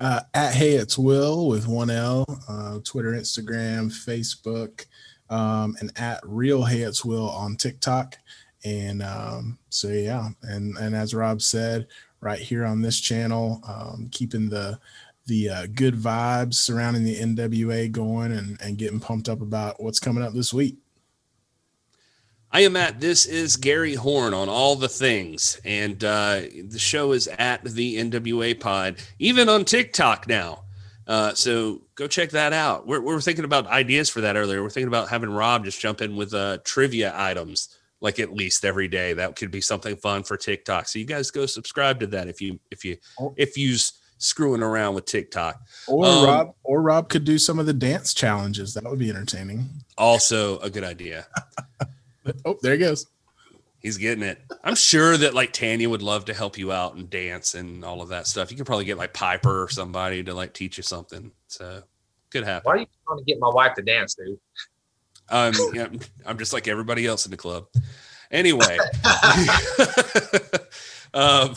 Uh, at Hey It's Will with one L, uh, Twitter, Instagram, Facebook, um, and at Real Hey It's Will on TikTok. And um, so yeah, and and as Rob said, right here on this channel, um, keeping the the uh, good vibes surrounding the NWA going and, and getting pumped up about what's coming up this week. I am at this is Gary Horn on all the things, and uh, the show is at the NWA Pod, even on TikTok now. Uh, so go check that out. We're, we're thinking about ideas for that earlier. We're thinking about having Rob just jump in with uh, trivia items, like at least every day. That could be something fun for TikTok. So you guys go subscribe to that if you if you oh. if you's screwing around with TikTok. Or um, Rob or Rob could do some of the dance challenges. That would be entertaining. Also a good idea. oh, there he goes. He's getting it. I'm sure that like Tanya would love to help you out and dance and all of that stuff. You could probably get like Piper or somebody to like teach you something. So could happen. Why are you trying to get my wife to dance, dude? Um, yeah, I'm just like everybody else in the club. Anyway, um,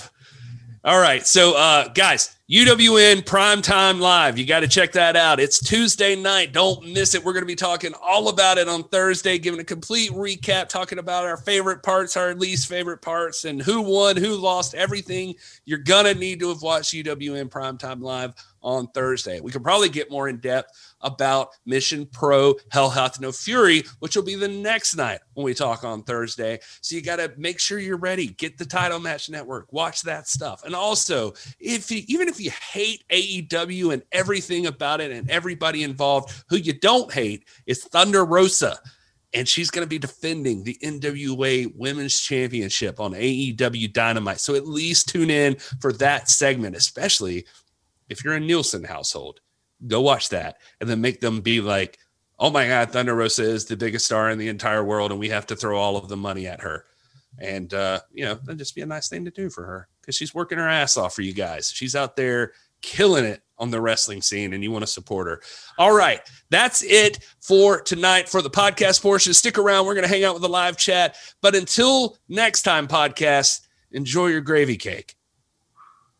all right. So, uh, guys, UWN Primetime Live. You got to check that out. It's Tuesday night. Don't miss it. We're going to be talking all about it on Thursday, giving a complete recap, talking about our favorite parts, our least favorite parts, and who won, who lost, everything you're going to need to have watched UWN Primetime Live on Thursday. We can probably get more in depth about Mission Pro Hell Hath No Fury, which will be the next night when we talk on Thursday. So you got to make sure you're ready. Get the Title Match Network, watch that stuff. And also, if you, even if you hate AEW and everything about it and everybody involved, who you don't hate is Thunder Rosa. And she's going to be defending the NWA Women's Championship on AEW Dynamite. So at least tune in for that segment, especially if you're a Nielsen household go watch that and then make them be like, oh my God, Thunder Rosa is the biggest star in the entire world and we have to throw all of the money at her. And, uh, you know, that'd just be a nice thing to do for her because she's working her ass off for you guys. She's out there killing it on the wrestling scene and you want to support her. All right. That's it for tonight for the podcast portion. Stick around. We're going to hang out with the live chat. But until next time, podcast, enjoy your gravy cake.